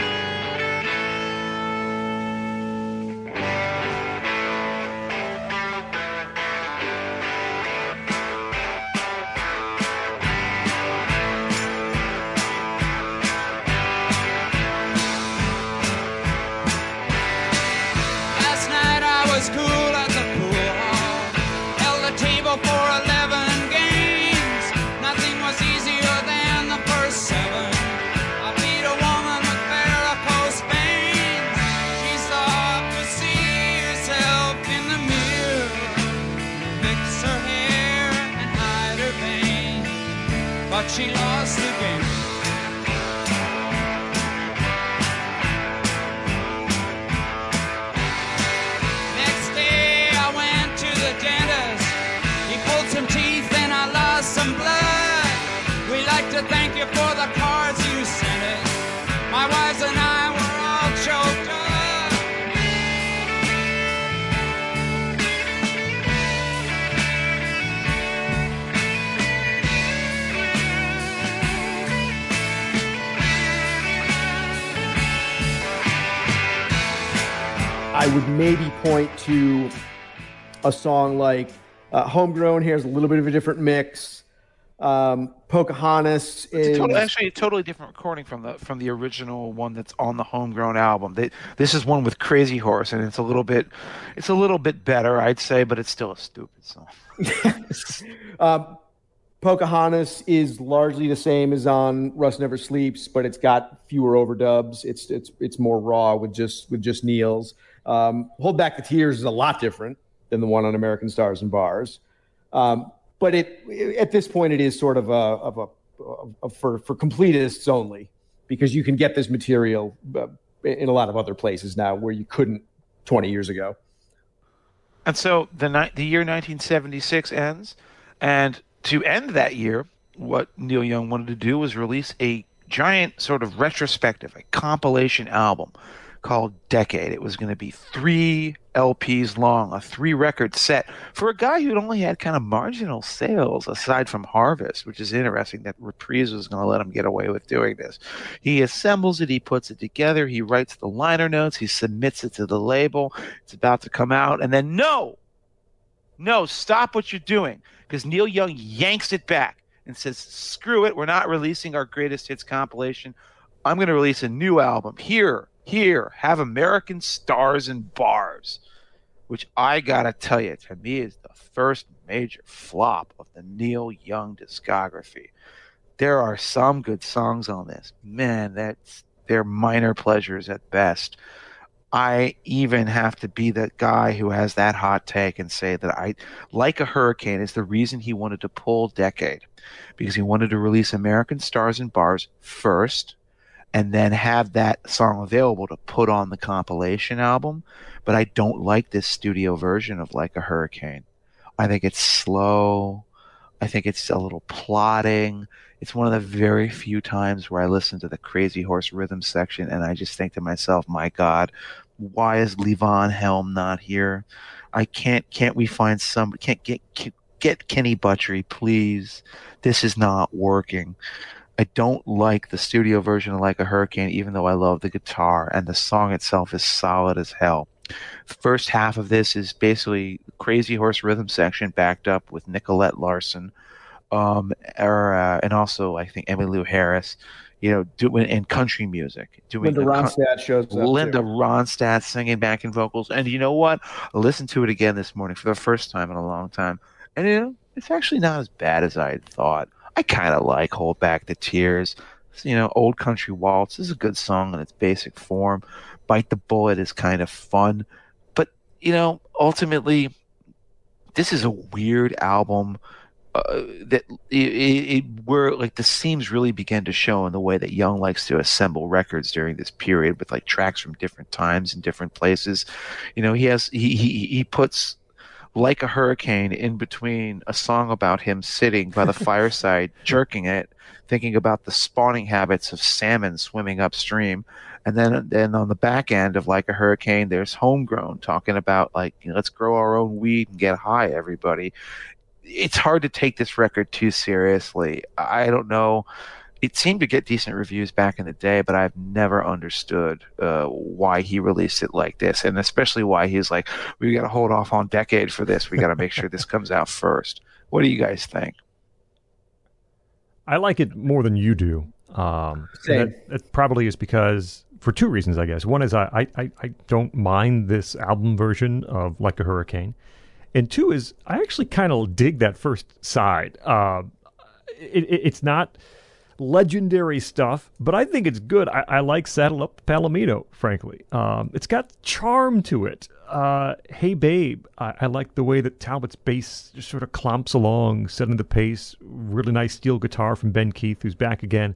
I would maybe point to a song like uh, Homegrown. Here's a little bit of a different mix. Um, Pocahontas It's is actually a totally different recording from the from the original one that's on the homegrown album. They, this is one with Crazy Horse, and it's a little bit it's a little bit better, I'd say, but it's still a stupid song. Um, Pocahontas is largely the same as on Rust Never Sleeps, but it's got fewer overdubs. It's it's it's more raw with just with just Neil's. Um, Hold Back the Tears is a lot different than the one on American Stars and Bars, um, but it at this point it is sort of a of a of, for for completists only because you can get this material uh, in a lot of other places now where you couldn't 20 years ago. And so the ni- the year 1976 ends, and to end that year, what Neil Young wanted to do was release a giant sort of retrospective, a compilation album called Decade. It was going to be three LPs long, a three record set for a guy who'd only had kind of marginal sales aside from Harvest, which is interesting that Reprise was going to let him get away with doing this. He assembles it, he puts it together, he writes the liner notes, he submits it to the label. It's about to come out, and then no, no, stop what you're doing because Neil Young yanks it back and says, "Screw it, we're not releasing our greatest hits compilation. I'm going to release a new album here, here, have American stars and bars." Which I gotta tell you, to me, is the first major flop of the Neil Young discography. There are some good songs on this. Man, that's they're minor pleasures at best. I even have to be that guy who has that hot take and say that I like a hurricane is the reason he wanted to pull decade because he wanted to release American Stars and Bars first and then have that song available to put on the compilation album. But I don't like this studio version of Like a Hurricane. I think it's slow. I think it's a little plotting. It's one of the very few times where I listen to the Crazy Horse rhythm section and I just think to myself, my God, why is Levon Helm not here? I can't. Can't we find some? Can't get get Kenny Buttrey, please? This is not working. I don't like the studio version of Like a Hurricane, even though I love the guitar, and the song itself is solid as hell. The first half of this is basically Crazy Horse rhythm section backed up with Nicolette Larson, um, or, uh, and also I think Emmylou Harris, you know, doing in country music, doing Linda Ronstadt shows up. Linda too. Ronstadt singing backing vocals. And you know what? I listened to it again this morning for the first time in a long time. And you know, it's actually not as bad as I had thought. I kind of like Hold Back the Tears. You know, Old Country Waltz is a good song in its basic form. Bite the Bullet is kind of fun. But, you know, ultimately, this is a weird album uh, that it, it, where like the seams really began to show in the way that Young likes to assemble records during this period with like tracks from different times and different places. You know, he has he he, he puts like a hurricane in between a song about him sitting by the fireside jerking it thinking about the spawning habits of salmon swimming upstream. And then then on the back end of like a hurricane there's homegrown talking about like you know, let's grow our own weed and get high everybody. It's hard to take this record too seriously. I don't know it seemed to get decent reviews back in the day, but I've never understood uh, why he released it like this, and especially why he's like, "We got to hold off on Decade for this. We got to make sure this comes out first. What do you guys think? I like it more than you do. Um, Same. That, that probably is because for two reasons, I guess. One is I, I, I don't mind this album version of Like a Hurricane, and two is I actually kind of dig that first side. Uh, it, it, it's not legendary stuff, but I think it's good. I, I like Saddle Up Palomino, frankly. Um, it's got charm to it. Uh, hey Babe, I, I like the way that Talbot's bass just sort of clomps along, setting the pace. Really nice steel guitar from Ben Keith, who's back again.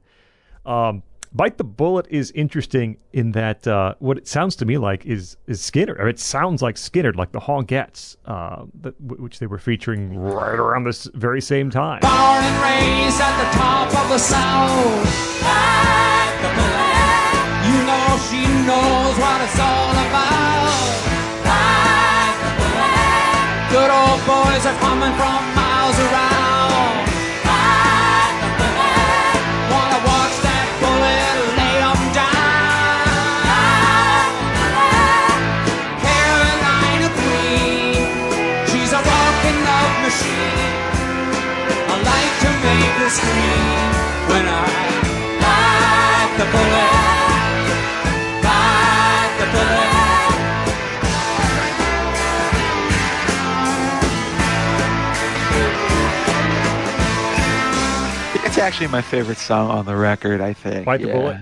Um, Bite the Bullet is interesting in that uh, what it sounds to me like is is Skynyrd. Or it sounds like Skynyrd, like the Hogettes, uh, which they were featuring right around this very same time. Born and raised at the top of the South. Like the bullet. You know she knows what it's all about. Like the bullet. Good old boys are coming from miles around. Scream when I bite the bullet, bite the bullet. It's actually my favorite song on the record. I think. Bite the Yeah. bullet.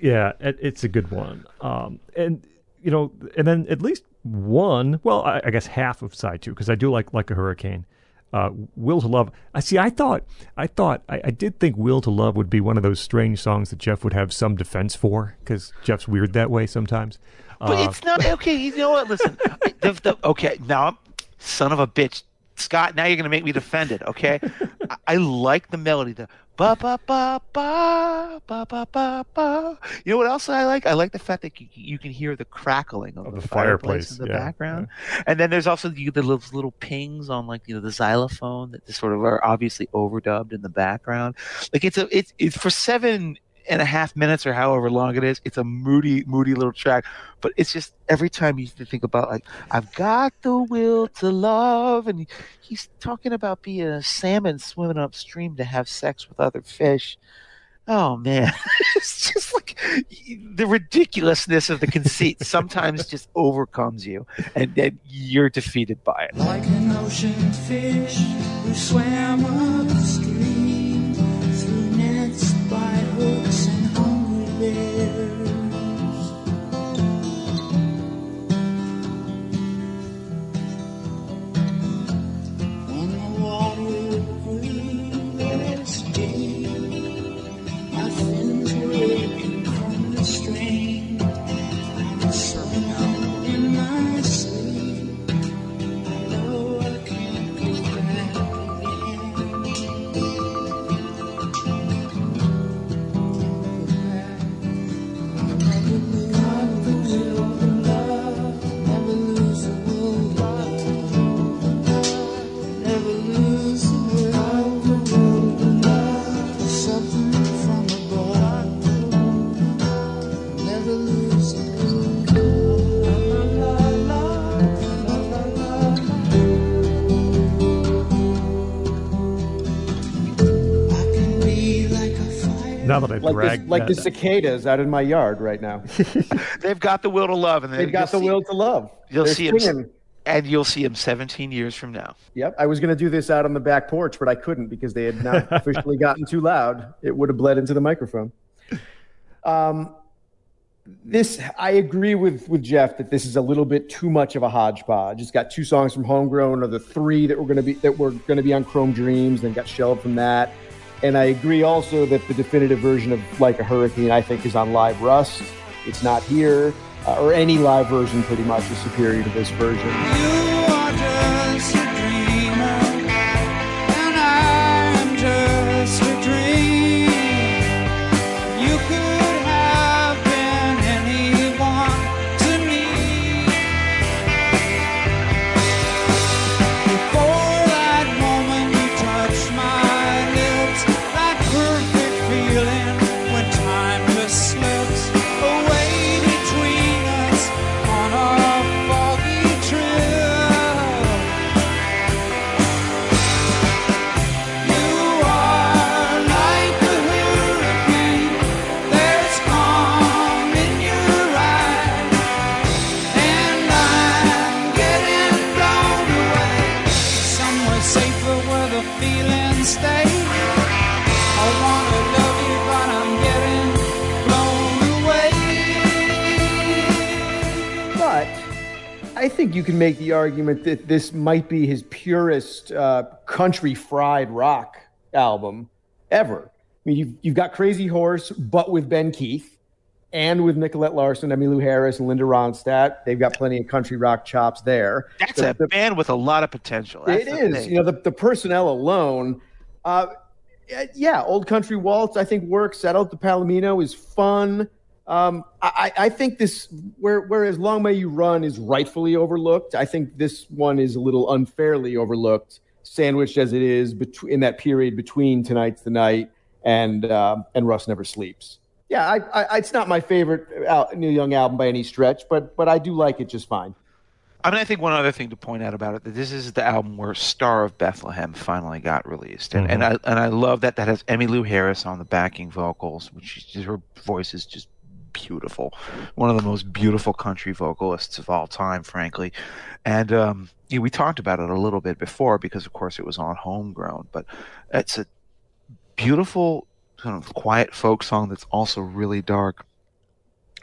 Yeah, it, it's a good one. Um, and you know, and then at least one. Well, I, I guess half of side two because I do like like a hurricane. Uh, Will to Love. I see. I thought. I thought. I, I did think Will to Love would be one of those strange songs that Jeff would have some defense for because Jeff's weird that way sometimes. But Uh, it's not okay. You know what? Listen. the, the, okay, now, son of a bitch, Scott. Now you're gonna make me defend it. Okay. I, I like the melody. The ba ba ba ba ba ba ba ba. You know what else I like? I like the fact that you, you can hear the crackling of, Of the, the fireplace, fireplace, in the yeah, background, and then there's also the, the little, little pings on like you know the xylophone that sort of are obviously overdubbed in the background. Like it's a it's it's for seven and a half minutes or however long it is. It's a moody, moody little track, but it's just every time you think about like I've got the will to love, and he's talking about being a salmon swimming upstream to have sex with other fish. Oh man, it's just like the ridiculousness of the conceit sometimes just overcomes you, and then you're defeated by it. Like an ocean fish who swam upstream Now that I've like dragged this, like that- the cicadas out in my yard right now. They've got the will to love, and They've got the you'll see- will to love. you'll They're see 'em s- singing. and you'll see him 17 years from now. Yep, I was going to do this out on the back porch, but I couldn't because they had not officially gotten too loud. It would have bled into the microphone. Um, this I agree with with Jeff that this is a little bit too much of a hodgepodge. It's got two songs from Homegrown, or the three that were going to be that were going to be on Chrome Dreams, then got shelved from that. And I agree also that the definitive version of Like a Hurricane, I think, is on Live Rust. It's not here, uh, or any live version pretty much is superior to this version. Think you can make the argument that this might be his purest uh, country fried rock album ever. I mean, you've, you've got Crazy Horse, but with Ben Keith and with Nicolette Larson, Emmylou Harris, and Linda Ronstadt. They've got plenty of country rock chops there. That's The- a the- band with a lot of potential. That's it is. thing. You know, the, the personnel alone. Uh, yeah, Old Country Waltz, I think works. Saddle Up the Palomino is fun. Um, I, I think this, where, whereas Long May You Run is rightfully overlooked, I think this one is a little unfairly overlooked, sandwiched as it is between in that period between Tonight's the Night and uh, and Rust Never Sleeps. Yeah, I, I, it's not my favorite al- Neil Young album by any stretch, but but I do like it just fine. I mean, I think one other thing to point out about it that this is the album where "Star of Bethlehem" finally got released, and and I and I love that that has Emmylou Harris on the backing vocals, which is just, her voice is just beautiful, one of the most beautiful country vocalists of all time, frankly. And um, we talked about it a little bit before because, of course, it was on Homegrown, but it's a beautiful kind of quiet folk song that's also really dark.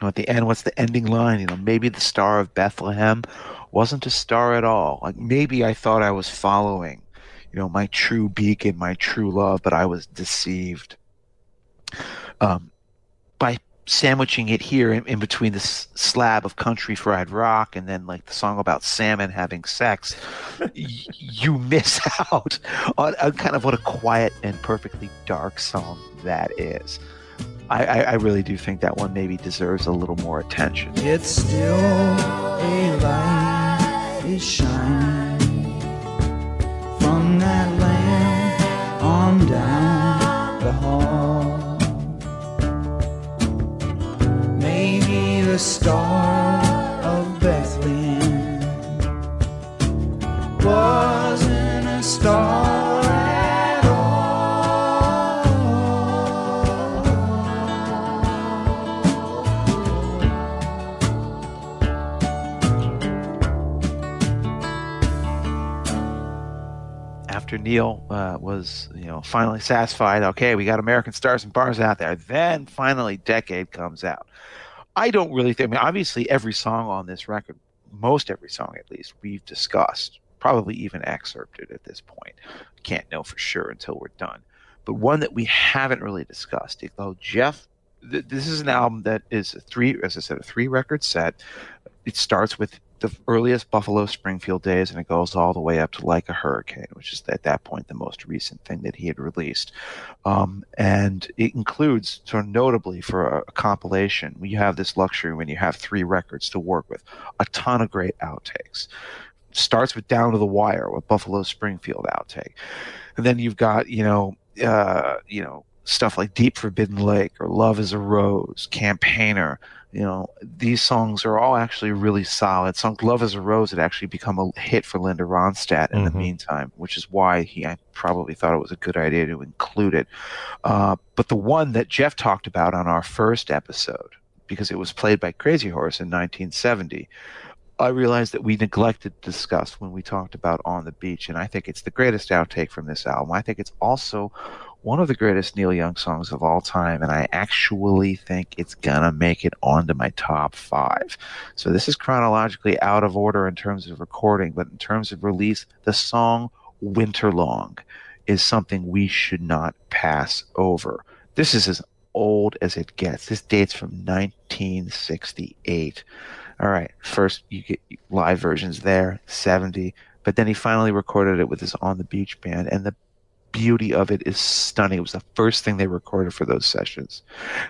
At the end, what's the ending line? You know, maybe the star of Bethlehem wasn't a star at all. Like maybe I thought I was following, you know, my true beacon, my true love, but I was deceived. Um, by sandwiching it here in, in between this slab of country fried rock and then like the song about salmon having sex, y- you miss out on, on kind of what a quiet and perfectly dark song that is. I, I, I really do think that one maybe deserves a little more attention. It's still a light is shining from that on down the hall. The star of Bethlehem wasn't a star at all. after Neil uh, was, you know, finally satisfied, okay, we got American Stars and Bars out there. Then finally, Decade comes out. I don't really think. I mean, obviously, every song on this record, most every song at least, we've discussed, probably even excerpted at this point. Can't know for sure until we're done. But one that we haven't really discussed, though, Jeff. Th- this is an album that is a three, as I said, a three record set. It starts with the earliest Buffalo Springfield days, and it goes all the way up to Like a Hurricane, which is at that point the most recent thing that he had released. Um, and it includes, sort of notably for a, a compilation, you have this luxury when you have three records to work with, a ton of great outtakes. Starts with Down to the Wire with Buffalo Springfield outtake, and then you've got you know uh, you know stuff like Deep Forbidden Lake or Love is a Rose, Campaigner. You know, these songs are all actually really solid. Song Love is a Rose had actually become a hit for Linda Ronstadt in Mhm. the meantime, which is why he I probably thought it was a good idea to include it. Uh, but the one that Jeff talked about on our first episode, because it was played by Crazy Horse in 1970, I realized that we neglected to discuss when we talked about On the Beach, and I think it's the greatest outtake from this album. I think it's also one of the greatest Neil Young songs of all time, and I actually think it's gonna make it onto my top five. So this is chronologically out of order in terms of recording, but in terms of release, the song Winter Long is something we should not pass over. This is as old as it gets. This dates from 1968. All right, first you get live versions there, 70, but then he finally recorded it with his On the Beach band, and the beauty of it is stunning. It was the first thing they recorded for those sessions.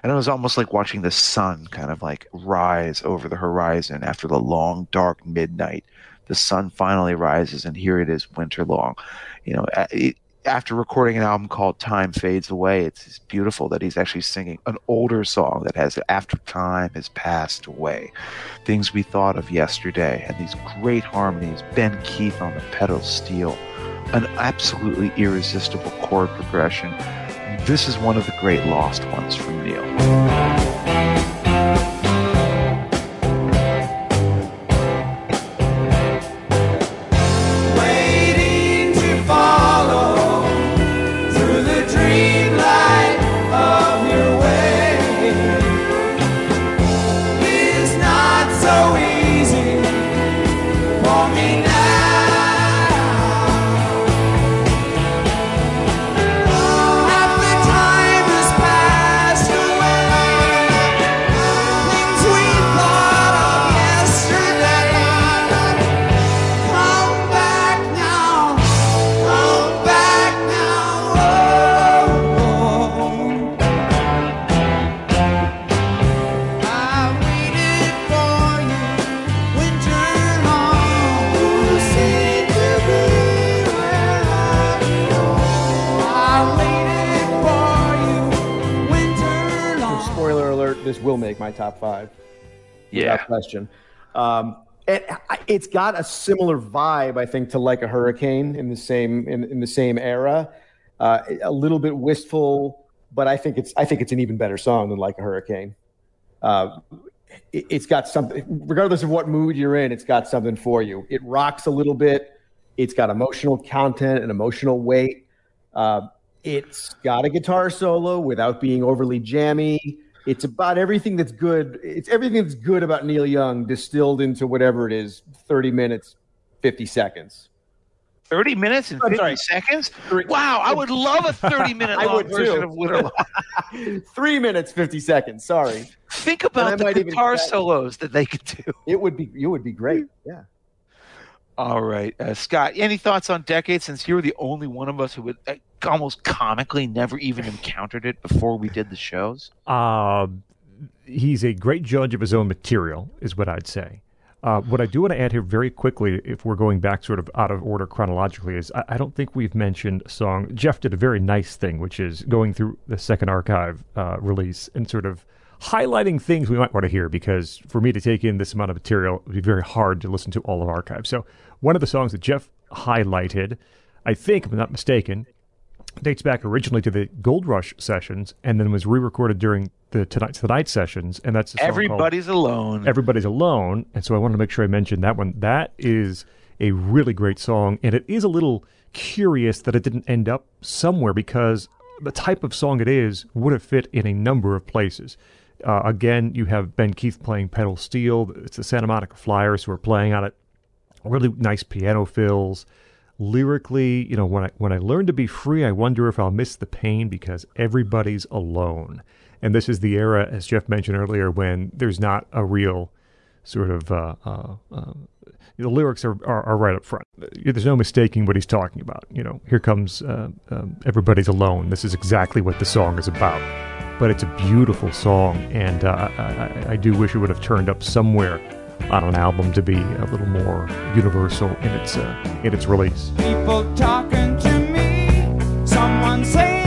And it was almost like watching the sun kind of like rise over the horizon after the long, dark midnight. The sun finally rises, and here it is, winter long. You know, it, after recording an album called Time Fades Away, it's, it's beautiful that he's actually singing an older song that has After Time Has Passed Away. Things we thought of yesterday, and these great harmonies. Ben Keith on the pedal steel, an absolutely irresistible chord progression. This is one of the great lost ones from Neil. Question. Um, it, it's got a similar vibe, I think, to like a hurricane in the same in, in the same era. Uh, a little bit wistful, but I think it's I think it's an even better song than like a hurricane. Uh, it, it's got something, regardless of what mood you're in, it's got something for you. It rocks a little bit. It's got emotional content and emotional weight. Uh, it's got a guitar solo without being overly jammy. It's about everything that's good. It's everything that's good about Neil Young distilled into whatever it is 30 minutes, 50 seconds. 30 minutes and 50 sorry. seconds? Three- Wow, I would love a 30 minute long version too. of Winter. Three minutes, 50 seconds. Sorry. Think about the guitar solos that they could do. It would be, it would be great. Yeah. All right, uh, Scott. Any thoughts on Decade? Since you're the only one of us who would uh, almost comically never even encountered it before we did the shows. Uh, he's a great judge of his own material, is what I'd say. Uh, what I do want to add here very quickly, if we're going back sort of out of order chronologically, is I, I don't think we've mentioned a song. Jeff did a very nice thing, which is going through the second archive uh, release and sort of highlighting things we might want to hear because for me to take in this amount of material, it would be very hard to listen to all of archive. So one of the songs that Jeff highlighted, I think, if I'm not mistaken, dates back originally to the Gold Rush sessions and then was re-recorded during the Tonight Tonight sessions, and that's a song called Everybody's alone. Everybody's Alone. And so I wanted to make sure I mentioned that one. That is a really great song, and it is a little curious that it didn't end up somewhere because the type of song it is would have fit in a number of places. Uh, again, you have Ben Keith playing pedal steel. It's the Santa Monica Flyers who are playing on it. Really nice piano fills. Lyrically, you know, when I when I learn to be free, I wonder if I'll miss the pain because everybody's alone. And this is the era, as Jeff mentioned earlier, when there's not a real sort of uh, uh, uh, the lyrics are, are, are right up front. There's no mistaking what he's talking about. You know, here comes uh, um, everybody's alone. This is exactly what the song is about. But it's a beautiful song, and uh, I, I, I do wish it would have turned up somewhere on an album to be a little more universal in its uh, in its release. People talking to me, someone saying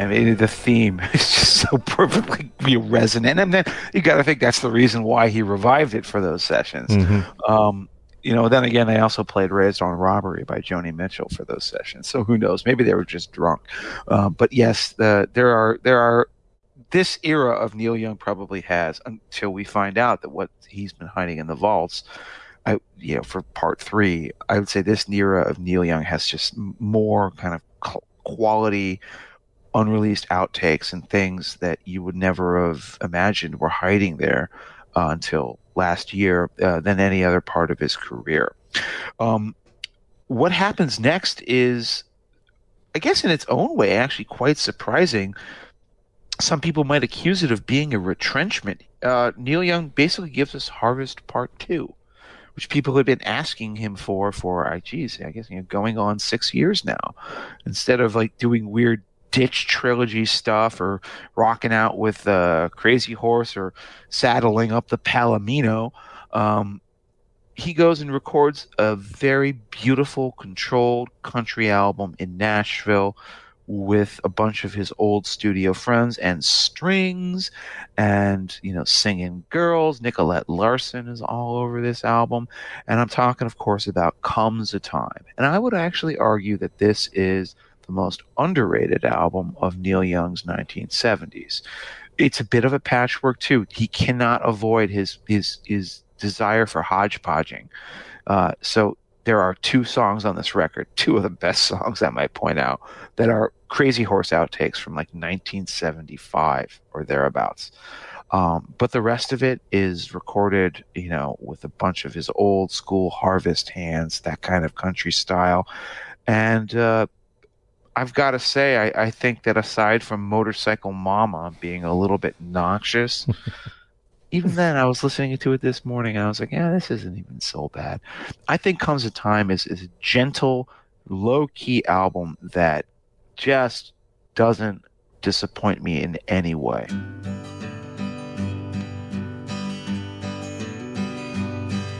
I mean, the theme is just so perfectly resonant, and then you got to think that's the reason why he revived it for those sessions. Um, you know, then again, they also played "Raised on Robbery" by Joni Mitchell for those sessions. So who knows? Maybe they were just drunk. Uh, but yes, the, there are there are this era of Neil Young probably has until we find out that what he's been hiding in the vaults. I, you know, for part three, I would say this era of Neil Young has just more kind of quality, unreleased outtakes and things that you would never have imagined were hiding there uh, until last year uh, than any other part of his career. Um, what happens next is, I guess, in its own way, actually quite surprising some people might accuse it of being a retrenchment. Uh, Neil Young basically gives us Harvest Part Two, which people have been asking him for for, I geez, I guess you know, going on six years now. Instead of like doing weird ditch trilogy stuff or rocking out with uh, Crazy Horse or saddling up the Palomino, um, he goes and records a very beautiful, controlled country album in Nashville with a bunch of his old studio friends and strings and you know singing girls. Nicolette larson is all over this album. And i'm talking of course about comes a time. And i would actually argue that this is the most underrated album of neil young's 1970s it's a bit of a patchwork too he cannot avoid his his his desire for hodgepodging uh, so there are two songs on this record, two of the best songs I might point out, that are Crazy Horse outtakes from like 1975 or thereabouts. Um, but the rest of it is recorded, you know, with a bunch of his old school harvest hands, that kind of country style. And uh, I've got to say, I, I think that aside from Motorcycle Mama being a little bit noxious, even then I was listening to it this morning and I was like, yeah, this isn't even so bad. I think Comes a Time is, is a gentle, low key album that just doesn't disappoint me in any way.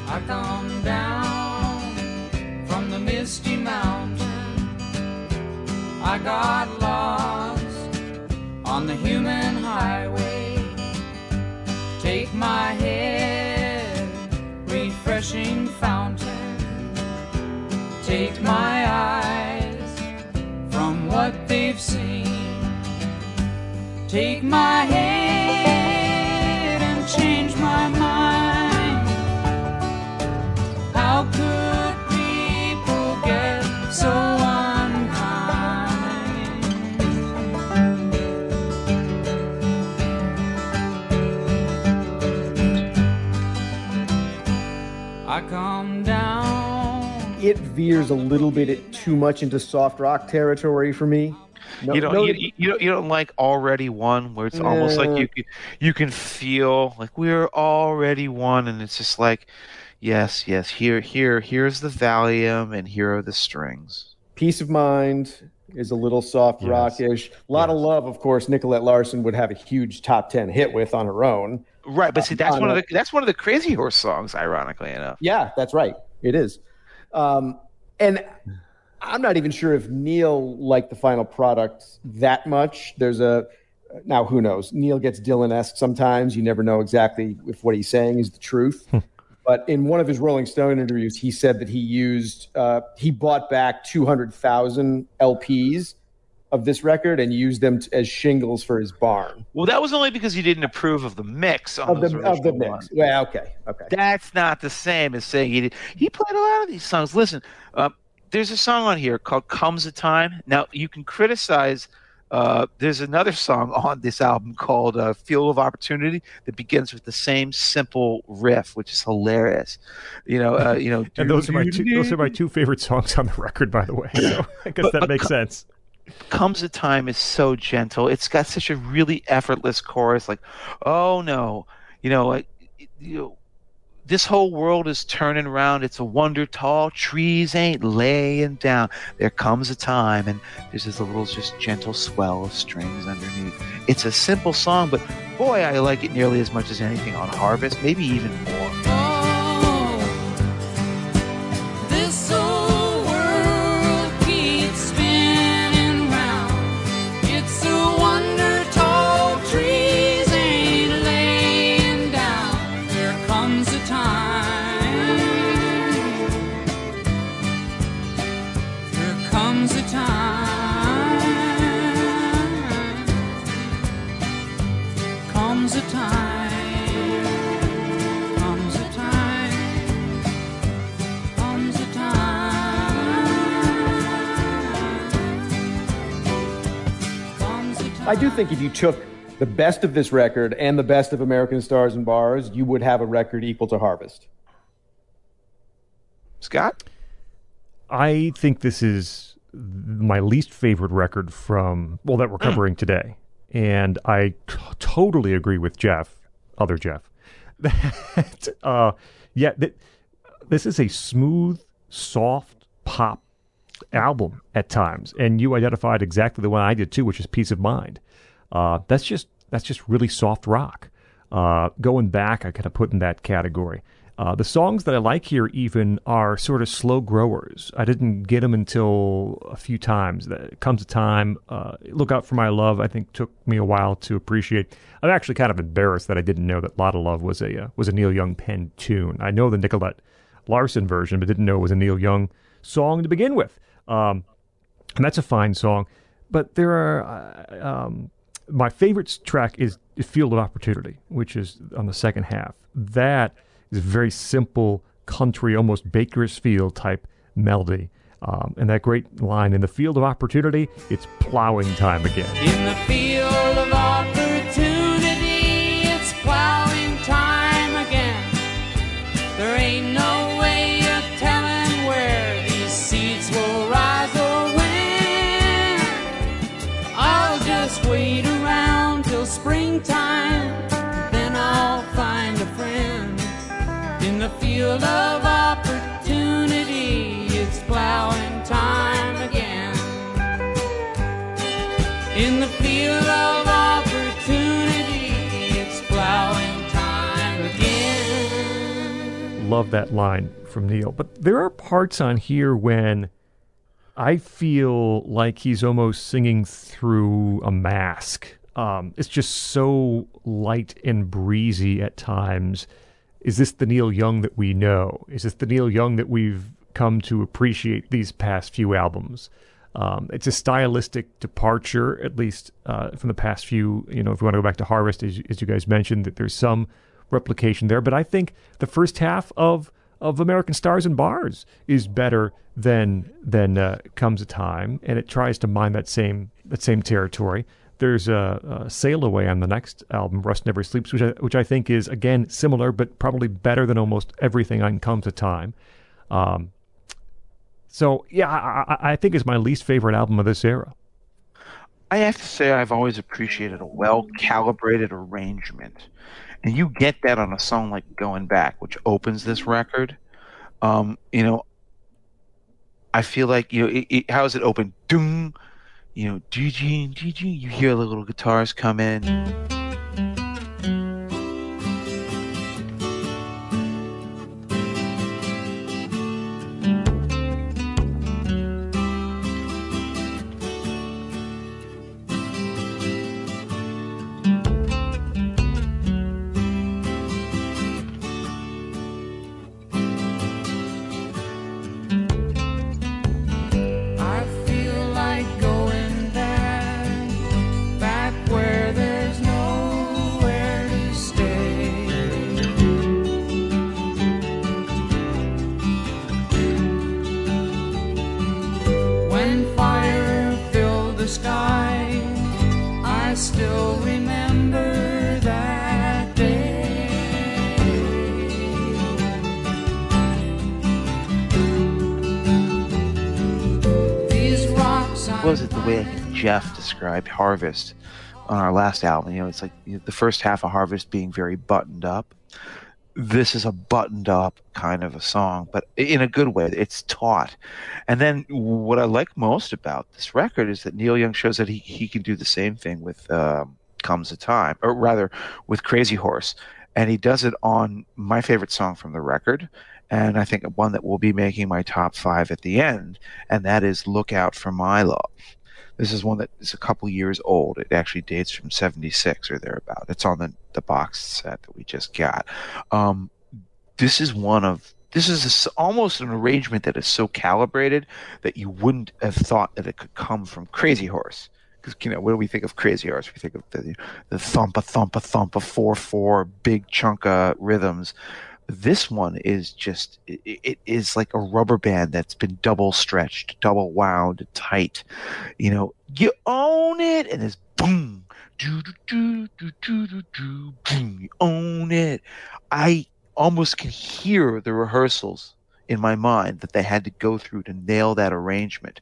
I come down from the misty mountain. I got lost on the human highway. Take my head, refreshing fountain. Take my eyes from what they've seen. Take my head It veers a little bit too much into soft rock territory for me. No, you don't no- you, you don't you don't like already one where it's almost like you can you can feel like we're already one and it's just like yes yes here here here's the Valium and here are the strings. Peace of Mind is a little soft Yes. rockish. A lot of love, of course. Nicolette Larson would have a huge top ten hit with on her own. Right, but see uh, that's on one of the that's one of the Crazy Horse songs ironically enough. Yeah, that's right. It is. Um, and I'm not even sure if Neil liked the final product that much. There's a now who knows? Neil gets Dylan esque sometimes. You never know exactly if what he's saying is the truth. but in one of his Rolling Stone interviews, he said that he used uh, he bought back 200,000 LPs of this record and used them t- as shingles for his barn Well, that was only because he didn't approve of the mix on of the of the mix. ones. Well, okay, okay. That's not the same as saying he did. He played a lot of these songs. Listen, uh, there's a song on here called "Comes a Time." Now you can criticize Uh, there's another song on this album called uh, "Field of Opportunity" that begins with the same simple riff, which is hilarious. You know, uh, you know, And those are my two. Those are my two favorite songs on the record, by the way. So I guess But- that but makes co- sense. Comes a time is so gentle. It's got such a really effortless chorus. Like, oh no, you know, like, you know, this whole world is turning around. It's a wonder tall. Trees ain't laying down. There comes a time, and there's this little just gentle swell of strings underneath. It's a simple song, but boy, I like it nearly as much as anything on Harvest, maybe even more. I do think if you took the best of this record and the best of American Stars and Bars, you would have a record equal to Harvest. Scott, I think this is my least favorite record from well that we're covering today, and I t- totally agree with Jeff, other Jeff, that uh, yeah, that this is a smooth, soft pop album at times, and you identified exactly the one I did too, which is Peace of Mind. Uh, that's just that's just really soft rock. Uh, going back, I kind of put in that category. Uh, the songs that I like here even are sort of slow growers. I didn't get them until a few times. That comes a time. Uh, Look out for my love. I think took me a while to appreciate. I'm actually kind of embarrassed that I didn't know that "Lot of Love" was a uh, was a Neil Young penned tune. I know the Nicolette Larson version, but didn't know it was a Neil Young song to begin with. Um, and that's a fine song. But there are uh, um, my favorite track is Field of Opportunity, which is on the second half. That is a very simple country, almost Bakersfield type melody. Um, and that great line in the field of opportunity, it's plowing time again. In the field of opportunity, field of opportunity, it's plowing time again. In the field of opportunity, it's plowing time again. Love that line from Neil. But there are parts on here when I feel like he's almost singing through a mask. Um, it's just so light and breezy at times. Is this the Neil Young that we know? Is this the Neil Young that we've come to appreciate these past few albums? Um, it's a stylistic departure, at least uh, from the past few. You know, if we want to go back to Harvest, as, as you guys mentioned, that there's some replication there. But I think the first half of of American Stars and Bars is better than than uh, Comes a Time, and it tries to mine that same that same territory. There's a, a Sail Away on the next album, Rust Never Sleeps, which I, which I think is again similar, but probably better than almost everything on Comes a Time. Um, so yeah, I, I, I think it's my least favorite album of this era. I have to say I've always appreciated a well calibrated arrangement. And you get that on a song like Going Back, which opens this record. Um, you know, I feel like, you know, it, it, how is it open? Doom, you know, DG, you hear the little guitars come in. Suppose it's the way Jeff described Harvest on our last album. You know, it's like you know, the first half of Harvest being very buttoned up. This is a buttoned up kind of a song, but in a good way. It's taut. And then what I like most about this record is that Neil Young shows that he, he can do the same thing with um, Comes a Time, or rather with Crazy Horse. And he does it on my favorite song from the record, and I think one that will be making my top five at the end, and that is Look Out for My Love. This is one that is a couple years old. It actually dates from 76 or thereabout. It's on the, the box set that we just got. Um, this is one of this is a, almost an arrangement that is so calibrated that you wouldn't have thought that it could come from Crazy Horse. Because you know, when we think of Crazy Horse, we think of the the thumpa thumpa thumpa four four big chunk of rhythms. This one is just it, it is like a rubber band that's been double stretched, double wound, tight. You know, you own it, and it's boom, do do do do do do do, boom. You own it. I almost can hear the rehearsals in my mind that they had to go through to nail that arrangement.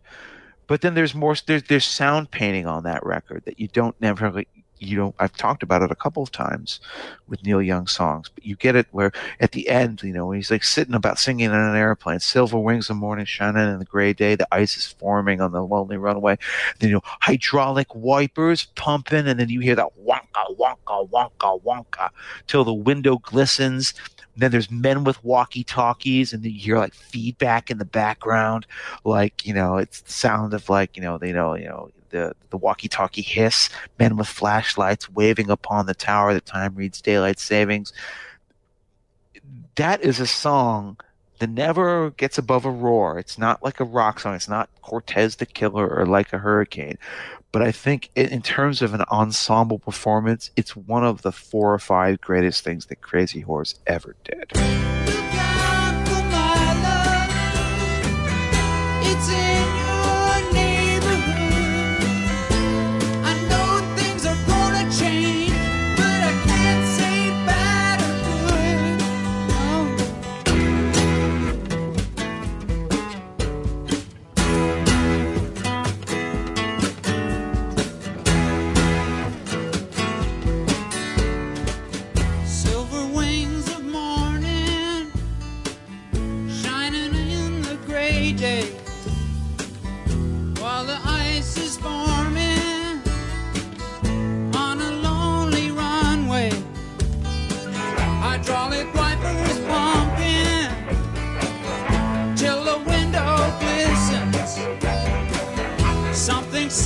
But then there's more. There's there's sound painting on that record that you don't never you don't. I've talked about it a couple of times with Neil Young songs, but you get it where at the end, you know, he's like sitting about singing on an airplane, silver wings of morning shining in the gray day, the ice is forming on the lonely runway. Then you know, hydraulic wipers pumping, and then you hear that wonka wonka wonka wonka till the window glistens then there's men with walkie talkies and you hear like feedback in the background like you know it's the sound of like you know they know you know the the walkie talkie hiss. Men with flashlights waving upon the tower. The time reads daylight savings. That is a song that never gets above a roar. It's not like a rock song. It's not cortez the killer or like a hurricane. But I think in, terms of an ensemble performance, it's one of the four or five greatest things that Crazy Horse ever did. It's in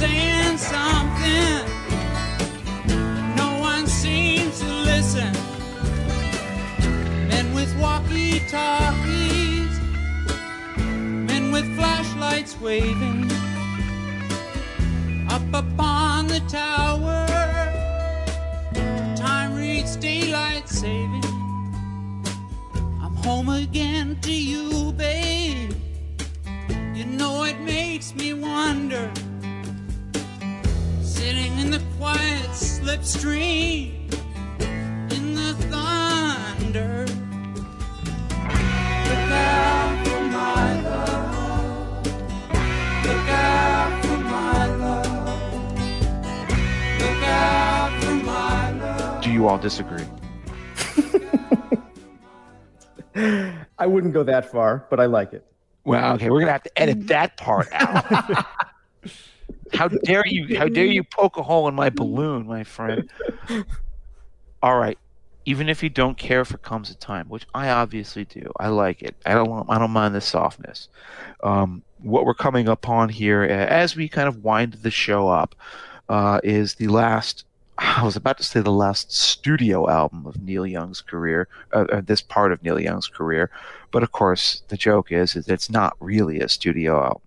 saying something. No one seems to listen. Men with walkie talkies, men with flashlights waving up upon the tower. Time reads daylight saving. I'm home again to you, babe. You know it makes me wonder. Sitting in the quiet slipstream in the thunder. Look out for my love. Look out for my love. Look out for my love. Do you all disagree? I wouldn't go that far, but I like it. Well, okay, we're gonna have to edit that part out. how dare you? How dare you poke a hole in my balloon, my friend? All right. Even if you don't care for comes a time, which I obviously do, I like it. I don't. I don't mind the softness. Um, what we're coming upon here, as we kind of wind the show up, uh, is the last. I was about to say the last studio album of Neil Young's career, uh, uh, this part of Neil Young's career, but of course the joke is, is it's not really a studio album.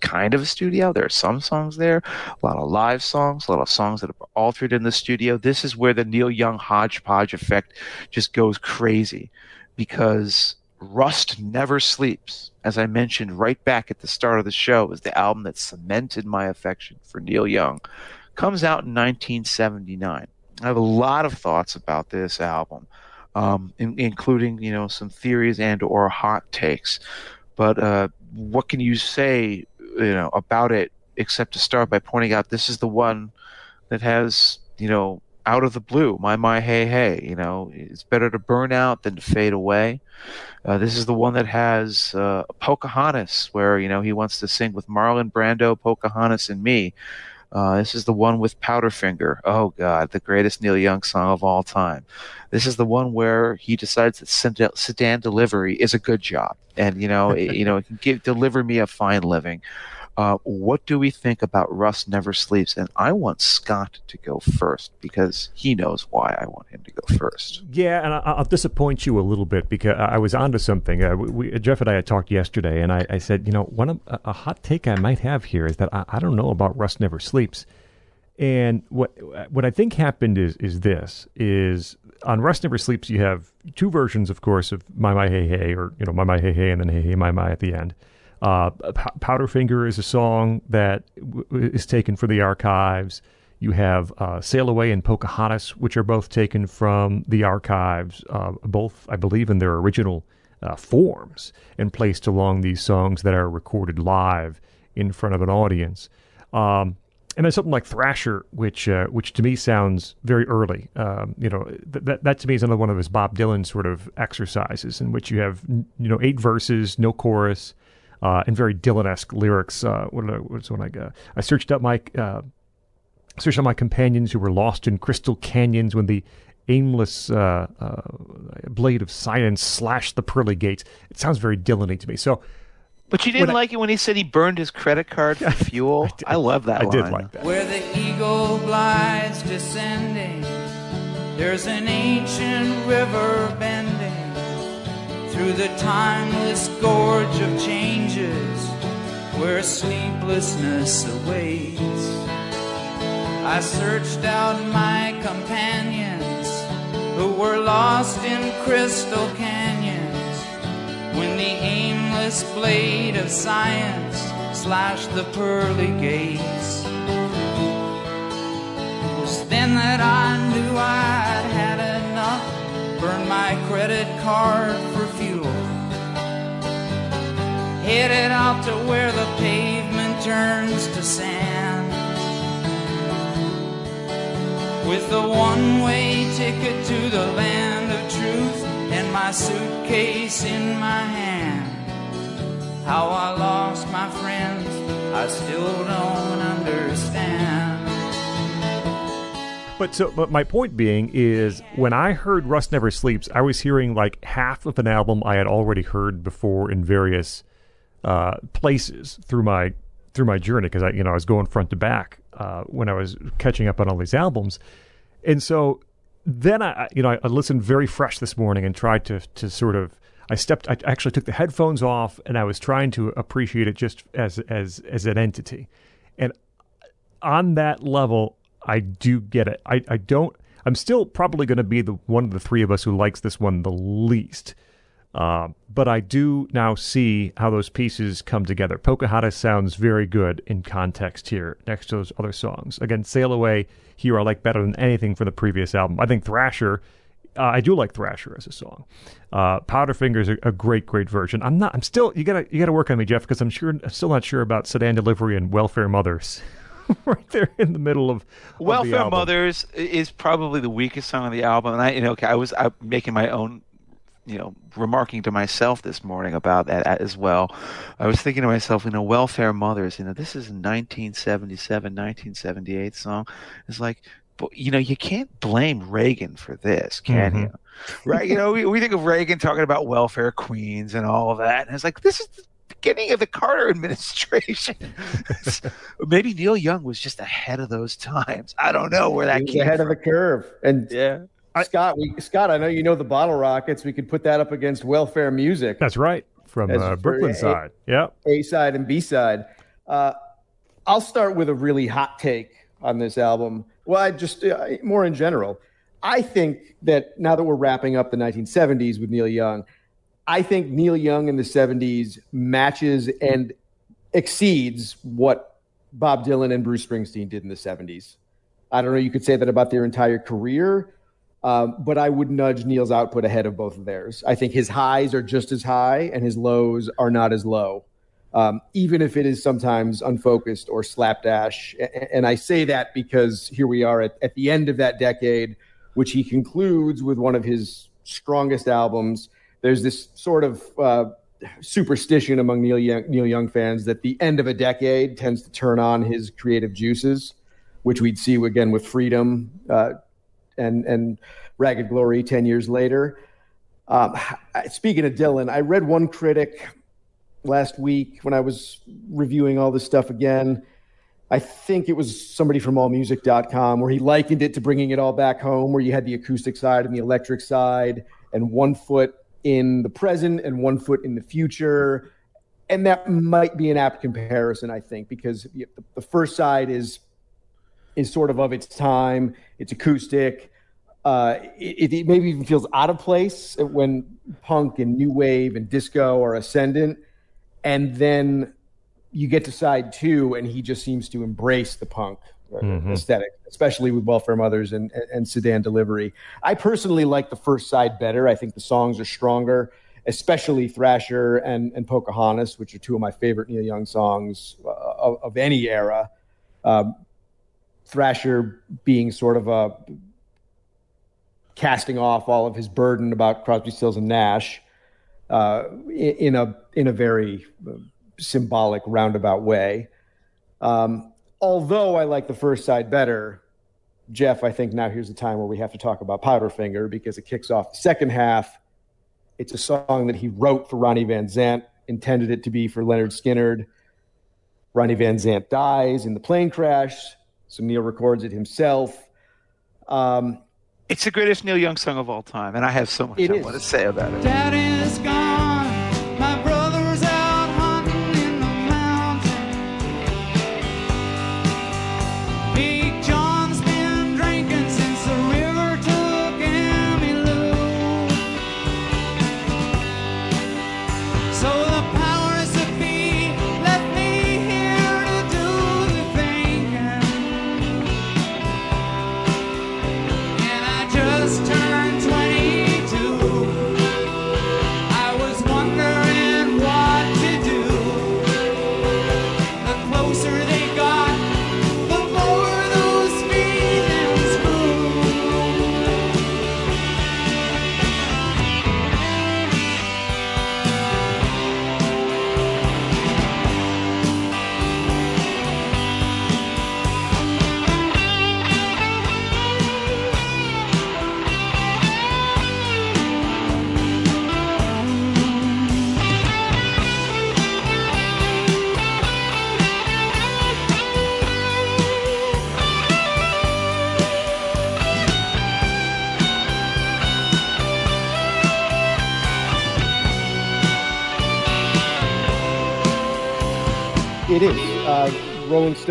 Kind of a studio. There are some songs there, a lot of live songs, a lot of songs that are altered in the studio. This is where the Neil Young hodgepodge effect just goes crazy because Rust Never Sleeps, as I mentioned right back at the start of the show, is the album that cemented my affection for Neil Young. Comes out in 1979. I have a lot of thoughts about this album, um, in, including you know some theories and or hot takes. But uh, what can you say you know about it except to start by pointing out this is the one that has, you know, out of the blue, my my hey hey, you know, it's better to burn out than to fade away. Uh, this is the one that has uh, Pocahontas, where you know he wants to sing with Marlon Brando, Pocahontas, and me. Uh, this is the one with Powderfinger. Oh God, the greatest Neil Young song of all time. This is the one where he decides that sedan delivery is a good job, and you know, it, you know, it can give deliver me a fine living. Uh, what do we think about Rust Never Sleeps? And I want Scott to go first because he knows why I want him to go first. Yeah, and I, will disappoint you a little bit because I was onto something. Uh, we, Jeff and I had talked yesterday, and I, I said, you know, one of, a, a, hot take I might have here is that I, I don't know about Rust Never Sleeps. And what what I think happened is is this is on Rust Never Sleeps you have two versions, of course, of My My Hey Hey or you know My My Hey Hey and then Hey Hey My My at the end. Uh, Powderfinger is a song that w- is taken from the archives. You have uh, Sail Away and Pocahontas, which are both taken from the archives, uh, both, I believe, in their original uh, forms and placed along these songs that are recorded live in front of an audience. Um, and then something like Thrasher, which uh, which to me sounds very early. Um, you know, th- that that to me is another one of his Bob Dylan sort of exercises in which you have you know eight verses, no chorus, uh, and very Dylan-esque lyrics. Uh, what was when I got, I searched up my uh, searched up my companions who were lost in crystal canyons when the aimless uh, uh, blade of science slashed the pearly gates. It sounds very Dylan-y to me. So. But you didn't like I, it when he said he burned his credit card for fuel. I, did, I, love that. I line. did like that. Where the eagle glides descending, there's an ancient river bending through the timeless gorge of changes where sleeplessness awaits. I searched out my companions who were lost in crystal canyons when the aimless blade of science slashed the pearly gates. It was then that I knew I'd had enough burn my credit card for. Headed out to where the pavement turns to sand. With a one way ticket to the land of truth and my suitcase in my hand. How I lost my friends, I still don't understand. But so, but my point being is, when I heard Rust Never Sleeps, I was hearing like half of an album I had already heard before in various uh, places through my through my journey because I, you know, I was going front to back uh, when I was catching up on all these albums, and so then I, you know, I, listened very fresh this morning and tried to to sort of. I stepped. I actually took the headphones off, and I was trying to appreciate it just as as as an entity, and on that level, I do get it. I, I don't. I'm still probably going to be the one of the three of us who likes this one the least. Uh, but I do now see how those pieces come together. Pocahontas sounds very good in context here, next to those other songs. Again, Sail Away here I like better than anything from the previous album. I think Thrasher, uh, I do like Thrasher as a song. Uh, Powderfinger is a, a, great, great version. I'm not. I'm still. You gotta. You gotta work on me, Jeff, because I'm sure. I'm still not sure about Sedan Delivery and Welfare Mothers. right there in the middle of, of Welfare Mothers is probably the weakest song on the album, and I, you know, okay, I was out making my own, you know, remarking to myself this morning about that as well. I was thinking to myself, you know, Welfare Mothers, you know, this is a 1977, 1978 song. It's like, you know, you can't blame Reagan for this, can mm-hmm. you? Right? You know, we, we think of Reagan talking about welfare queens and all of that, and it's like this is the beginning of the Carter administration. Maybe Neil Young was just ahead of those times. I don't know where that came ahead from. of the curve. And yeah. Scott, we, Scott, I know you know the Bottle Rockets. We could put that up against Welfare Music. That's right, from uh, Brooklyn side. Yeah, A side and B side. Uh, I'll start with a really hot take on this album. Well, I just uh, more in general. I think that now that we're wrapping up the 1970s with Neil Young, I think Neil Young in the 70s matches and exceeds what Bob Dylan and Bruce Springsteen did in the 70s. I don't know, you could say that about their entire career, um, but I would nudge Neil's output ahead of both of theirs. I think his highs are just as high and his lows are not as low. um, even if it is sometimes unfocused or slapdash. And I say that because here we are at, at the end of that decade, which he concludes with one of his strongest albums. There's this sort of uh, superstition among Neil Young, Neil Young fans that the end of a decade tends to turn on his creative juices, which we'd see again with Freedom uh, and and Ragged Glory ten years later. Um, speaking of Dylan, I read one critic last week when I was reviewing all this stuff again. I think it was somebody from allmusic.com where he likened it to bringing it all back home, where you had the acoustic side and the electric side, and one foot in the present and one foot in the future. And that might be an apt comparison, I think, because the the first side is is sort of of its time. It's acoustic. Uh, it, it maybe even feels out of place when punk and new wave and disco are ascendant, and then you get to side two, and he just seems to embrace the punk uh, aesthetic, especially with Welfare Mothers and, and, and Sedan Delivery. I personally like the first side better. I think the songs are stronger, especially Thrasher and, and Pocahontas, which are two of my favorite Neil Young songs uh, of, of any era. Um, Thrasher being sort of a casting off all of his burden about Crosby, Stills, and Nash uh, in, a in a very uh, symbolic roundabout way. Um, although I like the first side better, Jeff, I think now here's the time where we have to talk about Powderfinger because it kicks off the second half. It's a song that he wrote for Ronnie Van Zant, intended it to be for Lynyrd Skynyrd. Ronnie Van Zant dies in the plane crash, so Neil records it himself. Um, It's the greatest Neil Young song of all time, and I have so much I is. want to say about it.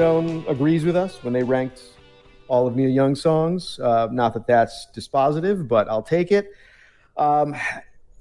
Stone agrees with us when they ranked all of Neil Young's songs. Uh, not that that's dispositive, but I'll take it. Um,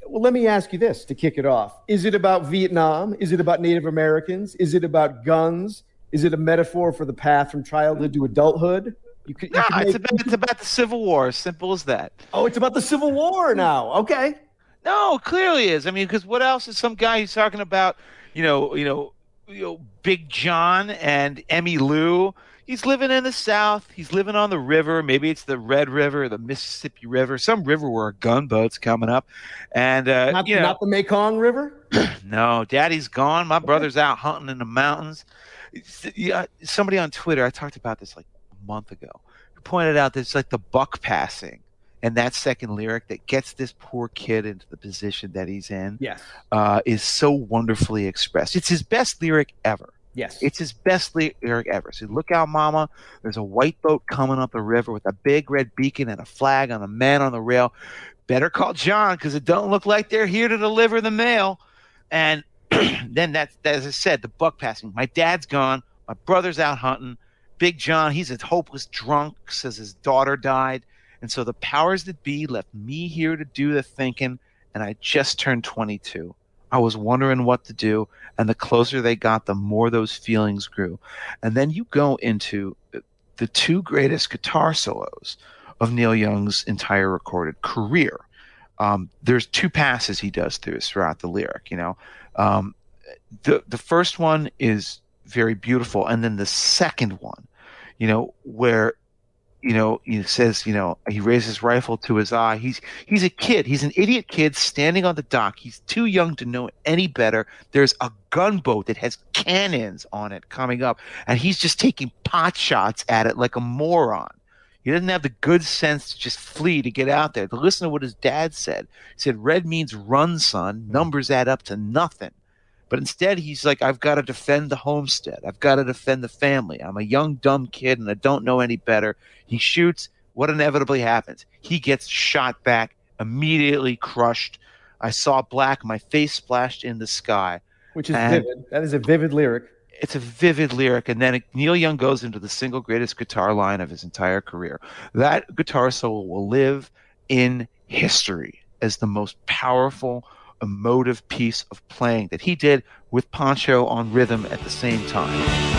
well, let me ask you this to kick it off. Is it about Vietnam? Is it about Native Americans? Is it about guns? Is it a metaphor for the path from childhood to adulthood? You could, you No, could it's about it's about the Civil War. Simple as that. oh, it's about the Civil War now. Okay. No, clearly is. I mean, because what else is some guy who's talking about? You know, you know, you know, Big John and Emmy Lou. He's living in the South. He's living on the river. Maybe it's the Red River, the Mississippi River, some river where a gunboat's coming up. And uh, Not, you know, not the Mekong River? no, Daddy's gone. My brother's out hunting in the mountains. Yeah, somebody on Twitter, I talked about this like a month ago, who pointed out that it's like the buck passing and that second lyric that gets this poor kid into the position that he's in Yes. uh, is so wonderfully expressed. It's his best lyric ever. Yes. It's his best lyric ever. So look out, mama. There's a white boat coming up the river with a big red beacon and a flag on a man on the rail. Better call John because it don't look like they're here to deliver the mail. And then that's, as I said, the buck passing. My dad's gone. My brother's out hunting. Big John, he's a hopeless drunk, says his daughter died. And so the powers that be left me here to do the thinking. And I just turned 22. I was wondering what to do. And the closer they got, the more those feelings grew. And then you go into the two greatest guitar solos of Neil Young's entire recorded career. Um, there's two passes he does through throughout the lyric, you know. Um, the the first one is very beautiful, and then the second one, you know, where you know he says, you know, he raises his rifle to his eye. He's he's a kid. He's an idiot kid standing on the dock. He's too young to know any better. There's a gunboat that has cannons on it coming up, and he's just taking pot shots at it like a moron. He doesn't have the good sense to just flee to get out there. To listen to what his dad said. He said, Red means run, son. Numbers add up to nothing. But instead, he's like, I've got to defend the homestead. I've got to defend the family. I'm a young, dumb kid and I don't know any better. He shoots. What inevitably happens? He gets shot back, immediately crushed. I saw black. My face splashed in the sky. Which is And- vivid. That is a vivid lyric. It's a vivid lyric. And then Neil Young goes into the single greatest guitar line of his entire career. That guitar solo will live in history as the most powerful, emotive piece of playing that he did with Poncho on rhythm at the same time.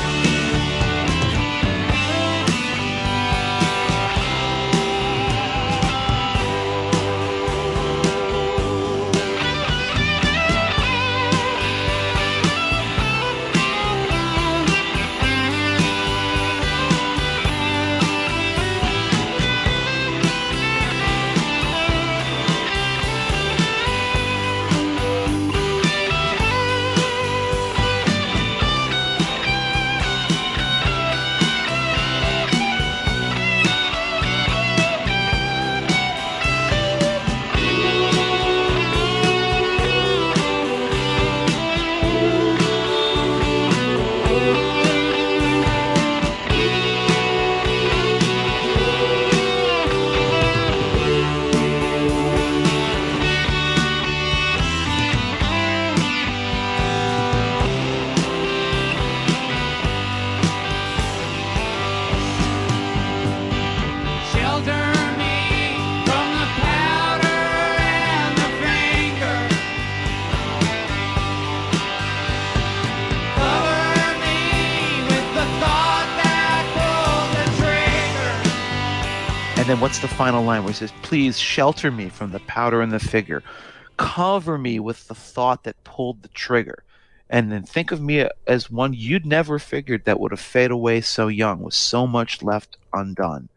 Final line where he says, Please shelter me from the powder and the figure. Cover me with the thought that pulled the trigger. And then think of me as one you'd never figured that would have faded away so young with so much left undone.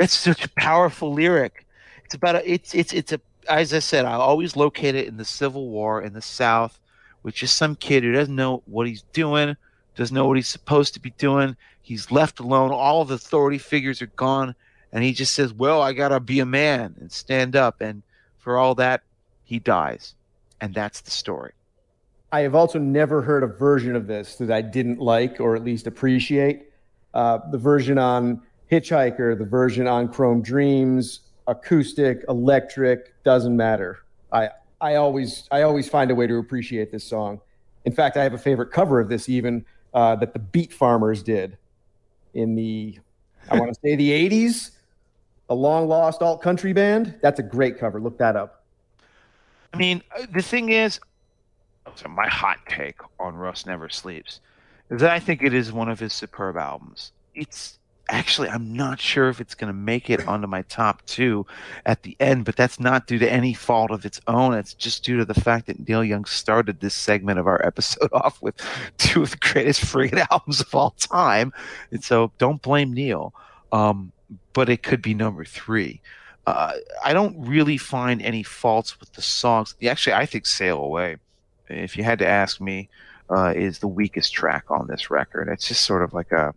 It's such a powerful lyric. It's about a, it's it's it's a as I said, I always locate it in the Civil War in the South, which is some kid who doesn't know what he's doing, doesn't know what he's supposed to be doing. He's left alone. All of the authority figures are gone, and he just says, "Well, I gotta be a man and stand up." And for all that, he dies, and that's the story. I have also never heard a version of this that I didn't like or at least appreciate. Uh, the version on Hitchhiker, the version on Chrome Dreams, acoustic, electric, doesn't matter. I I always I always find a way to appreciate this song. In fact, I have a favorite cover of this even uh, that the Beat Farmers did in the I want to say the 80s, a long lost alt country band. That's a great cover. Look that up. I mean, uh, the thing is, so my hot take on Rust Never Sleeps is that I think it is one of his superb albums. It's actually, I'm not sure if it's going to make it onto my top two at the end, but that's not due to any fault of its own. It's just due to the fact that Neil Young started this segment of our episode off with two of the greatest friggin' albums of all time. And so don't blame Neil. Um, but it could be number three uh, I don't really find any faults with the songs. Actually, I think "Sail Away," if you had to ask me, uh, is the weakest track on this record. It's just sort of like a.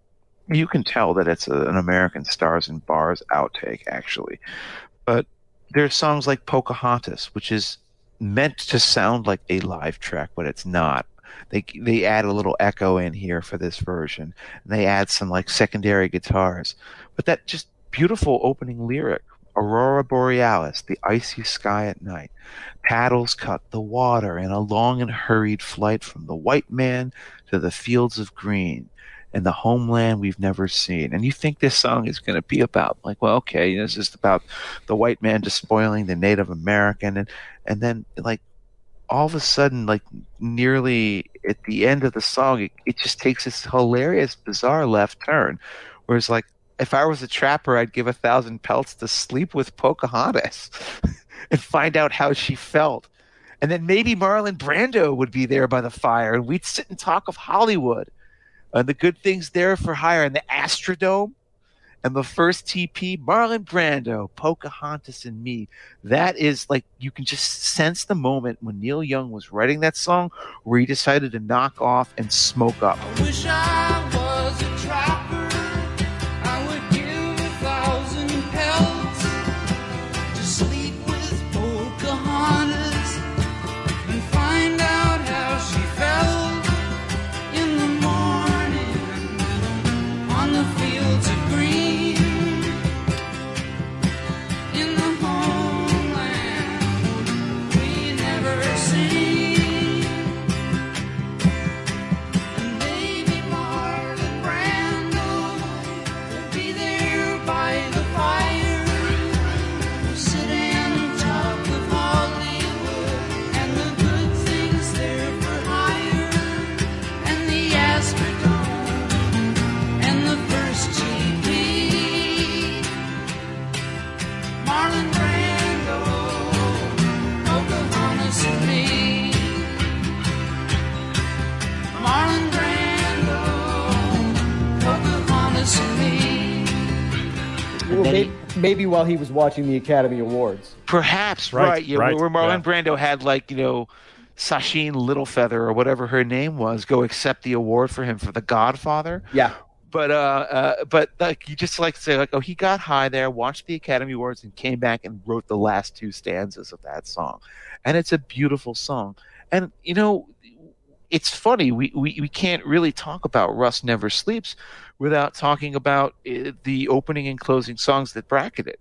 You can tell that it's a, an American Stars and Bars outtake, actually. But there's songs like Pocahontas, which is meant to sound like a live track, but it's not. They they add a little echo in here for this version. And they add some like secondary guitars, but that just beautiful opening lyric Aurora Borealis, the icy sky at night. Paddles cut the water in a long and hurried flight from the white man to the fields of green and the homeland we've never seen. And you think this song is going to be about, like, well, okay, this is about the white man despoiling the Native American. And, and then, like, all of a sudden, like, nearly at the end of the song, it, it just takes this hilarious, bizarre left turn. where it's like, if I was a trapper, I'd give a thousand pelts to sleep with Pocahontas and find out how she felt. And then maybe Marlon Brando would be there by the fire, and we'd sit and talk of Hollywood and the good things there for hire and the Astrodome and the first TP, Marlon Brando, Pocahontas, and me. That is like you can just sense the moment when Neil Young was writing that song where he decided to knock off and smoke up. I Well, then maybe, maybe while he was watching the Academy Awards. Perhaps Right, right, yeah, right, where Marlon yeah. Brando had like you know, Sacheen Littlefeather or whatever her name was go accept the award for him for The Godfather. Yeah. But uh, uh, but like you just like to say like oh he got high there, watched the Academy Awards, and came back and wrote the last two stanzas of that song, and it's a beautiful song. And you know, it's funny we we, we can't really talk about Rust Never Sleeps without talking about uh, the opening and closing songs that bracket it,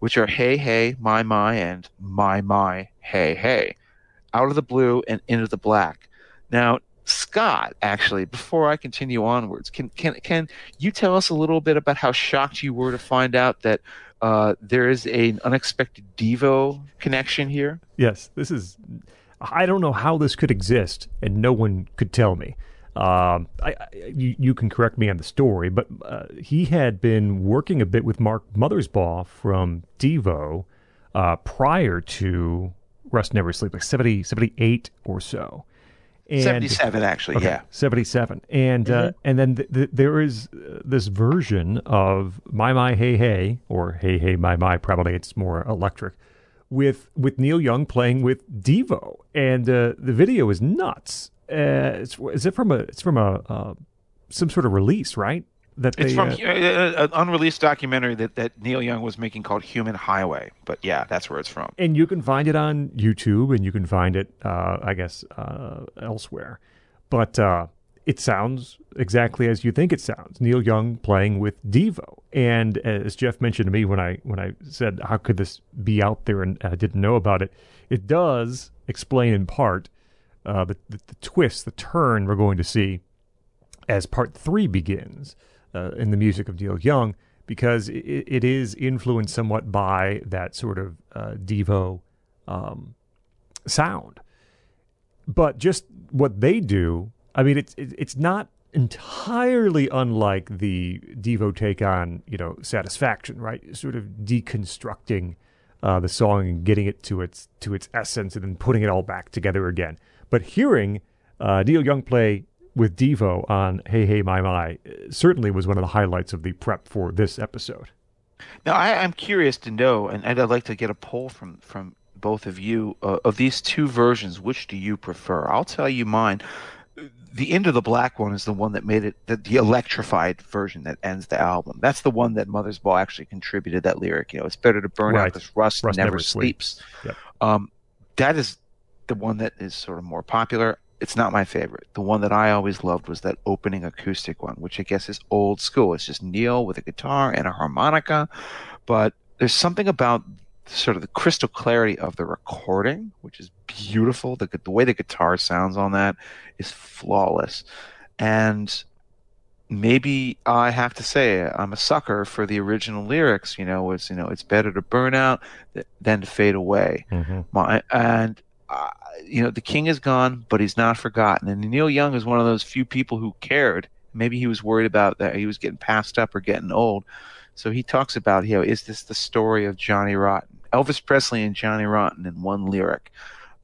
which are Hey Hey My My and My My Hey Hey, Out of the Blue and Into the Black. Now. Scott, actually, before I continue onwards, can can can you tell us a little bit about how shocked you were to find out that uh, there is an unexpected Devo connection here? Yes, this is. I don't know how this could exist, and no one could tell me. Um, I, I, you, you can correct me on the story, but uh, he had been working a bit with Mark Mothersbaugh from Devo uh, prior to Rust Never Sleep, like 70, 78 or so. And- Seventy-seven, actually. Okay, Yeah. 77. And uh, and then th- th- there is uh, this version of My My Hey Hey or Hey Hey My My probably it's more electric with with Neil Young playing with Devo and uh, the video is nuts. Uh, it's, is it from a it's from a uh, some sort of release, right? That It's from uh, uh, an unreleased documentary that, that Neil Young was making called Human Highway. But yeah, that's where it's from. and you can find it on YouTube, and you can find it, uh, I guess, uh, elsewhere. But uh, it sounds exactly as you think it sounds. Neil Young playing with Devo, and as Jeff mentioned to me when I when I said how could this be out there and I didn't know about it, it does explain in part uh, the, the the twist, the turn we're going to see as part three begins uh, in the music of Neil Young, because it, it is influenced somewhat by that sort of uh, Devo um, sound. But just what they do, I mean, it's it's not entirely unlike the Devo take on you know Satisfaction, right? Sort of deconstructing uh, the song and getting it to its to its essence, and then putting it all back together again. But hearing uh, Neil Young play with Devo on Hey Hey My My uh, certainly was one of the highlights of the prep for this episode. Now, I, I'm curious to know, and, and I'd like to get a poll from from both of you uh, of these two versions. Which do you prefer? I'll tell you mine. The end of the Black one is the one that made it the, the electrified version that ends the album. That's the one that Mothersbaugh actually contributed that lyric. You know, it's better to burn Right. out this rust, Rust never, never sleeps. sleeps. Yep. Um, that is the one that is sort of more popular. It's not my favorite. The one that I always loved was that opening acoustic one, which I guess is old school. It's just Neil with a guitar and a harmonica, but there's something about sort of the crystal clarity of the recording, which is beautiful. The the way the guitar sounds on that is flawless, and maybe I have to say I'm a sucker for the original lyrics. You know, it's you know it's better to burn out than to fade away. My and uh, you know the king is gone, but he's not forgotten. And Neil Young is one of those few people who cared. Maybe he was worried about that he was getting passed up or getting old. So he talks about, you know, is this the story of Johnny Rotten? Elvis Presley and Johnny Rotten in one lyric.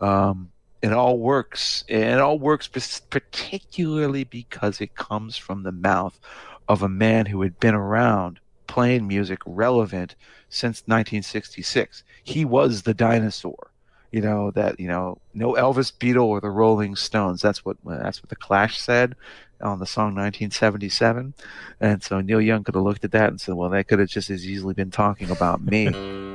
Um, it all works. It all works particularly because it comes from the mouth of a man who had been around playing music relevant since 1966. He was the dinosaur. You know that you know no Elvis Beatle or the Rolling Stones. That's what that's what the Clash said on the song 1977. And so Neil Young could have looked at that and said, "Well, that could have just as easily been talking about me."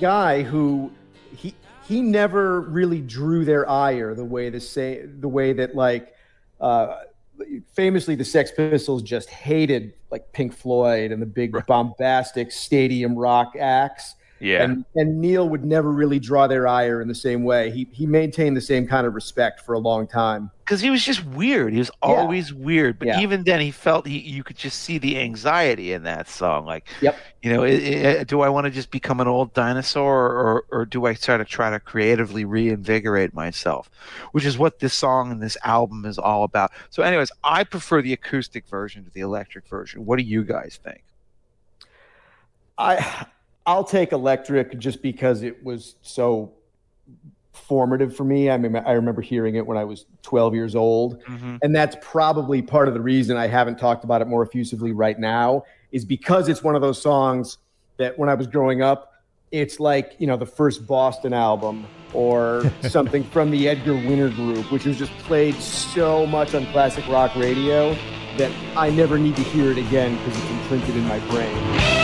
guy who he he never really drew their ire the way the say the way that like uh, famously the Sex Pistols just hated like Pink Floyd and the big bombastic stadium rock acts. Yeah. And and Neil would never really draw their ire in the same way. He he maintained the same kind of respect for a long time. because he was just weird. He was Yeah. always weird. But Yeah. even then, he felt he, you could just see the anxiety in that song. Like, Yep. you know, i i uh, do I want to just become an old dinosaur, or or do I try to try to creatively reinvigorate myself? Which is what this song and this album is all about. So, anyways, I prefer the acoustic version to the electric version. What do you guys think? I I'll take electric just because it was so formative for me. I mean, I remember hearing it when I was 12 years old, Mhm. and that's probably part of the reason I haven't talked about it more effusively right now is because it's one of those songs that when I was growing up, it's like you know the first Boston album or something from the Edgar Winter Group, which was just played so much on classic rock radio that I never need to hear it again because it's imprinted in my brain.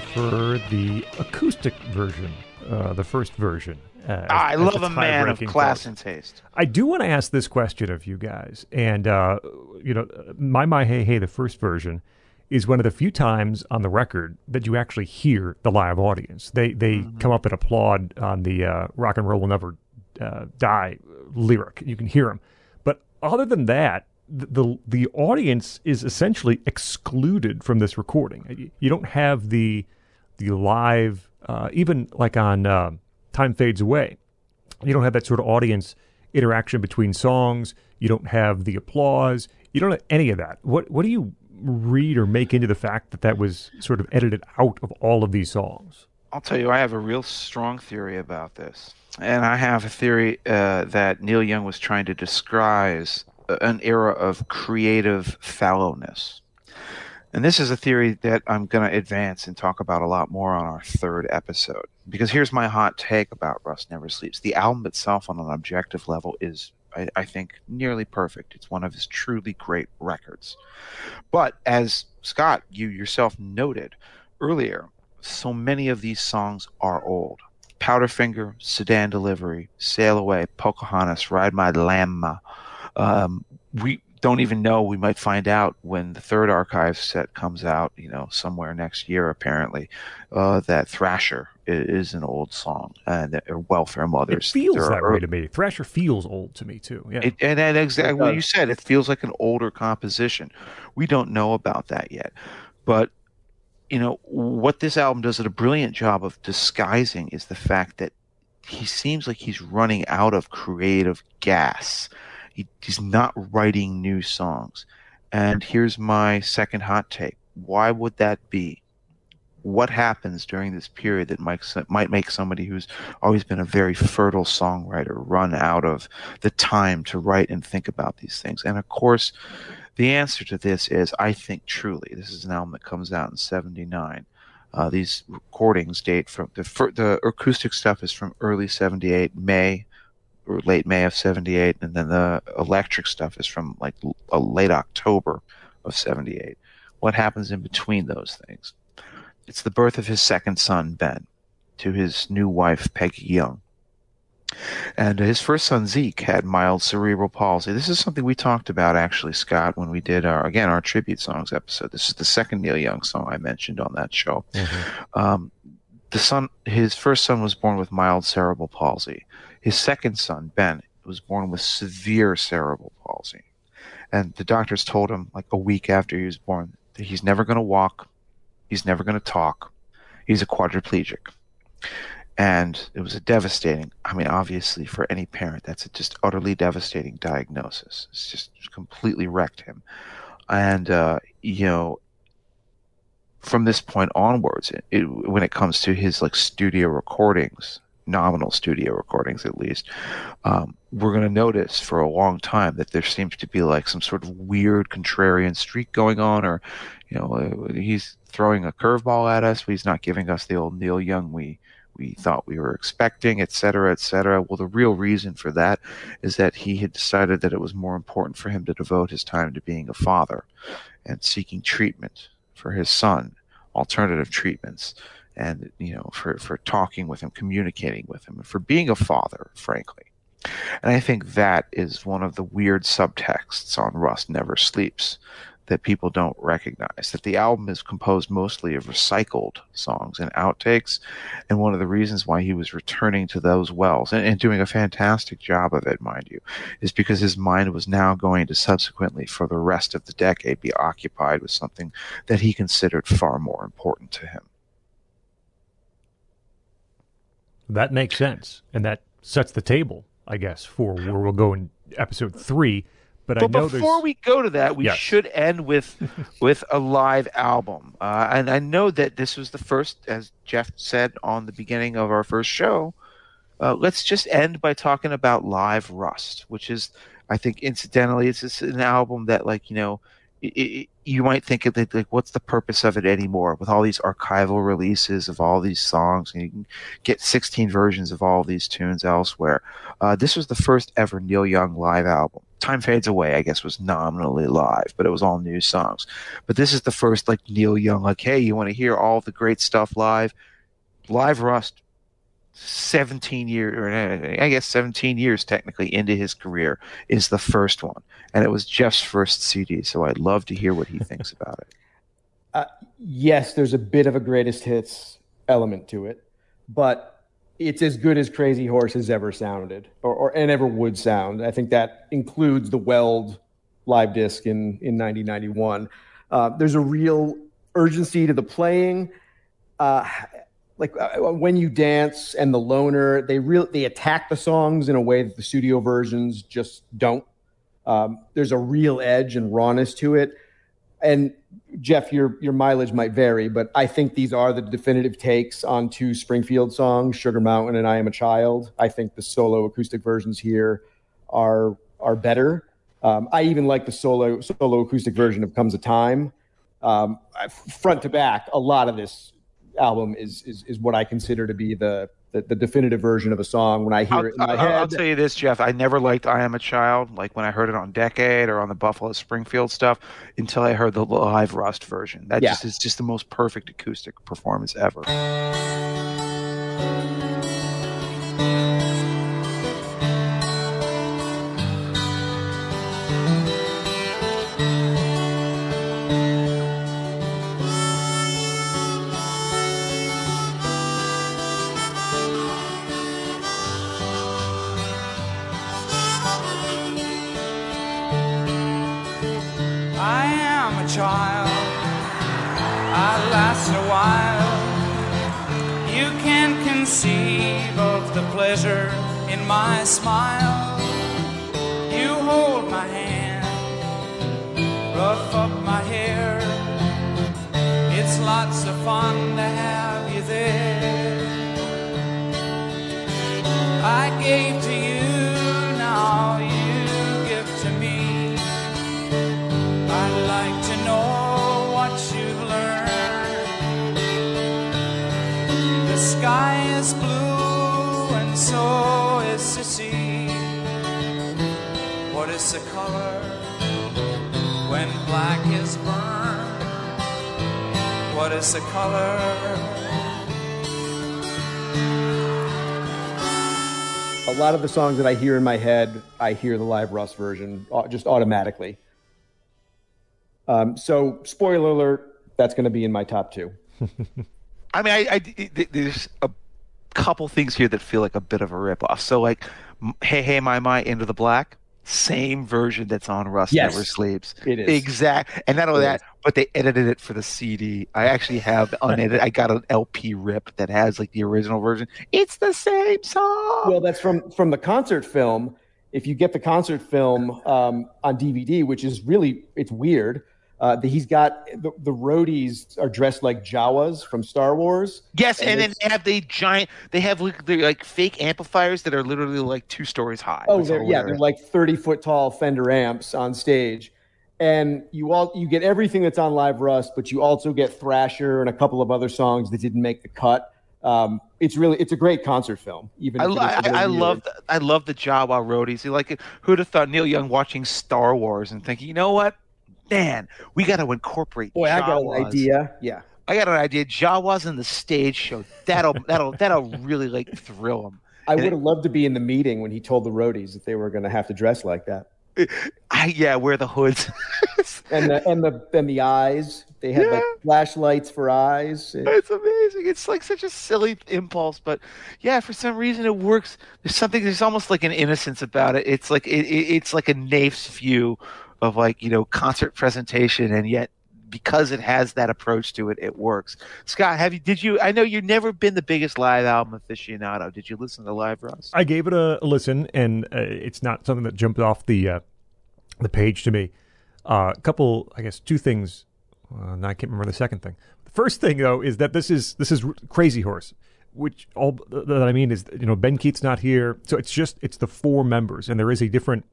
Prefer the acoustic version, uh, the first version. Uh, as- I love a man of class part. and taste. I do want to ask this question of you guys, and uh, you know, my my hey hey, the first version is one of the few times on the record that you actually hear the live audience. They they Mm-hmm. come up and applaud on the uh, "Rock and Roll Will Never uh, Die" lyric. You can hear them, but other than that. The, the audience is essentially excluded from this recording. You- don't have the the live, uh, even like on uh, "Time Fades Away." You don't have that sort of audience interaction between songs. You don't have the applause. You don't have any of that. What what do you read or make into the fact that that was sort of edited out of all of these songs? I'll tell you, I have a real strong theory about this. And I have a theory uh, that Neil Young was trying to disguise an era of creative fallowness. And this is a theory that I'm going to advance and talk about a lot more on our third episode. Because here's my hot take about Rust Never Sleeps. The album itself, on an objective level, is, I, I think, nearly perfect. It's one of his truly great records. But as Scott, you yourself noted earlier, so many of these songs are old. Powderfinger, Sedan Delivery, Sail Away, Pocahontas, Ride My Llama. Um, we don't even know. We might find out when the third archive set comes out, you know, somewhere next year, apparently, uh, that Thrasher i- is an old song and that or Welfare It Mothers. feels that are- way to me. Thrasher feels old to me too. Yeah. It, and and exactly what you said. It feels like an older composition. We don't know about that yet, but you know what this album does a brilliant job of disguising is the fact that he seems like he's running out of creative gas. He, he's not writing new songs. And here's my second hot take. Why would that be? What happens during this period that might, might make somebody who's always been a very fertile songwriter run out of the time to write and think about these things? And of course, the answer to this is I think truly, this is an album that comes out in 79. Uh, these recordings date from the the acoustic stuff is from early 78, May late May of 78, and then the electric stuff is from like late October of 78. What happens in between those things? It's the birth of his second son, Ben, to his new wife, Peggy Young. And his first son Zeke had mild cerebral palsy. This is something we talked about actually, Scott, when we did our again our tribute songs episode. This is the second Neil Young song I mentioned on that show. Um, the son, his first son was born with mild cerebral palsy. His second son, Ben, was born with severe cerebral palsy. And the doctors told him, like a week after he was born, that he's never going to walk, he's never going to talk, he's a quadriplegic. And it was a devastating, I mean, obviously for any parent, that's just utterly devastating diagnosis. It's just completely wrecked him. And, uh, you know, from this point onwards, it, when it comes to his like studio recordings, nominal studio recordings at least, um, we're going to notice for a long time that there seems to be like some sort of weird contrarian streak going on, or you know, uh, he's throwing a curveball at us. He's not giving us the old Neil Young we we thought we were expecting, et cetera, et cetera. Well, the real reason for that is that he had decided that it was more important for him to devote his time to being a father and seeking treatment for his son, alternative treatments, and you know, for for talking with him, communicating with him, and for being a father, frankly. And I think that is one of the weird subtexts on Rust Never Sleeps that people don't recognize. That the album is composed mostly of recycled songs and outtakes, and one of the reasons why he was returning to those wells and, and doing a fantastic job of it, mind you, is because his mind was now going to subsequently, for the rest of the decade, be occupied with something that he considered far more important to him. That makes sense, and that sets the table, I guess, for where we'll go in episode three. But, I But know before there's we go to that, we Yes. should end with with a live album. Uh, and I know that this was the first, as Jeff said on the beginning of our first show. Uh, let's just end by talking about Live Rust, which is, I think, incidentally, it's an album that, like, you know, it, you might think of it like, what's the purpose of it anymore? With all these archival releases of all these songs, and you can get 16 versions of all these tunes elsewhere. Uh, this was the first ever Neil Young live album. Time Fades Away, I guess, was nominally live, but it was all new songs. But this is the first like Neil Young, like, hey, you want to hear all the great stuff live? Live Rust, 17 years, or uh, I guess 17 years technically into his career, is the first one. And it was Jeff's first CD, so I'd love to hear what he thinks about it. yes, there's a bit of a greatest hits element to it, but it's as good as Crazy Horse has ever sounded, or, or and ever would sound. I think that includes the Weld live disc in in 1991. Uh, there's a real urgency to the playing. Uh, like uh, when you dance and the loner, they really they attack the songs in a way that the studio versions just don't. Um, there's a real edge and rawness to it, and Jeff, your your mileage might vary, but I think these are the definitive takes on two Springfield songs, Sugar Mountain and I Am a Child. I think the solo acoustic versions here are are better. Um, I even like the solo solo acoustic version of Comes a Time. Um, front to back, a lot of this album is is, is what I consider to be the, the the definitive version of a song. When I hear I'll, it in my uh, I'll- head, I'll tell you this, Jeff. I never liked "I Am a Child." Like when I heard it on Decade or on the Buffalo Springfield stuff, until I heard the live Rust version. That Yeah. just is just the most perfect acoustic performance ever. Smile. What is the color? A lot of the songs that I hear in my head, I hear the live Rust version uh, just automatically. Um, so, spoiler alert, that's going to be in my top two. I mean, I, I there's a couple things here that feel like a bit of a ripoff. So, like, Hey Hey My My Into the Black, same version that's on Rust Yes. Never Sleeps. It is. Exact. And not only It that, but they edited it for the CD. I actually have unedited. I got an LP rip that has like the original version. It's the same song. Well, that's from from the concert film. If you get the concert film um, on DVD, which is really it's weird, uh, he's got the, the roadies are dressed like Jawas from Star Wars. yes, and and then they have the giant. They have like they're like fake amplifiers that are literally like two stories high. Oh, they're, yeah, they're like thirty foot tall Fender amps on stage, and you all you get everything that's on Live Rust, but you also get Thrasher and a couple of other songs that didn't make the cut. Um, it's really it's a great concert film. Even I, if it is I, I love the, I love the Jawa roadies. Like, who'd have thought Neil Young watching Star Wars and thinking, you know what, man, we got to incorporate. Boy, I got an idea. Yeah. I got an idea. Jawas in the stage show. That'll that'll that'll really like thrill them. I would have loved to be in the meeting when he told the roadies that they were going to have to dress like that. I, yeah, wear the hoods. And the and the and the eyes, they had like flashlights for eyes. It- it's amazing. It's like such a silly impulse, but yeah, for some reason it works. There's something. There's almost like an innocence about it. It's like it, it, it's like a naif's view of like you know concert presentation, and yet because it has that approach to it, it works. Scott, have you? Did you? I know you've never been the biggest live album aficionado. Did you listen to live, Rust? I gave it a, listen, and uh, it's not something that jumped off the uh, the page to me. Uh, a couple, I guess, two things. Now I can't remember the second thing. The first thing, though, is that this is this is Crazy Horse, which all that I mean is you know Ben Keith's not here, so it's just it's the four members, and there is a different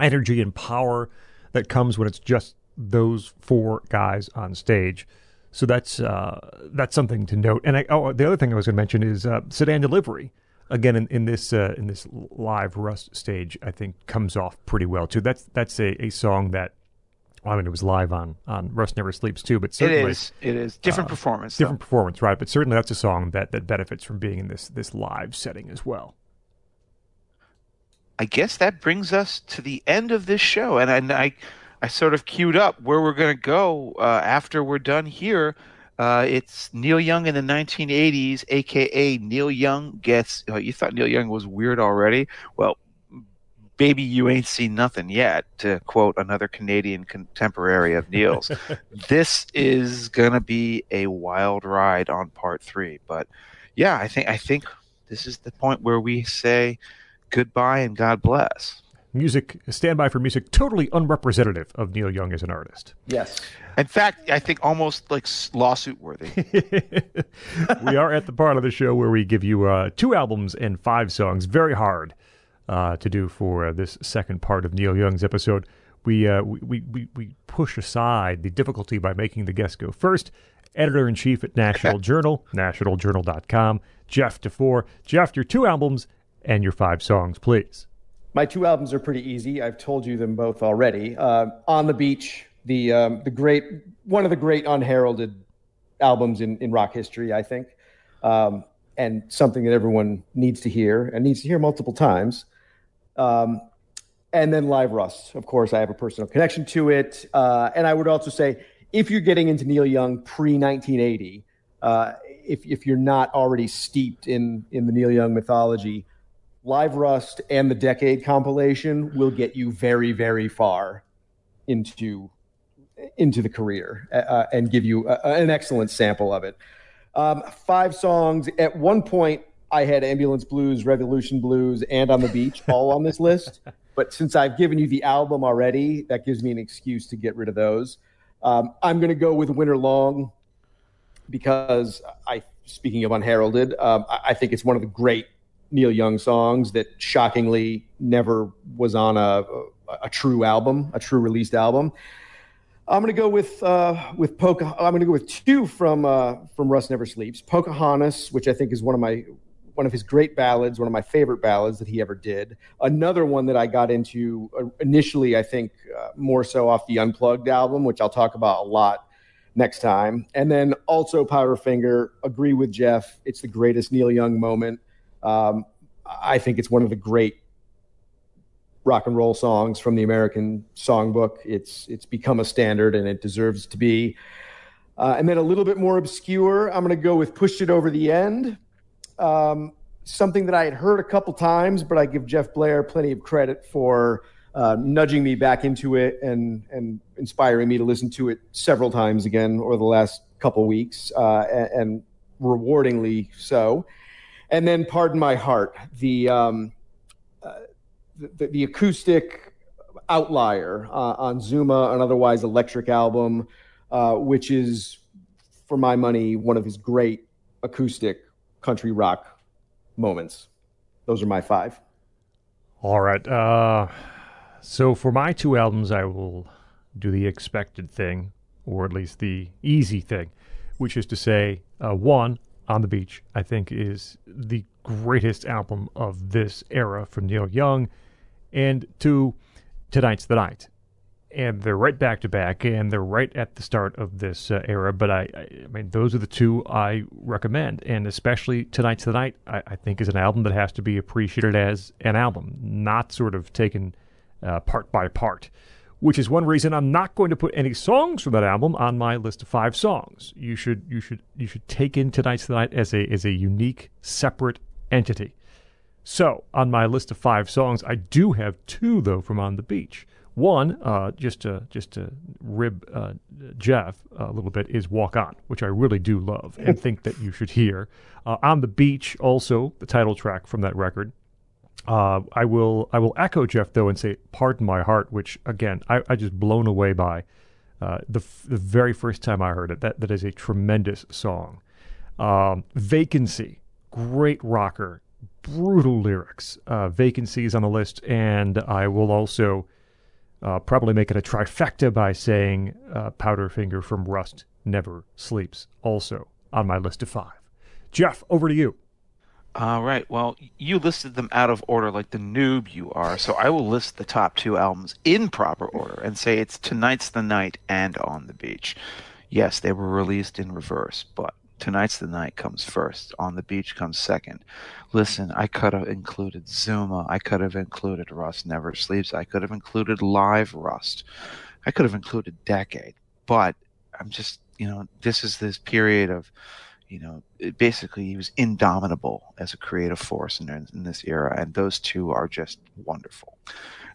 energy and power that comes when it's just those four guys on stage. So that's uh, that's something to note. And I, oh, the other thing I was going to mention is uh, sedan delivery. Again, in, in this uh, in this live Rust stage, I think comes off pretty well too. That's that's a, a song that well, I mean it was live on on Rust Never Sleeps too, but It certainly is. It is different performance. though. different performance, right? But certainly that's a song that that benefits from being in this this live setting as well. I guess that brings us to the end of this show, and I, and I, I sort of queued up where we're going to go uh, after we're done here. Uh, it's Neil Young in the 1980s, aka Neil Young gets. Oh, you thought Neil Young was weird already? Well, baby, you ain't seen nothing yet. To quote another Canadian contemporary of Neil's, this is gonna be a wild ride on part three. But yeah, I think I think this is the point where we say goodbye and God bless. Music, standby for music, totally unrepresentative of Neil Young as an artist. yes. In fact, I think almost like lawsuit worthy. we are at the part of the show where we give you uh, two albums and five songs. Very hard uh, to do for uh, this second part of Neil Young's episode. We, uh, we, we, we, we push aside the difficulty by making the guest go first. Editor in chief at National Journal, nationaljournal.com, Jeff Dufour. Jeff, your two albums and your five songs, please. My two albums are pretty easy. I've told you them both already. Uh, On the Beach, the um, the great one of the great unheralded albums in, in rock history, I think, um, and something that everyone needs to hear and needs to hear multiple times. Um, and then Live Rust, of course, I have a personal connection to it. Uh, and I would also say, if you're getting into Neil Young pre 1980, uh, if if you're not already steeped in in the Neil Young mythology, Live Rust and the Decade compilation will get you very, very far into into the career uh, and give you a, an excellent sample of it. Um, five songs. At one point, I had Ambulance Blues, Revolution Blues, and On the Beach all on this list. But since I've given you the album already, that gives me an excuse to get rid of those. Um, I'm going to go with Winter Long because I, speaking of unheralded, um, I, I think it's one of the great Neil Young songs that shockingly never was on a, a, true album, a true released album. I'm going to go with uh, with Poca. I'm going to go with two from uh, from Rust Never Sleeps. Pocahontas, which I think is one of my one of his great ballads, one of my favorite ballads that he ever did. Another one that I got into uh, initially, I think uh, more so off the Unplugged album, which I'll talk about a lot next time. And then also Powderfinger. Agree with Jeff. It's the greatest Neil Young moment. Um, I think it's one of the great rock and roll songs from the American Songbook. It's it's become a standard and it deserves to be. Uh, and then a little bit more obscure, I'm going to go with "Pushed It Over the End." Um, something that I had heard a couple times, but I give Jeff Blehar plenty of credit for uh, nudging me back into it and and inspiring me to listen to it several times again over the last couple weeks, uh, and, and, rewardingly so. And then, "Pardon My Heart," the um, the, the acoustic outlier uh, on Zuma, an otherwise electric album, uh, which is, for my money, one of his great acoustic country rock moments. Those are my five. All right. Uh, so for my two albums, I will do the expected thing, or at least the easy thing, which is to say, uh, one, On the Beach, I think is the greatest album of this era from Neil Young and to Tonight's the Night. And they're right back to back, and they're right at the start of this uh, era. But I, I, mean, those are the two I recommend, and especially Tonight's the Night. I, I, think is an album that has to be appreciated as an album, not sort of taken uh, part by part. Which is one reason I'm not going to put any songs from that album on my list of five songs. You should, you should, you should take in Tonight's Night as a as a unique, separate entity. So, on my list of five songs, I do have two though from On the Beach. One, uh, just to just to rib uh, Jeff a little bit, is "Walk On," which I really do love and think that you should hear. Uh, on the Beach, also the title track from that record. Uh, I will I will echo Jeff though and say "Pardon My Heart," which again I, I just blown away by uh, the the very first time I heard it. That that is a tremendous song. Um, Vacancy, great rocker brutal lyrics. Uh, vacancies on the list, and I will also uh, probably make it a trifecta by saying uh, Powderfinger from Rust Never Sleeps, also on my list of five. Jeff, over to you. All right. Well, you listed them out of order like the noob you are. So I will list the top two albums in proper order and say it's Tonight's the Night and On the Beach. Yes, they were released in reverse, but Tonight's the Night comes first. On the Beach comes second. Listen, I could have included Zuma. I could have included Rust Never Sleeps. I could have included Live Rust. I could have included Decade. But I'm just, you know, this is this period of, you know, basically he was indomitable as a creative force in, in this era. And those two are just wonderful.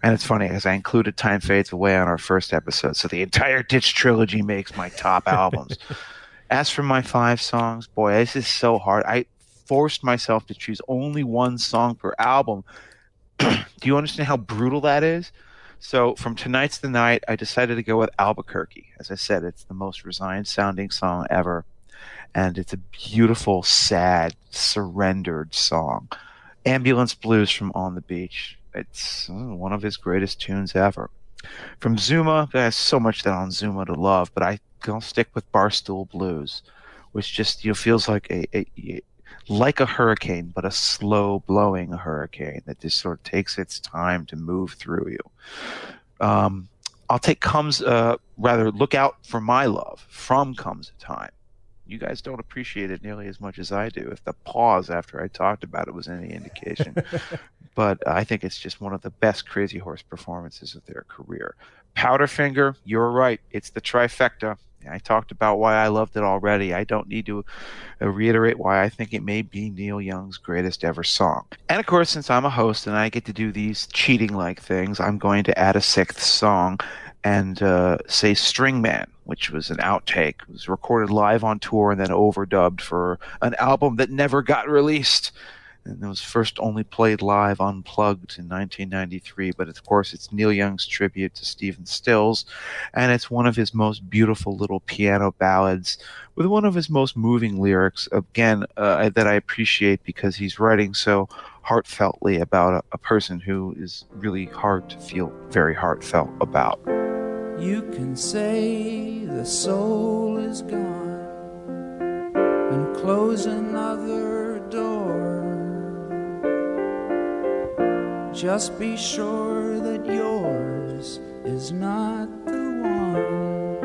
And it's funny because I included Time Fades Away on our first episode. So the entire Ditch trilogy makes my top albums. As for my five songs, boy, this is so hard. I forced myself to choose only one song per album. Do you understand how brutal that is? So from tonight's the night, I decided to go with Albuquerque. As I said, it's the most resigned sounding song ever. And it's a beautiful, sad, surrendered song. Ambulance Blues from On the Beach. It's uh, one of his greatest tunes ever. From Zuma, there's so much that on Zuma to love, but I I'll stick with Barstool Blues, which just you know feels like a, a, a like a hurricane, but a slow blowing hurricane that just sort of takes its time to move through you. Um, I'll take comes uh, rather look out for my love from comes a time. You guys don't appreciate it nearly as much as I do. If the pause after I talked about it was any indication, but I think it's just one of the best Crazy Horse performances of their career. Powderfinger, you're right. It's the trifecta. I talked about why I loved it already. I don't need to uh, reiterate why I think it may be Neil Young's greatest ever song. And of course, since I'm a host and I get to do these cheating like things, I'm going to add a sixth song. And uh, say String Man, which was an outtake. It was recorded live on tour and then overdubbed for an album that never got released. And it was first only played live unplugged in 1993. But of course, it's Neil Young's tribute to Stephen Stills, and it's one of his most beautiful little piano ballads with one of his most moving lyrics. Again, uh, that I appreciate because he's writing so heartfeltly about a, a person who is really hard to feel very heartfelt about. You can say the soul is gone and close another door. Just be sure that yours is not the one.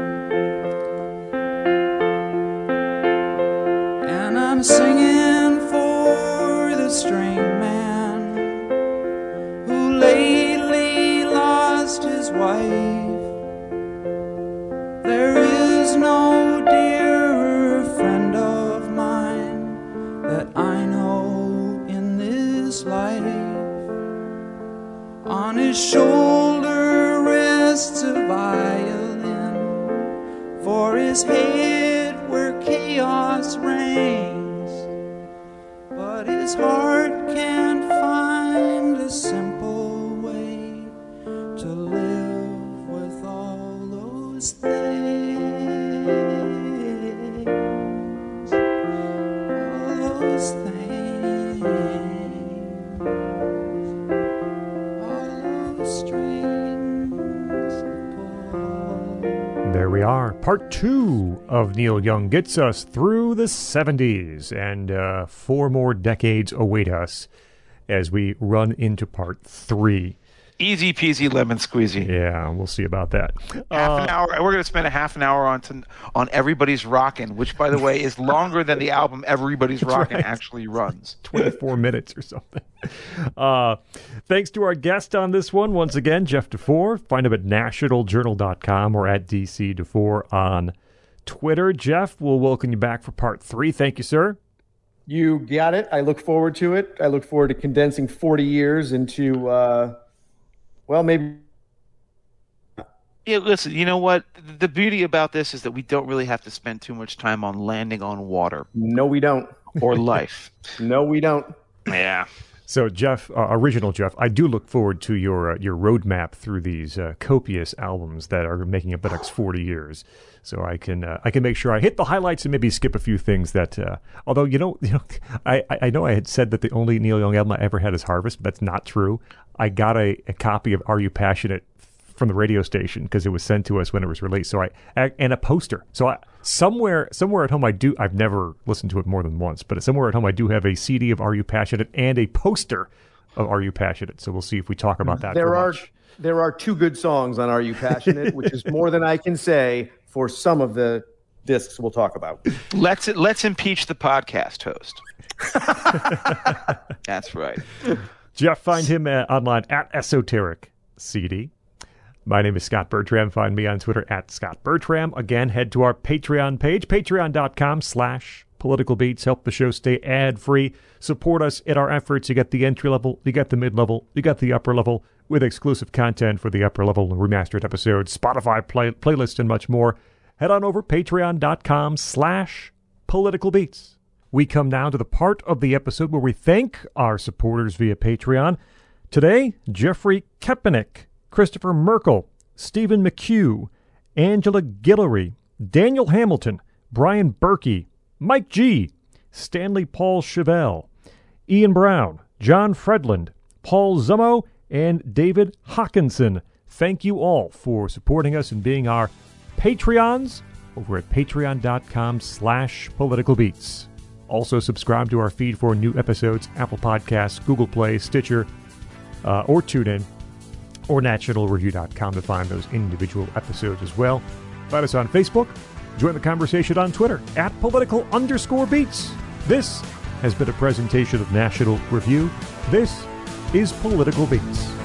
And I'm singing for the string man who lately lost his wife. There is no dearer friend of mine that I know in this life. On his shoulder rests a violin, for his head where chaos reigns. But his heart can't find a simple way to live with all those things. Are. Part two of Neil Young gets us through the 70s, and uh, four more decades await us as we run into part three. Easy peasy lemon squeezy. Yeah, we'll see about that. Half an hour. We're going to spend a half an hour on to, on Everybody's rocking, which, by the way, is longer than the album Everybody's rocking right. actually runs. 24 minutes or something. Uh, thanks to our guest on this one, once again, Jeff Dufour. Find him at nationaljournal.com or at DC Dufour on Twitter. Jeff, we'll welcome you back for part three. Thank you, sir. You got it. I look forward to it. I look forward to condensing 40 years into, uh, well, maybe Yeah, listen, you know what? The beauty about this is that we don't really have to spend too much time on landing on water no, we don't. or life. No, we don't. yeah. So, Jeff, uh, original Jeff, I do look forward to your uh, your roadmap through these uh, copious albums that are making up the next forty years. So I can uh, I can make sure I hit the highlights and maybe skip a few things that. Uh, although you know you know I I know I had said that the only Neil Young album I ever had is Harvest, but that's not true. I got a, a copy of Are You Passionate from the radio station because it was sent to us when it was released. So I and a poster. So I somewhere somewhere at home I do I've never listened to it more than once, but somewhere at home I do have a CD of Are You Passionate and a poster of Are You Passionate. So we'll see if we talk about that. There are much. there are two good songs on Are You Passionate, which is more than I can say for some of the discs we'll talk about. Let's let's impeach the podcast host. That's right. Jeff, find him uh, online at Esoteric CD. My name is Scott Bertram. Find me on Twitter at Scott Bertram. Again, head to our Patreon page, patreon.com slash political beats. Help the show stay ad free. Support us in our efforts. You get the entry level, you get the mid level, you got the upper level with exclusive content for the upper level remastered episodes, Spotify play, playlist, and much more. Head on over patreon.com slash political beats. We come now to the part of the episode where we thank our supporters via Patreon. Today, Jeffrey Kepenick, Christopher Merkel, Stephen McHugh, Angela Guillory, Daniel Hamilton, Brian Berkey, Mike G, Stanley Paul Chevelle, Ian Brown, John Fredland, Paul Zummo, and David Hawkinson. Thank you all for supporting us and being our Patreons over at patreon.com slash politicalbeats. Also subscribe to our feed for new episodes, Apple Podcasts, Google Play, Stitcher, uh, or TuneIn, or nationalreview.com to find those individual episodes as well. Find us on Facebook. Join the conversation on Twitter at political underscore beats. This has been a presentation of National Review. This is Political Beats.